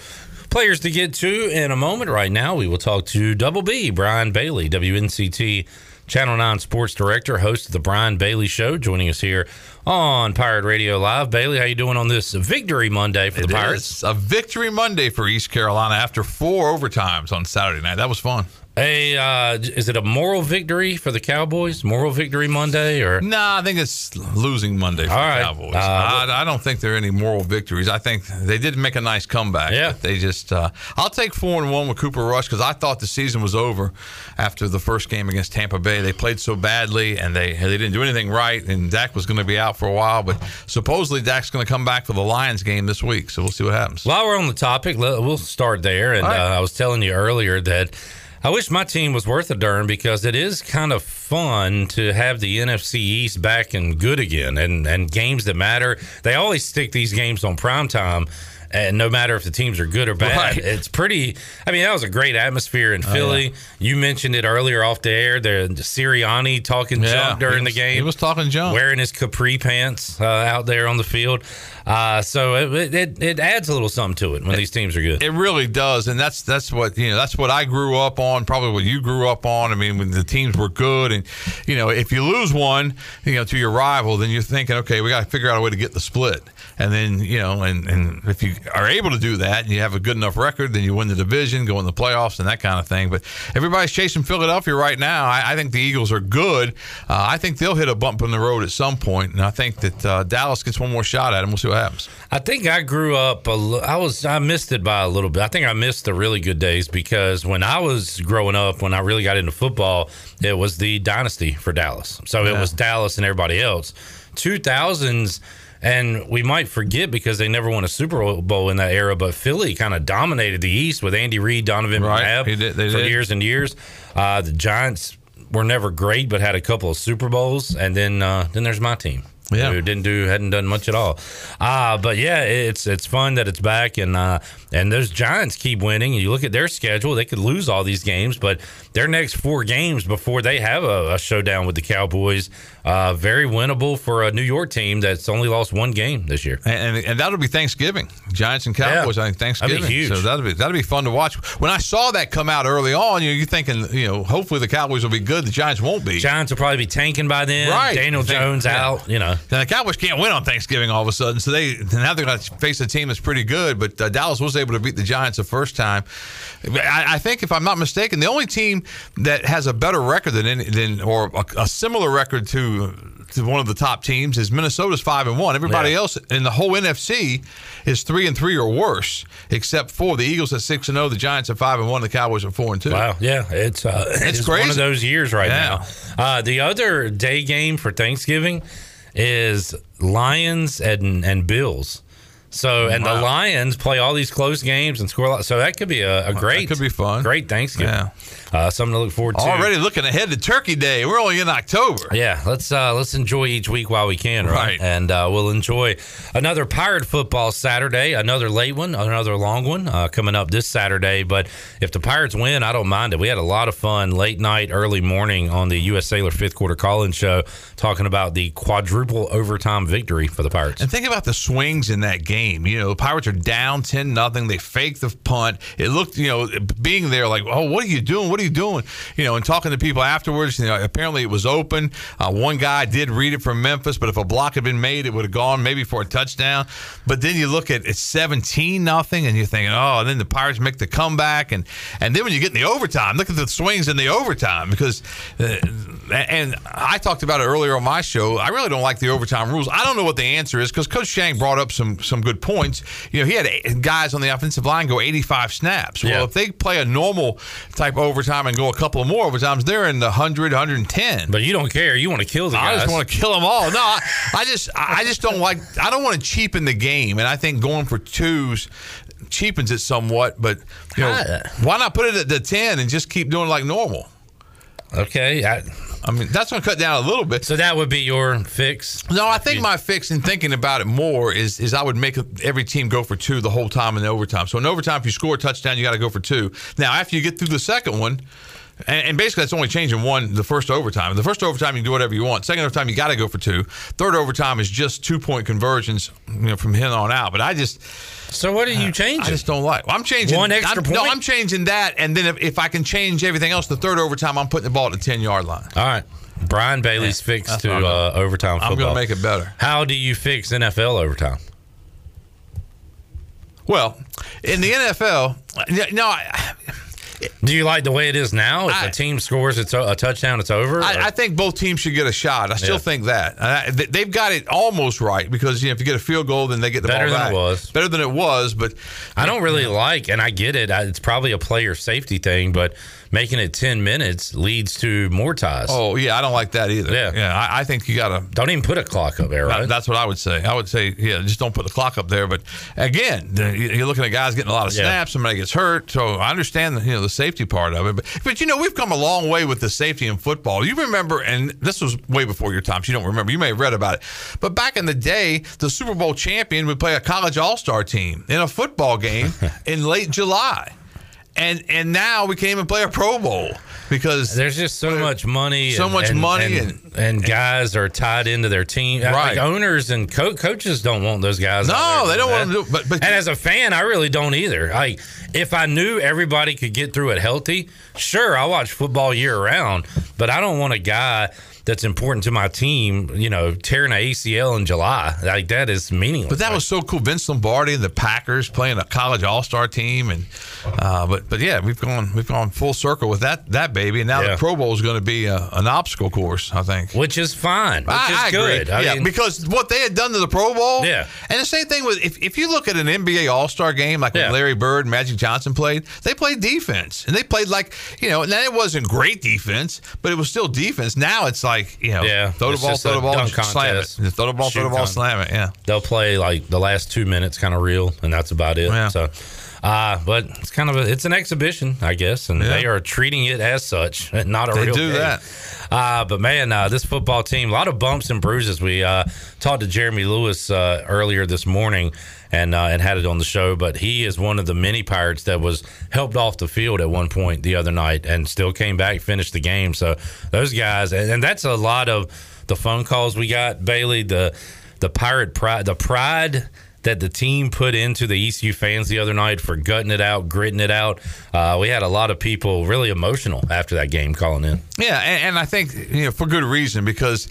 players to get to in a moment. Right now, we will talk to Double B, Brian Bailey, WNCT Channel 9 Sports Director, host of the Brian Bailey Show, joining us here on Pirate Radio Live. Bailey, how you doing on this Victory Monday for the It Pirates? is a victory Monday for East Carolina after four overtimes on Saturday night. That was fun. A uh, is it a moral victory for the Cowboys? Moral victory Monday or No, I think it's losing Monday for All the right. Cowboys. Uh, I, I don't think there are any moral victories. I think they did make a nice comeback. Yeah, they just. Uh, I'll take four and one with Cooper Rush because I thought the season was over after the first game against Tampa Bay. They played so badly and they they didn't do anything right, and Dak was going to be out for a while. But supposedly Dak's going to come back for the Lions game this week, so we'll see what happens. While we're on the topic, we'll start there. And right. uh, I was telling you earlier that I wish my team was worth a darn because it is kind of fun to have the NFC East back and good again, and and games that matter. They always stick these games on prime time. And no matter if the teams are good or bad, Right. it's pretty. I mean, that was a great atmosphere in Oh, Philly. yeah. You mentioned it earlier off the air. The, the Sirianni talking Yeah, junk during he the game. he was talking junk. wearing his capri pants uh, out there on the field. Uh, so it, it it adds a little something to it when these teams are good. It really does, and that's that's what you know. That's what I grew up on. Probably what you grew up on. I mean, when the teams were good, and you know, if you lose one, you know, to your rival, then you're thinking, okay, we got to figure out a way to get the split. And then you know, and and if you are able to do that, and you have a good enough record, then you win the division, go in the playoffs, and that kind of thing. But everybody's chasing Philadelphia right now. I, I think the Eagles are good. Uh, I think they'll hit a bump in the road at some point, and I think that uh, Dallas gets one more shot at them. We'll see what I think I grew up. A, li- I was. I missed it by a little bit. I think I missed the really good days because when I was growing up, when I really got into football, it was the dynasty for Dallas. So it was Dallas and everybody else. Two thousands. And we might forget because they never won a Super Bowl in that era, but Philly kind of dominated the East with Andy Reid, Donovan Right. McNabb did- for did. years and years. Uh, the Giants were never great, but had a couple of Super Bowls, and then uh, then there's my team. Yeah. who didn't do hadn't done much at all. Uh, but yeah, it's it's fun that it's back and uh, and those Giants keep winning. And You look at their schedule; they could lose all these games, but their next four games before they have a, a showdown with the Cowboys, uh, very winnable for a New York team that's only lost one game this year. And, and, and that'll be Thanksgiving, Giants and Cowboys. Yeah. I think Thanksgiving. That'd be huge. So that'll be that'll be fun to watch. When I saw that come out early on, you know, you're thinking, you know, hopefully the Cowboys will be good. The Giants won't be. Giants will probably be tanking by then. Right. Daniel Think- Jones yeah. out. You know. The Cowboys can't win on Thanksgiving all of a sudden, so they now they're going to face a team that's pretty good. But uh, Dallas was able to beat the Giants the first time. I, I think, if I'm not mistaken, the only team that has a better record than any, than or a, a similar record to to one of the top teams is Minnesota's five and one. Everybody Yeah. else in the whole NFC is three and three or worse, except for the Eagles at six and zero, the Giants at five and one, the Cowboys at four and two. Wow, yeah, it's uh, It's it's, one of those years right Yeah. now. Uh, the other day game for Thanksgiving is Lions and and Bills. So and the Lions play all these close games and score a lot. So that could be a, a great, could be fun. great Thanksgiving. Yeah. Uh, something to look forward to. Already looking ahead to Turkey Day. We're only in October. Yeah, let's uh, let's enjoy each week while we can, right? Right. And uh, we'll enjoy another Pirate football Saturday, another late one, another long one uh, coming up this Saturday. But if the Pirates win, I don't mind it. We had a lot of fun late night, early morning on the U.S. Cellular fifth quarter call-in show, talking about the quadruple overtime victory for the Pirates. And think about the swings in that game. You know, the Pirates are down 10 nothing. They fake the punt. It looked, you know, being there like, oh, what are you doing? What are you doing? You know, and talking to people afterwards, you know, apparently it was open. Uh, one guy did read it from Memphis, but if a block had been made, it would have gone maybe for a touchdown. But then you look at it's 17 nothing and you're thinking, oh, and then the Pirates make the comeback. And, and then when you get in the overtime, look at the swings in the overtime because, uh, and I talked about it earlier on my show. I really don't like the overtime rules. I don't know what the answer is because Coach Shang brought up some some good points. You know, he had eight guys on the offensive line go 85 snaps. Well, Yeah. if they play a normal type overtime and go a couple more overtimes, they're in the 100, 110. But you don't care. You want to kill the I guys. just want to kill them all. No, I, I just I just don't like. I don't want to cheapen the game, and I think going for twos cheapens it somewhat. But you know, why not put it at the 10 and just keep doing like normal? Okay. I, I mean, that's going to cut down a little bit. So that would be your fix. No, I think my fix in thinking about it more is is I would make every team go for two the whole time in the overtime. So in overtime, if you score a touchdown, you got to go for two. Now, after you get through the second one, and, and basically that's only changing one the first overtime. The first overtime you can do whatever you want. Second overtime you got to go for two. Third overtime is just two point conversions, you know, from here on out. But I just so what are you changing? I just don't like. Well, I'm changing One extra I'm- No. I'm changing that, and then if, if I can change everything else, the third overtime, I'm putting the ball at the ten yard line. All right. Brian Bailey's fix that's to uh, overtime I'm gonna make it better. How do you fix NFL overtime? Well, in the NFL, no, I, Do you like the way it is now? If a team scores it's a, a touchdown, it's over. I, I think both teams should get a shot. I still Yeah. think that they- they've got it almost right because you know if you get a field goal, then they get the Better ball than back. it was. Better than it was, but I don't really like, and I get it. I- It's probably a player safety thing, but making it ten minutes leads to more ties. Oh yeah, I don't like that either. Yeah. yeah. I, I think you got to don't even put a clock up there, right? That- that's what I would say. I would say yeah, just don't put the clock up there. But again, you- you're looking at guys getting a lot of Yeah. snaps. Somebody gets hurt, so I understand the, you know the safety part of it. But but you know we've come a long way with the safety in football. You remember, and this was way before your time. So you don't remember. You may have read about it. But back in the day, the Super Bowl champion would play a college all star team in a football game in late July. And and now we can't even play a Pro Bowl because There's just so much money, so and- much and- money and, and guys are tied into their team. Like Right. owners and co- coaches don't want those guys. No, they don't doing want to do- but- but- and as a fan, I really don't either. Like if I knew everybody could get through it healthy, sure, I watch football year round. But I don't want a guy that's important to my team, you know, tearing an ACL in July. Like that is meaningless. But that was so cool. Vince Lombardi and the Packers playing a college All Star team, and uh, but but yeah, we've gone we've gone full circle with that that baby, and now Yeah. the Pro Bowl is going to be a, an obstacle course, I think. which is fine. Which I, is I good. agree. I yeah, mean- because what they had done to the Pro Bowl. Yeah. And the same thing with if, if you look at an NBA All Star game, like Yeah. when Larry Bird and Magic Johnson played, they played defense. And they played like, you know, now it wasn't great defense, but it was still defense. Now it's like, you know, Yeah, throw the ball, throw the ball, slam it. contest. Throw the ball, throw the ball, slam it. Yeah. they'll play like the last two minutes kind of real and that's about it Yeah. so Uh, but it's kind of a, it's an exhibition, I guess, and Yeah. they are treating it as such, not a They real do game. that. Uh, but man, uh, this football team, a lot of bumps and bruises. We uh, talked to Jeremy Lewis uh, earlier this morning and uh, and had it on the show. But he is one of the many Pirates that was helped off the field at one point the other night and still came back, finished the game. So those guys, and, and that's a lot of the phone calls we got, Bailey. The the Pirate pride, the pride that the team put into the ECU fans the other night for gutting it out, gritting it out. Uh, we had a lot of people really emotional after that game calling in. Yeah, and, and I think you know for good reason because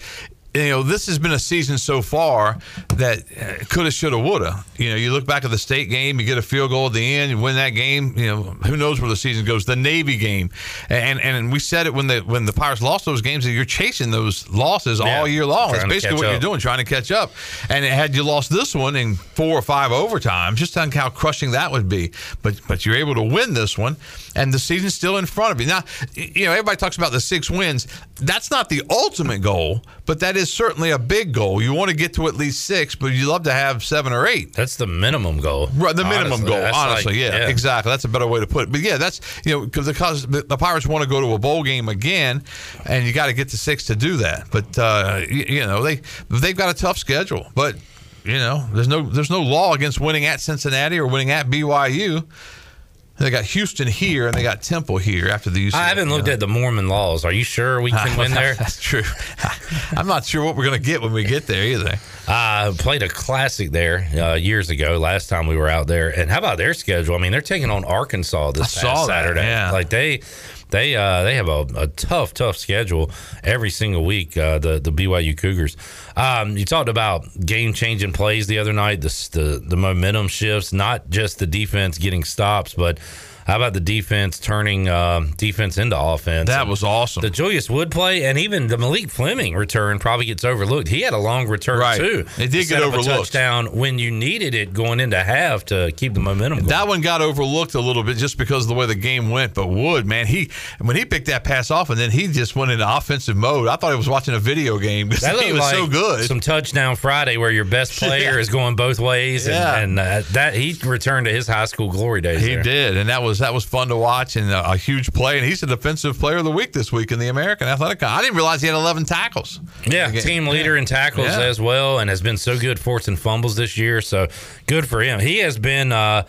you know this has been a season so far that uh, coulda, shoulda, woulda. You know, you look back at the state game, you get a field goal at the end, you win that game. You know, who knows where the season goes? The Navy game, and and we said it when the when the Pirates lost those games that you're chasing those losses Yeah, all year long. It's basically what you're doing, trying to catch up. And had you lost this one in four or five overtimes, just think how crushing that would be. But but you're able to win this one, and the season's still in front of you. Now, you know everybody talks about the six wins. That's not the ultimate goal, but that is certainly a big goal. You want to get to at least six, but you'd love to have seven or eight. That's the minimum goal. Right, the minimum Honestly, goal. Honestly, like- yeah, yeah. exactly. That's a better way to put it. But yeah, that's you know because because the the Pirates want to go to a bowl game again, and you got to get to six to do that. But uh, you, you know they they've got a tough schedule, but you know there's no there's no law against winning at Cincinnati or winning at BYU. They got Houston here and they got Temple here after the UCF. I haven't looked at the Mormon laws. Are you sure we can win there? That's true. I'm not sure what we're going to get when we get there either. Uh, played a classic there uh, years ago. Last time we were out there, and how about their schedule? I mean, they're taking on Arkansas this I past saw that, Saturday. yeah. Like they, they, uh, they have a, a tough, tough schedule every single week. Uh, the the BYU Cougars. Um, you talked about game changing plays the other night. The, the the momentum shifts, not just the defense getting stops, but how about the defense turning um defense into offense? That And was awesome. The Julius Wood play and even the Malik Fleming return probably gets overlooked. He had a long return Right. too. It did to get overlooked. touchdown when you needed it going into half to keep the momentum. Going. That one got overlooked a little bit just because of the way the game went. But Wood, man, he when he picked that pass off and then he just went into offensive mode. I thought he was watching a video game because That he was so good. Some touchdown Friday where your best player Yeah. is going both ways, and, Yeah. and uh, that he returned to his high school glory days. He there. did, and that was that was fun to watch and a, a huge play. And he's the defensive player of the week this week in the American Athletic. I didn't realize he had 11 tackles. Yeah, team leader in tackles Yeah. as well, and has been so good forcing fumbles this year. So good for him. He has been. Uh,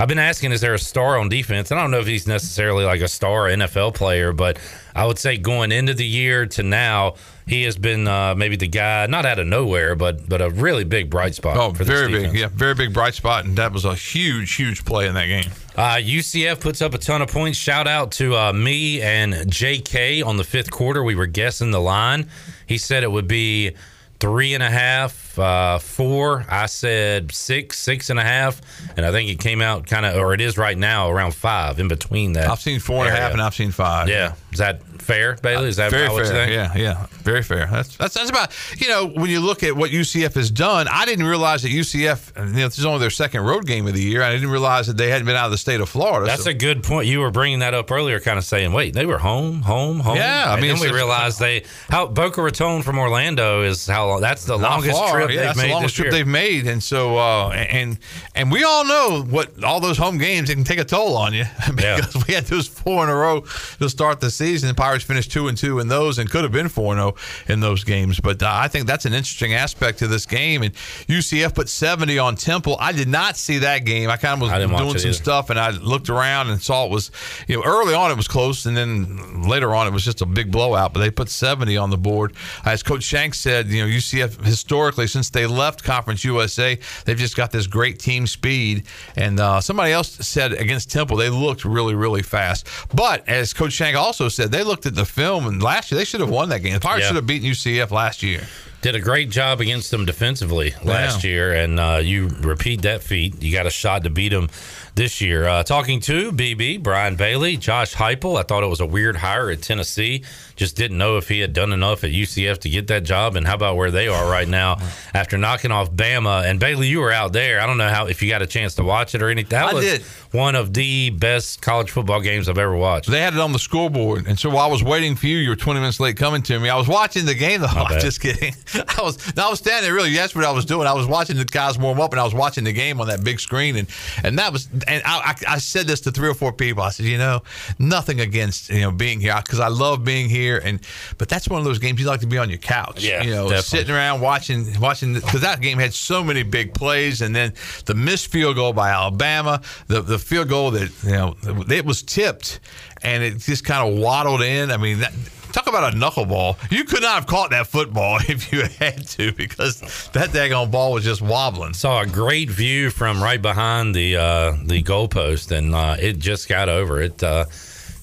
I've been asking, is there a star on defense? I don't know if he's necessarily like a star NFL player, but I would say going into the year to now, he has been uh, maybe the guy, not out of nowhere, but but a really big bright spot. Oh, very big, yeah, very big bright spot, and that was a huge, huge play in that game. Uh, UCF puts up a ton of points. Shout out to uh, me and JK on the fifth quarter. We were guessing the line. He said it would be three and a half, uh, four. I said six, six and a half, and I think it came out kind of, or it is right now around five in between that. I've seen four and a half, and I've seen five. Yeah, is that fair, Bailey? Is that very about what you fair? think? Yeah, yeah, very fair. That's, that's that's about you know when you look at what UCF has done. I didn't realize that UCF, you know, this is only their second road game of the year. I didn't realize that they hadn't been out of the state of Florida. That's so- a good point. You were bringing that up earlier, kind of saying, "Wait, they were home, home, home." Yeah, I mean, then we realized they how Boca Raton from Orlando is how long. That's the longest far. Trip Yeah, that's the longest trip year. they've made, and so uh, and and we all know what all those home games can take a toll on you because we had those four in a row to start the season. The Pirates finished two and two in those, and could have been four and zero in those games. But uh, I think that's an interesting aspect to this game. And UCF put seventy on Temple. I did not see that game. I kind of was I didn't watch doing some either. stuff, and I looked around and saw it was you know early on it was close, and then later on it was just a big blowout. But they put seventy on the board. As Coach Shanks said, you know UCF historically since they left Conference USA, they've just got this great team speed. And uh, somebody else said against Temple, they looked really, really fast. But as Coach Shank also said, they looked at the film and last year they should have won that game. The Pirates Yeah. should have beaten UCF last year. Did a great job against them defensively last Yeah. year, and uh, you repeat that feat. You got a shot to beat them this year. Uh, talking to BB, Brian Bailey, Josh Heupel. I thought it was a weird hire at Tennessee. Just didn't know if he had done enough at UCF to get that job. And how about where they are right now after knocking off Bama? And Bailey, you were out there. I don't know how if you got a chance to watch it or anything. That I was did. one of the best college football games I've ever watched. They had it on the scoreboard, and so while I was waiting for you, you were 20 minutes late coming to me. I was watching the game, though. I'm just kidding. I was I was standing there really. That's what I was doing. I was watching the guys warm up, and I was watching the game on that big screen, and and that was. And I, I, I said this to three or four people. I said, you know, nothing against you know being here because I love being here, and but that's one of those games you like to be on your couch. Yeah, you know, definitely. sitting around watching watching because that game had so many big plays, and then the missed field goal by Alabama, the the field goal that you know it was tipped, and it just kind of waddled in. I mean that. Talk about a knuckleball. You could not have caught that football if you had to because that daggone ball was just wobbling. Saw a great view from right behind the uh, the goalpost, and uh, it just got over. It uh,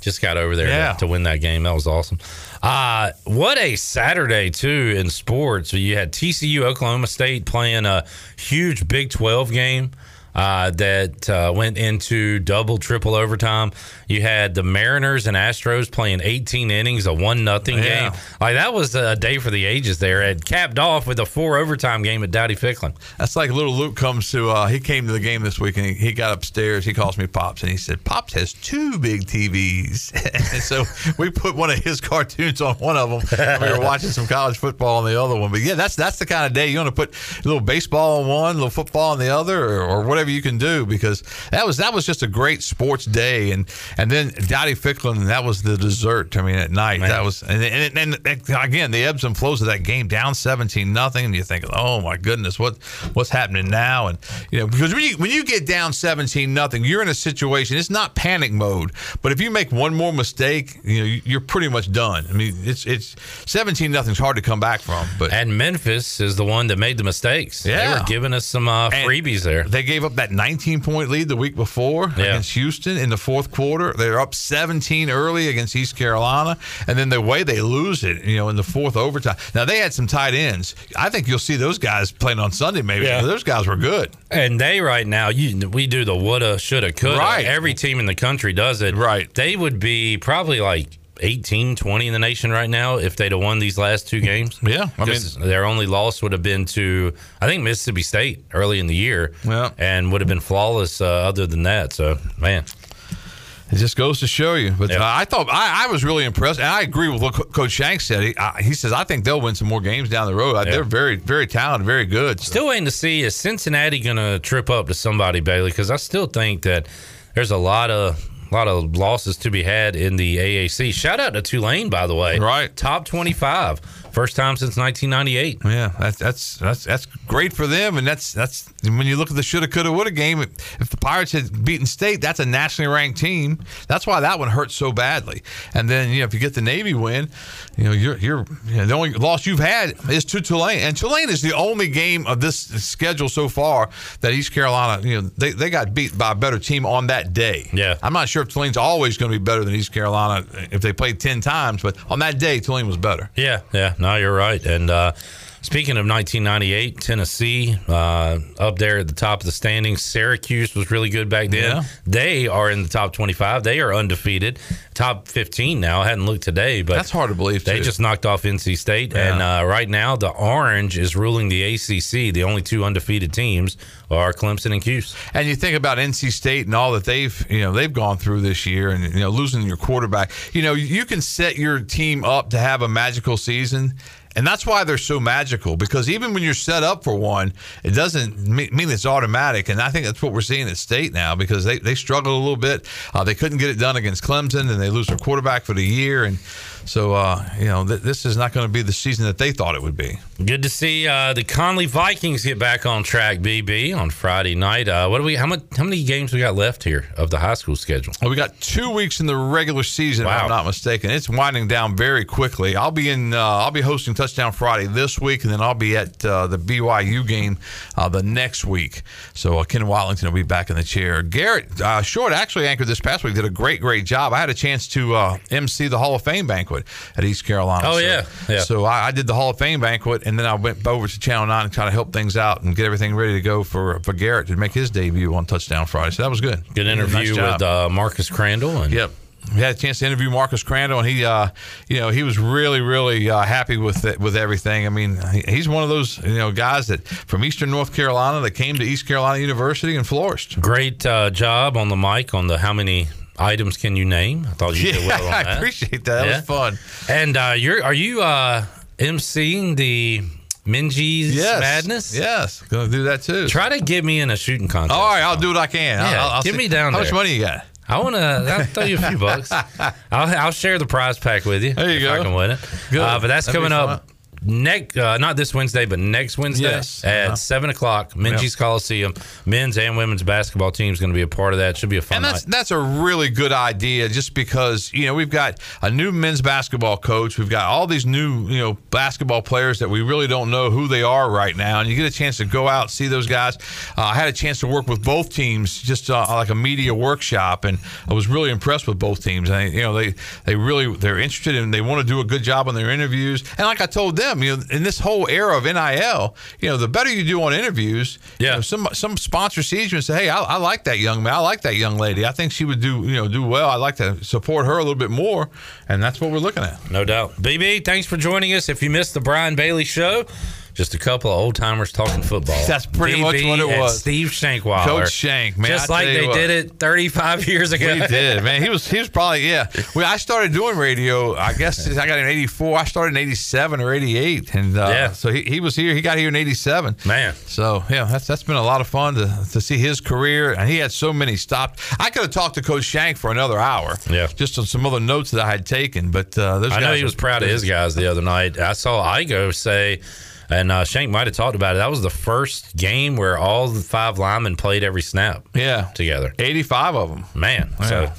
just got over there Yeah. to, to win that game. That was awesome. Uh, what a Saturday too in sports. You had TCU Oklahoma State playing a huge Big Twelve game. Uh, that uh, went into double, triple overtime. You had the Mariners and Astros playing 18 innings, a one nothing Yeah. game. Like that was a day for the ages. There, it capped off with a four overtime game at Dowdy Ficklin. That's like little Luke comes to. Uh, he came to the game this week and he, he got upstairs. He calls me Pops and he said, "Pops has two big TVs." and so we put one of his cartoons on one of them. and we were watching some college football on the other one. But yeah, that's that's the kind of day you want to put a little baseball on one, a little football on the other, or, or whatever you can do because that was that was just a great sports day. And and then Dowdy-Ficklen, that was the dessert. I mean, at night that was and, and, and, and again the ebbs and flows of that game down seventeen nothing, and you think, oh my goodness, what what's happening now? And you know because when you when you get down seventeen nothing, you're in a situation. It's not panic mode, but if you make one more mistake, you know you're pretty much done. I mean, it's it's seventeen nothing's hard to come back from. But And Memphis is the one that made the mistakes. yeah. They were giving us some uh, freebies there. They gave up that 19 point lead the week before Yeah. against Houston in the fourth quarter. They're up 17 early against East Carolina, and then the way they lose it, you know, in the fourth overtime. Now they had some tight ends. I think you'll see those guys playing on Sunday. Maybe Yeah. those guys were good. And they right now, you we do the woulda, shoulda, coulda. Right. Every team in the country does it. Right. They would be probably like 18, 20 in the nation right now if they'd have won these last two games. Yeah, I mean- their only loss would have been to I think Mississippi State early in the year. Yeah. and would have been flawless uh, other than that. So man, It just goes to show you. But Yeah. uh, I thought I, I was really impressed, and I agree with what Co- Coach Shanks said. He, uh, he says I think they'll win some more games down the road. Uh, Yeah. They're very, very talented, very good. So- Still waiting to see is Cincinnati going to trip up to somebody, Bailey? Because I still think that there's a lot of lot of losses to be had in the AAC. Shout out to Tulane, by the way. Right. top twenty-five, first time since 1998. Yeah, that's that's that's that's great for them, and that's that's when you look at the shoulda, coulda, woulda game. If the Pirates had beaten State, that's a nationally ranked team. That's why that one hurts so badly. And then you know if you get the Navy win, you know you're you're you know, the only loss you've had is to Tulane, and Tulane is the only game of this schedule so far that East Carolina you know they, they got beat by a better team on that day. Yeah. I'm not sure if Tulane's always going to be better than East Carolina if they played ten times, but on that day Tulane was better. Yeah, yeah, no, you're right. And uh, speaking of 1998, Tennessee uh, up there at the top of the standings. Syracuse was really good back then. Yeah. They are in the top 25. They are undefeated. Top 15 now. I hadn't looked today, but That's hard to believe. They too. just knocked off NC State, Yeah. and uh, right now the Orange is ruling the ACC. The only two undefeated teams are Clemson and Cuse. And you think about NC State and all that they've you know they've gone through this year, and you know losing your quarterback. You know you can set your team up to have a magical season. And that's why they're so magical because even when you're set up for one, it doesn't mean it's automatic. And I think that's what we're seeing at State now because they, they struggled a little bit. Uh, they couldn't get it done against Clemson and they lose their quarterback for the year. And so, uh, you know, th- this is not going to be the season that they thought it would be. Good to see uh, the Conley Vikings get back on track. BB on Friday night. Uh, what do we? How much? How many games we got left here of the high school schedule? Well, we got two weeks in the regular season, if I'm not mistaken. It's winding down very quickly. I'll be in. Uh, I'll be hosting Touchdown Friday this week, and then I'll be at uh, the BYU game uh, the next week. So uh, Ken Watlington will be back in the chair. Garrett uh, Short actually anchored this past week. Did a great, great job. I had a chance to uh, MC the Hall of Fame banquet at East Carolina. Oh, So- yeah. Yeah. So I, I did the Hall of Fame banquet, and then I went over to Channel Nine and try to help things out and get everything ready to go for for Garrett to make his debut on Touchdown Friday. So that was good. Good interview Nice with uh, Marcus Crandall. And Yep. We had a chance to interview Marcus Crandall, and he, uh, you know, he was really, really uh, happy with it, with everything. I mean, he's one of those, you know, guys that from Eastern North Carolina that came to East Carolina University and flourished. Great uh, job on the mic on the how many items can you name? I thought you did Yeah, well on that. I appreciate that. That Yeah. was fun. And uh, you're are you uh, emceeing the Minges Yes. Madness. Yes, gonna do that too. Try to get me in a shooting contest. All right, I'll do what I can. Yeah, I'll, I'll get see- me down How there. much money you got? I want to. I'll throw you a few bucks. I'll, I'll share the prize pack with you. There you go. I can win it. Good. Uh, but that's That'd coming up next, uh, not this Wednesday, but next Wednesday Yes. at Uh-huh. seven o'clock. Minges Coliseum. Men's and women's basketball team is going to be a part of that. Should be a fun And that's night. that's a really good idea, just because you know we've got a new men's basketball coach, we've got all these new you know basketball players that we really don't know who they are right now, and you get a chance to go out and see those guys. Uh, I had a chance to work with both teams, just uh, like a media workshop, and I was really impressed with both teams. And you know they they really they're interested and they want to do a good job on their interviews. And like I told them, you know, in this whole era of NIL, you know, the better you do on interviews, yeah. You know, some some sponsor sees you and say, hey, I, I like that young man, I like that young lady, I think she would do you know do well. I'd like to support her a little bit more, and that's what we're looking at. No doubt. BB, thanks for joining us. If you missed the Brian Bailey show, just a couple of old timers talking football. That's pretty much what it was. Steve Shankweiler. Coach Shank, man, Just I like they what. did it 35 years ago. We did, man. He was he was probably yeah. Well, I started doing radio. I guess I got in '84. I started in '87 or '88, and uh, Yeah. So he, he was here. He got here in '87. Man. So yeah, that's that's been a lot of fun to to see his career, and he had so many stopped. I could have talked to Coach Shank for another hour. Yeah. Just on some other notes that I had taken, but uh, those I know he was are- proud of his guys the other night. I saw Igo say, and uh, Shank might have talked about it. That was the first game where all the five linemen played every snap. Yeah, together, eighty-five of them. Man, so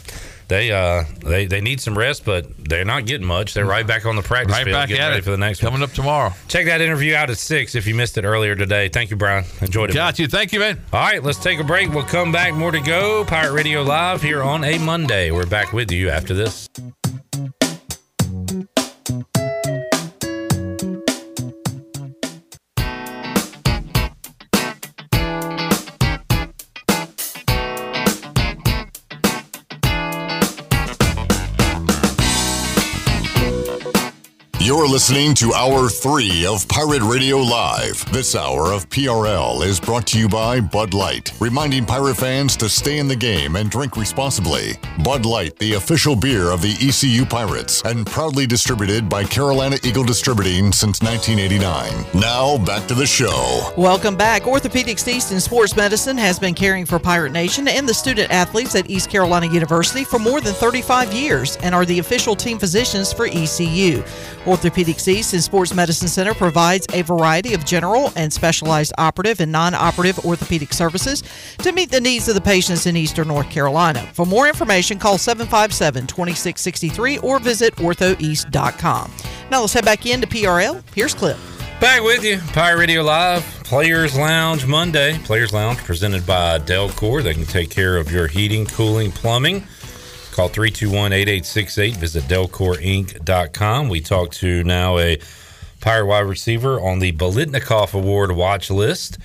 they uh they they need some rest, but they're not getting much. They're right back on the practice Right field, back getting at ready it. for the next Coming one. up tomorrow. Check that interview out at six if you missed it earlier today. Thank you, Brian. Enjoyed it. Got you. Thank you, man. All right, let's take a break. We'll come back. More to go. Pirate Radio Live here on a Monday. We're back with you after this. You're listening to Hour 3 of Pirate Radio Live. This hour of PRL is brought to you by Bud Light, reminding pirate fans to stay in the game and drink responsibly. Bud Light, the official beer of the ECU Pirates, and proudly distributed by Carolina Eagle Distributing since 1989. Now, back to the show. Welcome back. Orthopedics East in Sports Medicine has been caring for Pirate Nation and the student athletes at East Carolina University for more than 35 years and are the official team physicians for ECU. Orthopedics East in Sports Medicine Center provides a variety of general and specialized operative and non operative orthopedic services to meet the needs of the patients in Eastern North Carolina. For more information, call 757 2663 or visit orthoeast.com. Now let's head back into PRL. Here's Clip. Back with you, Pirate Radio Live, Players Lounge Monday. Players Lounge presented by Delcor. They can take care of your heating, cooling, plumbing. Call 321 8868. Visit delcorinc.com. We talk to now a Pirate wide receiver on the Biletnikoff Award watch list.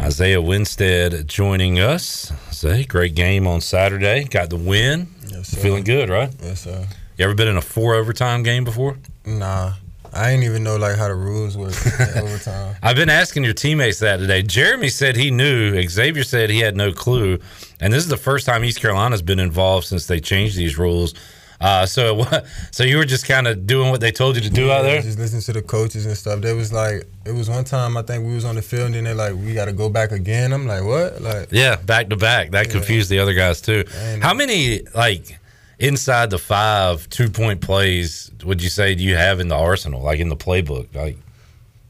Isaiah Winstead joining us. Say, great game on Saturday. Got the win. Yes. Feeling good, right? Yes, sir. You ever been in a four overtime game before? Nah, I didn't even know like how the rules work in overtime. I've been asking your teammates that today. Jeremy said he knew. Xavier said he had no clue. And this is the first time East Carolina's been involved since they changed these rules. Uh, so, what- so you were just kind of doing what they told you to do out there. Just listening to the coaches and stuff. They was like, it was one time I think we was on the field and then they're like, we got to go back again. I'm like, what? Like, Yeah, back to back. That confused the other guys too. How many like inside the five two point plays would you say do you have in the arsenal, like in the playbook? Like,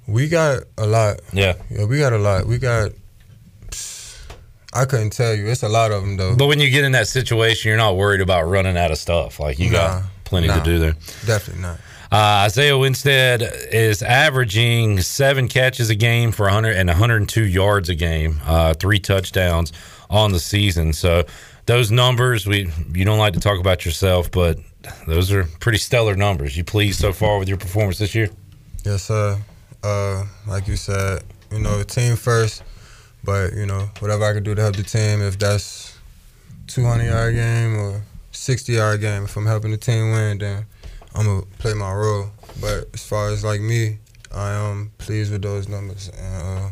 we got a lot. yeah. Yeah, we got a lot. We got. I couldn't tell you. It's a lot of them though. But when you get in that situation, you're not worried about running out of stuff. Like you got plenty nah. to do there. Definitely not. Uh, Isaiah Winstead is averaging seven catches a game for 100 and 102 yards a game, uh, three touchdowns on the season. So those numbers, we you don't like to talk about yourself, but those are pretty stellar numbers. You pleased so far with your performance this year? Yes, sir. Uh, like you said, you know, team first. But you know, whatever I can do to help the team, if that's 200 yard game or 60 yard game, if I'm helping the team win, then I'm gonna play my role. But as far as like me, I am pleased with those numbers, and uh,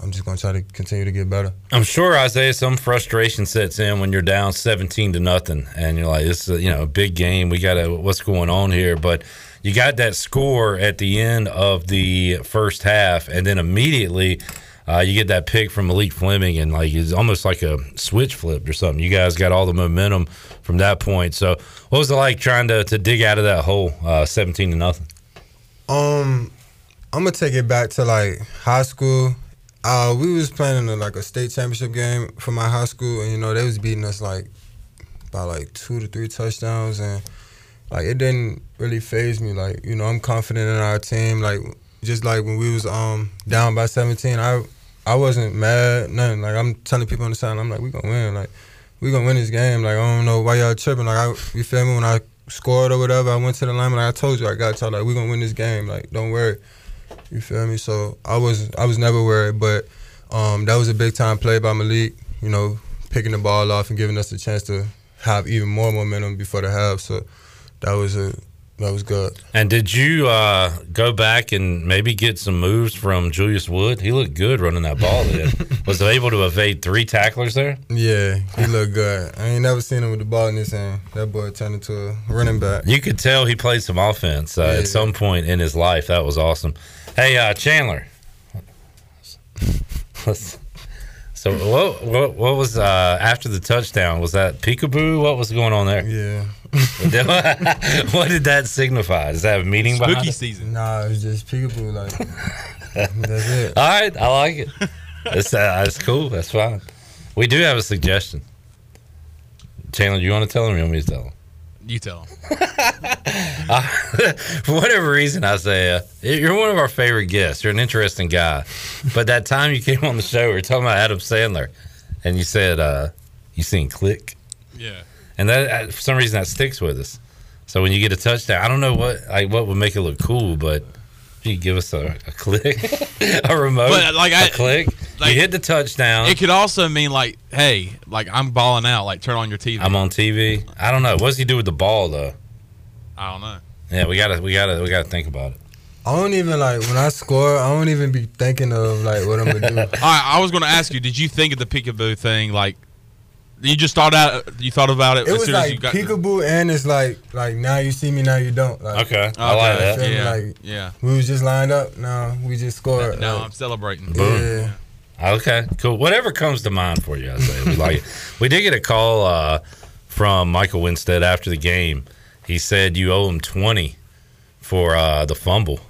I'm just gonna try to continue to get better. I'm sure Isaiah, some frustration sets in when you're down 17 to nothing, and you're like, "This is a, you know a big game. We got to what's going on here." But you got that score at the end of the first half, and then immediately uh, you get that pick from Malik Fleming, and like it's almost like a switch flipped or something. You guys got all the momentum from that point. So, what was it like trying to, to dig out of that hole, uh, seventeen to nothing? Um, I'm gonna take it back to like high school. Uh, we was playing in like a state championship game for my high school, and you know they was beating us like by like two to three touchdowns, and like it didn't really phase me. Like you know I'm confident in our team. Like just like when we was um down by 17, I I wasn't mad nothing. Like I'm telling people on the side, I'm like we gonna win. Like we gonna win this game. Like I don't know why y'all tripping. Like I, you feel me? When I scored or whatever, I went to the line. Like I told you, I got y'all. Like we gonna win this game. Like don't worry. You feel me? So I was I was never worried, but um, that was a big time play by Malik. You know, picking the ball off and giving us a chance to have even more momentum before the half. So that was a that was good. And did you uh, go back and maybe get some moves from Julius Wood? He looked good running that ball. Was able to evade three tacklers there? Yeah, he looked good. I ain't never seen him with the ball in his hand. That boy turned into a running back. You could tell he played some offense uh, Yeah. at some point in his life. That was awesome. Hey, uh, Chandler. so what, what? What was uh, after the touchdown? Was that peekaboo? What was going on there? Yeah. what did that signify? Does that have a meaning behind it? season. Nah, it was just peekaboo. Like that's it. All right, I like it. That's uh, that's cool. That's fine. We do have a suggestion. Chandler, you want to tell him? Or you want me to tell him? You tell him. Uh, for whatever reason, Isaiah, you're one of our favorite guests. You're an interesting guy. But that time you came on the show, we were talking about Adam Sandler, and you said uh, you seen Click, Yeah. and that uh, for some reason that sticks with us. So when you get a touchdown, I don't know what like what would make it look cool, but you give us a, a click, a remote, But, like, a I- click, like- you hit the touchdown. It could also mean like, hey, like I'm balling out. Like turn on your TV. I'm on TV. I don't know. What does he do with the ball though? I don't know. Yeah, we gotta, we gotta, we gotta think about it. I don't even like when I score. I don't even be thinking of like what I'm gonna do. All right, I was going to ask you, did you think of the peekaboo thing? Like, you just thought out, you thought about it, It as was soon as like you got. peekaboo, and it's like like now you see me, now you don't. Like, Okay, I like Okay, that. yeah, Like yeah. we was just lined up. Now we just scored. No, like, I'm celebrating. Yeah. Okay, cool. Whatever comes to mind for you, I say we like it. We did get a call uh, from Michael Winstead after the game. He said you owe him twenty for uh, the fumble.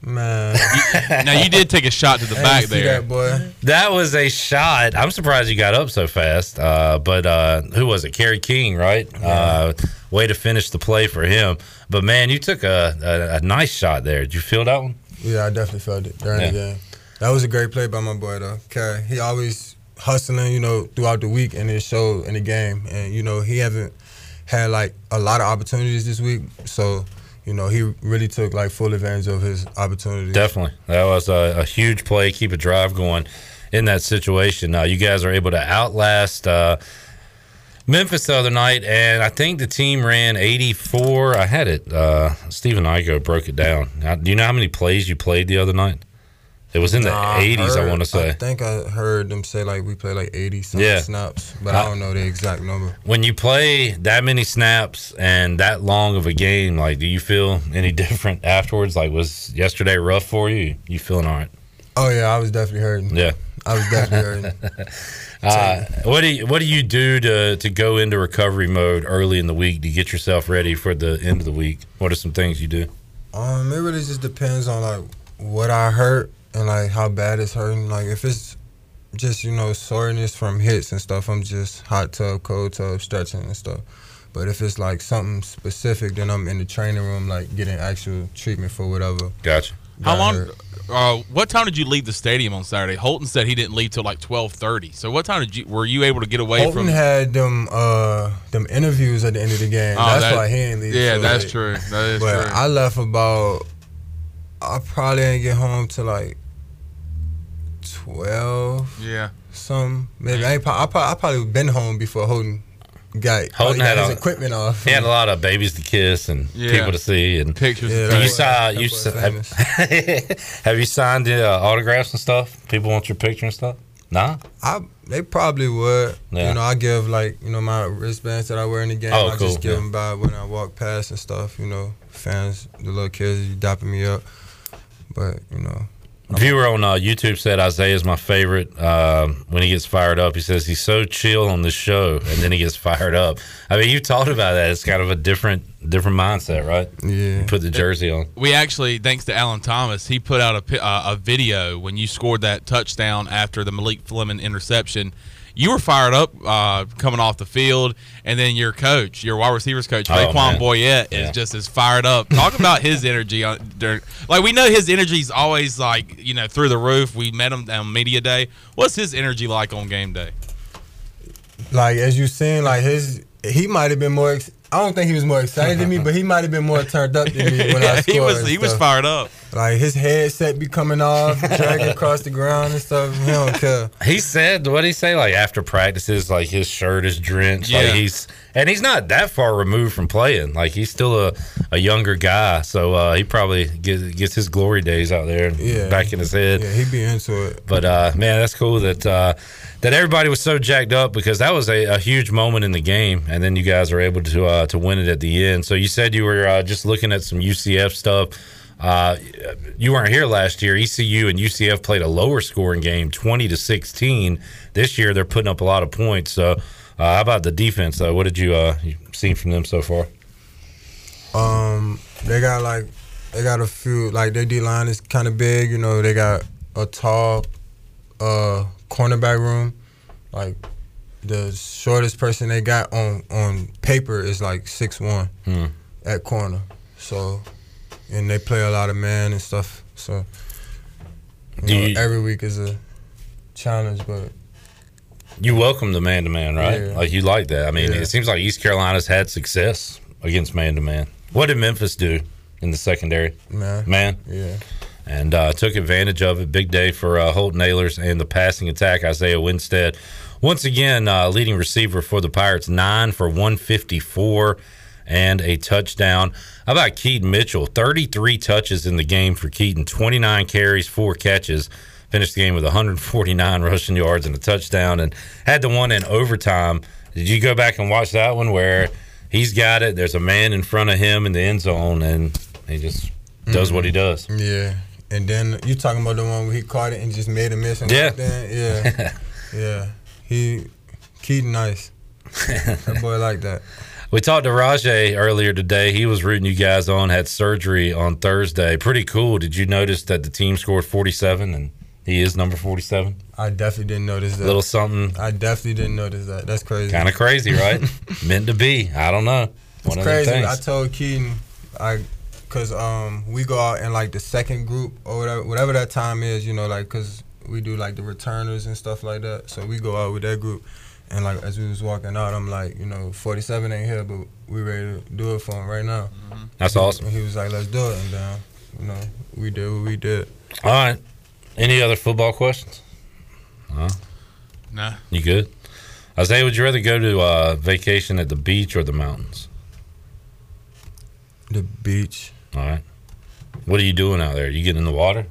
Man, now you did take a shot to the I back there. that boy. That was a shot. I'm surprised you got up so fast. Uh, but uh, who was it? Kerry King, right? Uh, way to finish the play for him. But man, you took a, a, a nice shot there. Did you feel that one? Yeah, I definitely felt it during Yeah. the game. That was a great play by my boy though. Kerry. He always hustling, you know, throughout the week and it showed in the game. And you know, he haven't had like a lot of opportunities this week, so you know he really took like full advantage of his opportunity. Definitely. That was a, a huge play. Keep a drive going in that situation. Uh, you guys are able to outlast uh, Memphis the other night, and I think the team ran 84. I had it. Uh, Stephen Igo broke it down. Now, do you know how many plays you played the other night? It was in the Nah, 80s, I heard- want to say. I think I heard them say like we play like eighty some Yeah. snaps, but I- I don't know the exact number. when you play that many snaps and that long of a game, like, do you feel any different afterwards? Like, was yesterday rough for you? You feeling all right? Oh yeah, I was definitely hurting. Yeah. I was definitely hurting. Uh, what do you what do you do to to go into recovery mode early in the week to get yourself ready for the end of the week? What are some things you do? Um, it really just depends on like what I hurt and like how bad it's hurting. Like if it's just you know soreness from hits and stuff, I'm just hot tub, cold tub, stretching and stuff. But if it's like something specific, then I'm in the training room, like getting actual treatment for whatever. Gotcha. How long? Uh, what time did you leave the stadium on Saturday? Holton said he didn't leave till like twelve thirty. So what time did you? Were you able to get away Holton from? had them uh them interviews at the end of the game. Oh, that's that- why he ain't leave. yeah, so that's late. true. That is but true. I left about. I probably didn't get home till like twelve. Yeah. Some maybe I, ain't, pro- I, probably, I probably been home before Holton got, Holton got had his a- equipment off. He had a lot of babies to kiss and Yeah. people to see and Pictures. Yeah, and you that's saw you boy saw, have, have you signed uh, autographs and stuff? People want your picture and stuff. Nah. I they probably would. Yeah. You know, I give like you know my wristbands that I wear in the game. Oh, I cool, just give yeah. them by when I walk past and stuff. You know, fans, the little kids, you dapping me up. But you know, Viewer on uh, YouTube said Isaiah's my favorite. Um, when he gets fired up, he says he's so chill on the show, and then he gets fired up. I mean, you talked about that. It's kind of a different, different mindset, right? Yeah. You put the jersey on. We actually, thanks to Alan Thomas, he put out a uh, a video when you scored that touchdown after the Malik Fleming interception. You were fired up uh, coming off the field, and then your coach, your wide receivers coach, Oh, Raekwon. Boyette, Yeah. is just as fired up. Talk about his energy. On, during, like we know his energy is always like you know through the roof. We met him on media day. What's his energy like on game day? like as you seen, like his he might have been more. Ex- I don't think he was more excited than me, but he might have been more turned up than me when I scored. he was and he was fired up. Like his headset be coming off, dragging across the ground and stuff. He don't care. He said, what did he say? Like after practices, like his shirt is drenched. Like Yeah. he's and he's not that far removed from playing. Like he's still a, a younger guy, so uh, he probably gets, gets his glory days out there Yeah. back in his head. Yeah, he be into it. But uh, man, that's cool that uh, that everybody was so jacked up because that was a, a huge moment in the game, and then you guys were able to uh, to win it at the end. So you said you were uh, just looking at some UCF stuff. Uh, you weren't here last year. ECU and UCF played a lower scoring game, twenty to sixteen. This year they're putting up a lot of points. So uh, how about the defense? though? what did you uh, seen from them so far? Um, they got like they got a few like their D line is kind of big. You know, they got a tall uh cornerback room. Like the shortest person they got on on paper is like six one Hmm. at corner. So, and they play a lot of man and stuff. So, you know, you- every week is a challenge, but You welcome the man to man, right? Yeah. Like you like that. I mean, Yeah. it seems like East Carolina's had success against man to man. What did Memphis do in the secondary? man, Man, yeah. And uh, took advantage of it. Big day for uh, Holton Ahlers and the passing attack. Isaiah Winstead, once again, uh, leading receiver for the Pirates, nine for 154 and a touchdown. How about Keaton Mitchell? 33 touches in the game for Keaton, 29 carries, four catches. Finished the game with 149 rushing yards and a touchdown, and had the one in overtime. Did you go back and watch that one where he's got it? There's a man in front of him in the end zone, and he just does what he does. Yeah. And then you talking about the one where he caught it and just made a miss and Yeah. Yeah. yeah. He Keaton nice. that boy like that. We talked to Rahjai earlier today. He was rooting you guys on, had surgery on Thursday. Pretty cool. Did you notice that the team scored 47 and he is number 47? I definitely didn't notice that. Little something I definitely didn't notice that. That's crazy. kind of crazy, right? Meant to be. I don't know. It's crazy. I told Keaton, I, cause um we go out in like the second group or whatever, whatever that time is, you know, like cause we do like the returners and stuff like that. So we go out with that group, and like as we was walking out, I'm like, you know, 47 ain't here, but we ready to do it for him right now. That's awesome. And he was like, let's do it, and then you know we did what we did. All right. Any other football questions? Huh? Nah. You good? Isaiah, would you rather go to uh, vacation at the beach or the mountains? The beach. All right. What are you doing out there? You getting in the water?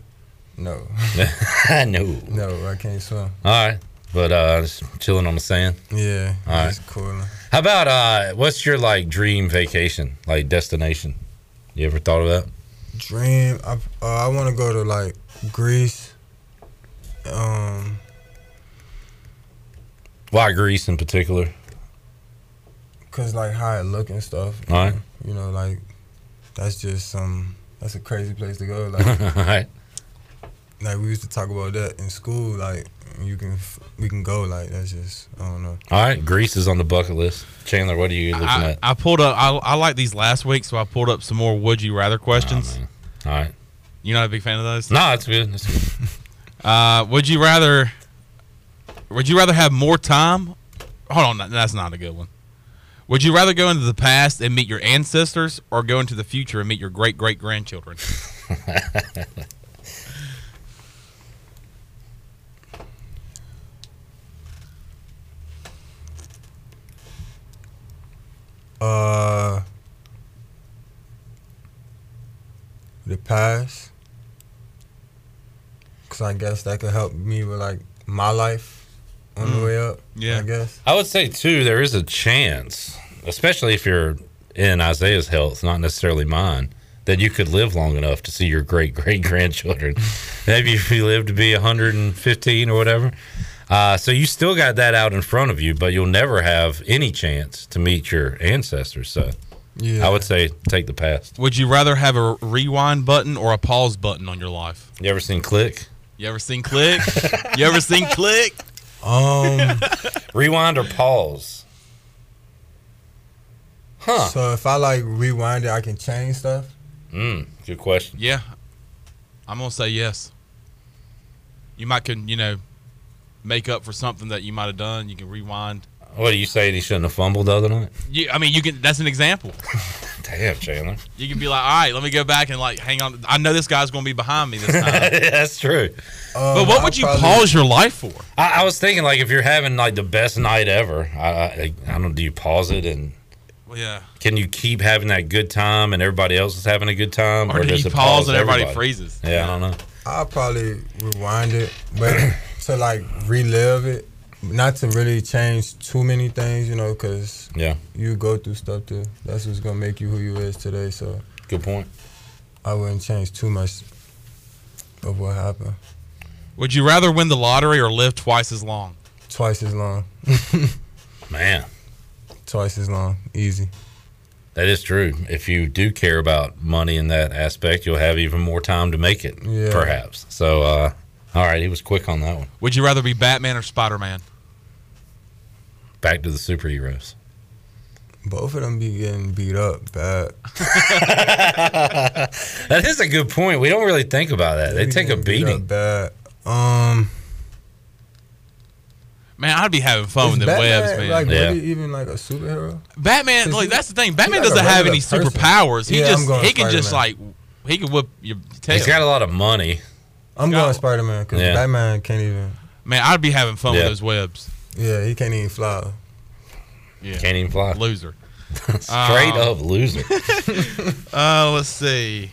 No. no. No, I can't swim. All right. But uh, just chilling on the sand. Yeah, All right. it's cool. How about uh, what's your like dream vacation, like destination? You ever thought of that? Dream. I uh, I want to go to like Greece. Um, Why Greece in particular? cause like how it look and stuff. All right. You know, like that's just some. That's a crazy place to go. Like, All right. like we used to talk about that in school. Like you can, f- we can go. Like that's just. I don't know. All right. Greece is on the bucket list. Chandler, what are you looking I, at? I pulled up. I, I like these last week, so I pulled up some more "Would you rather" questions. All right. You're not a big fan of those? No, that's good. That's good. Uh, would you rather? Would you rather have more time? Hold on, that's not a good one. Would you rather go into the past and meet your ancestors, or go into the future and meet your great great grandchildren? Uh, the past. Cause I guess that could help me with like my life on the Mm. way up. Yeah. I guess. I would say too, there is a chance, especially if you're in Isaiah's health, not necessarily mine, that you could live long enough to see your great great grandchildren. Maybe if you live to be 115 or whatever. Uh, so you still got that out in front of you, but you'll never have any chance to meet your ancestors. So Yeah. I would say take the past. Would you rather have a rewind button or a pause button on your life? You ever seen Click? You ever seen Click? you ever seen Click? Um, rewind or pause? Huh. So if I like rewind it, I can change stuff. Mm, good question. Yeah, I'm gonna say yes. You might can you know make up for something that you might have done. You can rewind. What do you say? He shouldn't have fumbled the other night. You, I mean, you can. That's an example. Damn, Chandler. You can be like, all right, let me go back and like hang on. I know this guy's gonna be behind me this time. That's true. but what would you pause your life for? I, I was thinking like if you're having like the best night ever, I, I, I don't know. Do you pause it and Well, yeah. can you keep having that good time and everybody else is having a good time, Or do does you it pause and everybody freezes? Yeah, I don't know. I'll probably rewind it, but to like relive it, not to really change too many things, you know, because Yeah. you go through stuff too. That's what's gonna make you who you is today. So Good point. I wouldn't change too much of what happened. Would you rather win the lottery or live twice as long? Twice as long. Man, Twice as long. Easy. that is true. If you do care about money in that aspect, you'll have even more time to make it, Yeah. perhaps. So, uh, all right, he was quick on that one. Would you rather be Batman or Spider Man? Back to the superheroes. Both of them be getting beat up bad. That is a good point. We don't really think about that. They be take a getting beat beating. up bad. Um, Man, I'd be having fun with the Batman, webs, man. Like Yeah. really even like a superhero? Batman, like that's the thing. Batman like doesn't have any person. superpowers. He Yeah, I'm just going he can just like he can whip your tail. He's got a lot of money. I'm going Spider Man because Yeah. Batman can't even. Man, I'd be having fun Yeah. with those webs. Yeah, he can't even fly. Yeah. Can't even fly. Loser. Straight Um, up loser. Uh, let's see.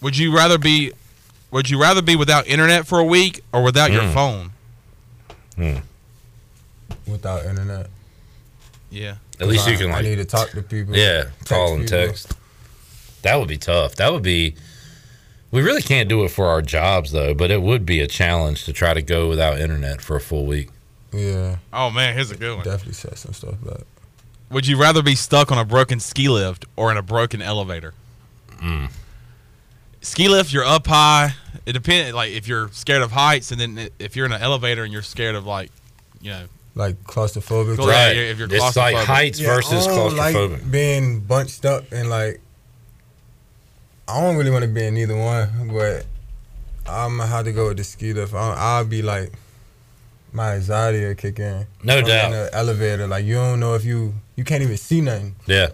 Would you rather be would you rather be without internet for a week or without your Mm. phone? Hmm. Without internet. Yeah. At least you I- can I like need to talk to people. Yeah, call and people. text. That would be tough. That would be. We really can't do it for our jobs though, but it would be a challenge to try to go without internet for a full week. Yeah. Oh man, here's a good one. Definitely set some stuff back. Would you rather be stuck on a broken ski lift or in a broken elevator? Mm. Ski lift, you're up high. It depends. Like if you're scared of heights, and then if you're in an elevator and you're scared of like, you know, Like claustrophobic. Well, yeah, if you're It's like claustrophobic. heights versus I don't claustrophobic. Like being bunched up and like, I don't really want to be in neither one, but I'm gonna have to go with the ski lift. I'll, I'll be like, my anxiety will kick in. No I'm doubt. In the elevator, like you don't know if you you can't even see nothing. Yeah.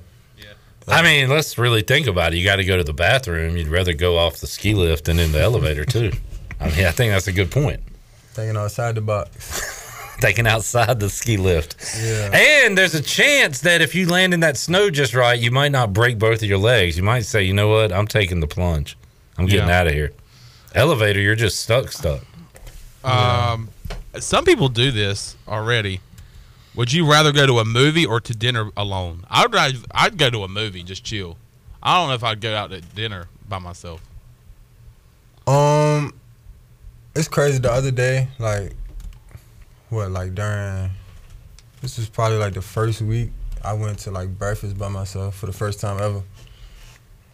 I mean, let's really think about it. You got to go to the bathroom. You'd rather go off the ski lift than in the elevator too. I mean, I think that's a good point. Thinking outside the box. Taking outside the ski lift. Yeah. And there's a chance that if you land in that snow just right, you might not break both of your legs. You might say, you know what? I'm taking the plunge. I'm getting Yeah. out of here. Elevator, you're just stuck, stuck. Um, some people do this already. Would you rather go to a movie or to dinner alone? I'd rather, I'd go to a movie just chill. I don't know if I'd go out to dinner by myself. Um, it's crazy. The other day, like, what, like during, this was probably like the first week I went to like breakfast by myself for the first time ever.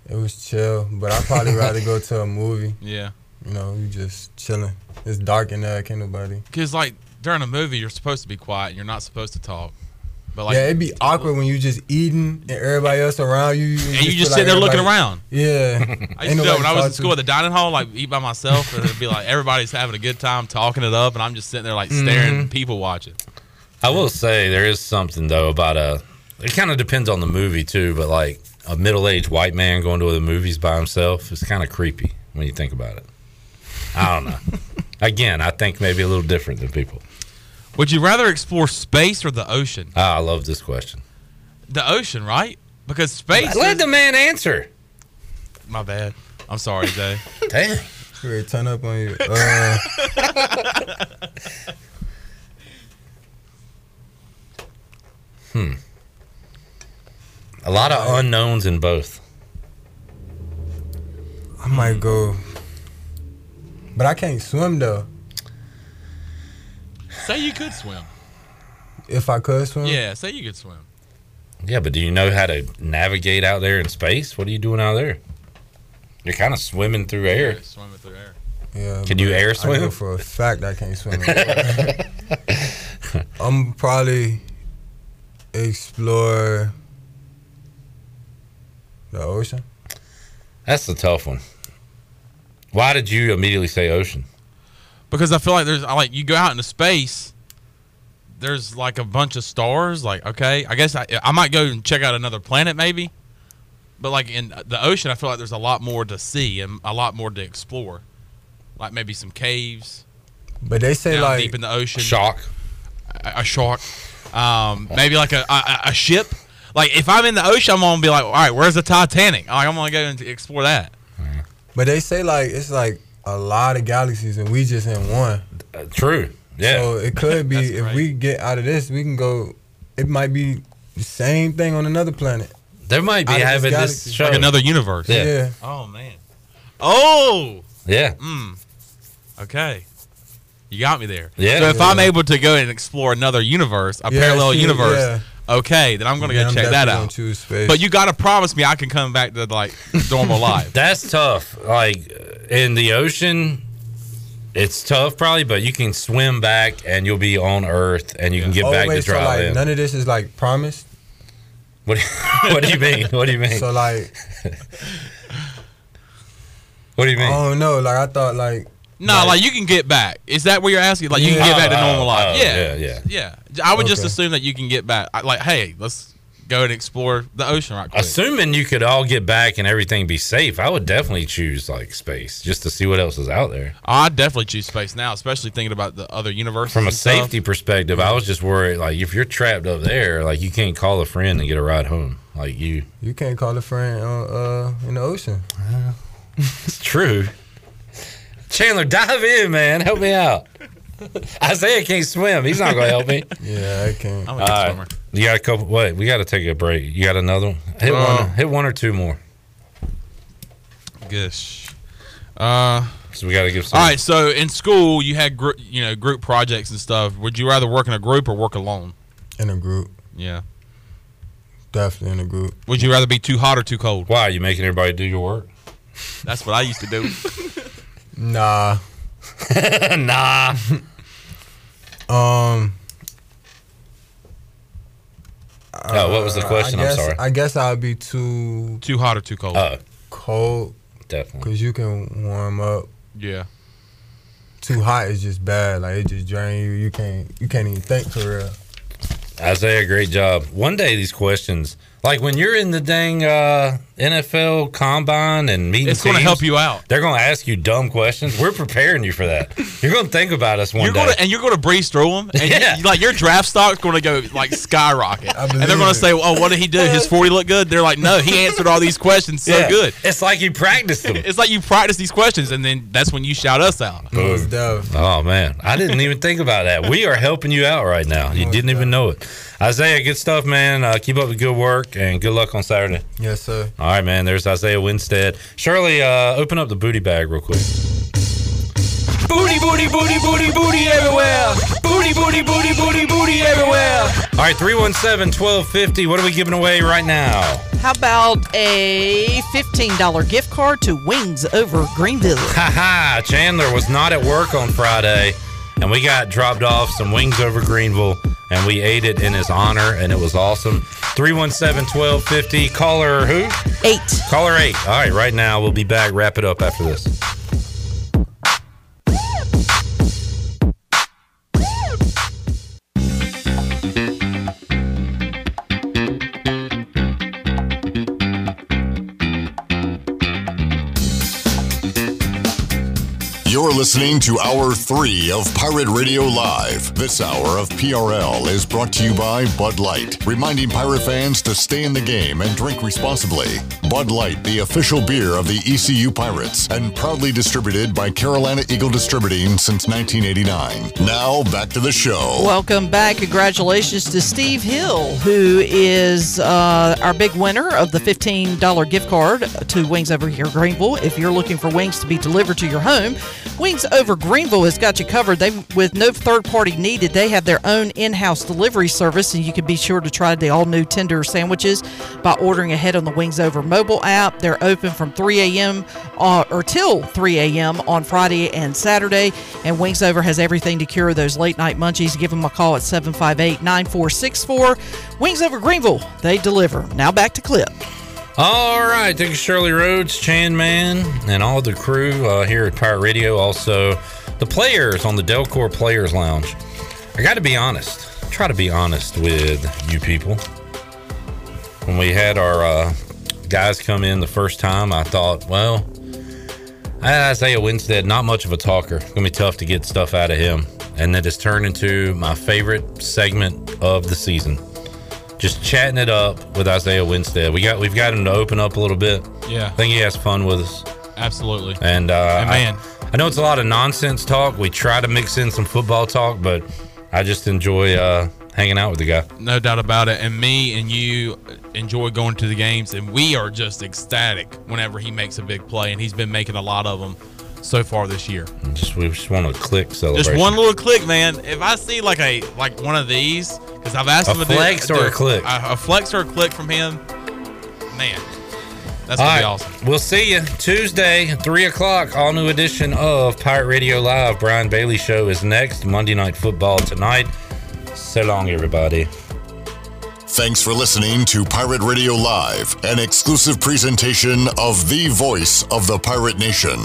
It was chill, but I'd probably rather go to a movie. Yeah. You know, you just chilling. It's dark in there, can't nobody. Because like during a movie, you're supposed to be quiet and you're not supposed to talk. But like, yeah, it'd be awkward when you just eating and everybody else around you. and you feel just like sit there looking around. Yeah. I used to do it when I was talk in to. school at the dining hall, like eat by myself, and it'd be like everybody's having a good time talking it up, and I'm just sitting there like staring, Mhm. people watching. I will say there is something though about a. It kind of depends on the movie too, but like a middle-aged white man going to the movies by himself is kind of creepy when you think about it. I don't know. Again, I think maybe a little different than people. Would you rather explore space or the ocean? Ah, I love this question. The ocean, right? Because space. Let the man answer. My bad. I'm sorry, Jay. Damn. Ready to turn up on you. Uh, Hmm. A lot of unknowns in both. I might go, but I can't swim though. Say you could swim. If I could swim, Yeah, say you could swim. Yeah, but do you know how to navigate out there in space? What are you doing out there? You're kind of swimming through air. Swimming through air. Yeah. Can you but air I swim? know for a fact I can't swim. I'm probably explore the ocean. That's the tough one. Why did you immediately say ocean? Because I feel like there's like you go out into space. There's like a bunch of stars. Like okay, I guess I I might go and check out another planet maybe. But like in the ocean, I feel like there's a lot more to see and a lot more to explore. Like maybe some caves. But they say down like deep in the ocean. Shark. A, a shark. Um, maybe like a, a a ship. Like if I'm in the ocean, I'm gonna be like, all right, where's the Titanic? Like, I'm gonna go and explore that. But they say like it's like a lot of galaxies and we just in one. Uh, true. Yeah. So it could be if we get out of this, we can go. It might be the same thing on another planet. There might be having this galaxy. show. Like another universe. Yeah. Yeah. Oh man. Oh. Yeah. Mm. Okay. You got me there. Yeah. So if Yeah. I'm able to go and explore another universe, a Yeah, parallel see, universe, yeah. Okay, then I'm gonna Then go I'm check that definitely gonna out. But you gotta promise me I can come back to like normal life. That's tough. Like in the ocean, it's tough probably, but you can swim back and you'll be on Earth and you can get oh back wait, to so dry like none of this is like promised. What, what do you mean? What do you mean? So like, what do you mean? I don't know. Like I thought like. No, like, you can get back. Is that what you're asking? Like you can get back to normal life? oh, yeah. yeah, yeah, I would just assume that you can get back. Like, hey, let's go and explore the ocean right quick. Assuming you could all get back and everything be safe, I would definitely choose like space just to see what else is out there. I'd definitely choose space now, especially thinking about the other universes. From a and stuff. safety perspective, I was just worried like if you're trapped up there, like you can't call a friend and get a ride home. Like you, You can't call a friend on, uh, in the ocean. it's true. Chandler, dive in, man. Help me out. Isaiah can't swim. He's not gonna help me. Yeah, I can't. I'm a All good right. swimmer. You got a couple. Wait, we got to take a break. You got another one? Hit Uh, one. Hit one or two more. Gosh. Uh, So we got to give some. all right. So in school, you had gr- you know group projects and stuff. Would you rather work in a group or work alone? In a group, Yeah. definitely in a group. Would you rather be too hot or too cold? Why are you making everybody do your work? That's what I used to do. Nah. nah. Um. Oh, what was the uh, question? I I'm sorry. I guess I'd be too too hot or too cold? Oh, cold definitely. because you can warm up. Yeah. Too hot is just bad. Like it just drain you. You can't. You can't even think for real. Isaiah, great job. One day these questions, like when you're in the dang uh, NFL combine and meeting, It's gonna help you out. They're going to ask you dumb questions. We're preparing you for that. You're going to think about us one You're day. gonna and you're gonna breeze through them, and Yeah. you, like your draft stock's gonna go like skyrocket, and they're gonna say, "Oh, what did he do? His forty look good?" They're like, "No, he answered all these questions so Yeah. good." It's like you practiced them. It's like you practice these questions, and then that's when you shout us out. Most. Oh man, I didn't even think about that. We are helping you out right now. You didn't even know it. Isaiah, good stuff, man. Uh, keep up the good work and good luck on Saturday. Yes, sir. All right, man. There's Isaiah Winstead. Shirley, uh, open up the booty bag real quick. Booty, booty, booty, booty, booty everywhere. Booty, booty, booty, booty, booty everywhere. All right, 317 1250. What are we giving away right now? How about a $15 gift card to Wings over Greenville? Haha, Chandler was not at work on Friday, and we got dropped off some wings over Greenville, and we ate it in his honor, and it was awesome. 317 1250. Caller who? Eight. Caller eight. All right, right now. We'll be back. Wrap it up after this. You're listening to Hour 3 of Pirate Radio Live. This hour of PRL is brought to you by Bud Light, reminding Pirate fans to stay in the game and drink responsibly. Bud Light, the official beer of the ECU Pirates, and proudly distributed by Carolina Eagle Distributing since 1989. Now, back to the show. Welcome back. Congratulations to Steve Hill, who is uh, our big winner of the $15 gift card to Wings Over here Greenville. If you're looking for wings to be delivered to your home, Wings Over Greenville has got you covered. They, with no third party needed, they have their own in house delivery service, and you can be sure to try the all new tender sandwiches by ordering ahead on the Wings Over mobile app. They're open from 3 a.m. Uh, or till 3 a.m. on Friday and Saturday, and Wings Over has everything to cure those late night munchies. Give them a call at 758 9464. Wings Over Greenville, they deliver. Now back to Clip. All right, thank you, Shirley Rhodes, Chan Man, and all the crew uh, here at Pirate Radio. Also, the players on the Delcor Players Lounge. I got to be honest. Try to be honest with you people. When we had our uh, guys come in the first time, I thought, well, Isaiah Winstead, not much of a talker. It's gonna be tough to get stuff out of him, and that has turned into my favorite segment of the season. Just chatting it up with Isaiah Winstead. We got we've got him to open up a little bit. Yeah. I think he has fun with us. Absolutely. And uh, And man. I, I know it's a lot of nonsense talk. We try to mix in some football talk, but I just enjoy uh, hanging out with the guy. No doubt about it. And me and you enjoy going to the games, and we are just ecstatic whenever he makes a big play, and he's been making a lot of them so far this year. Just we just want a click celebration. Just one little click, man. If I see like a like one of these, because I've asked A him to do- flex or do a click? a, a flex or a click from him, man, that's gonna be right, awesome. We'll see you Tuesday, 3 o'clock. All new edition of Pirate Radio Live. Brian Bailey Show is next. Monday Night Football tonight. So long, everybody. Thanks for listening to Pirate Radio Live, an exclusive presentation of the voice of the pirate nation.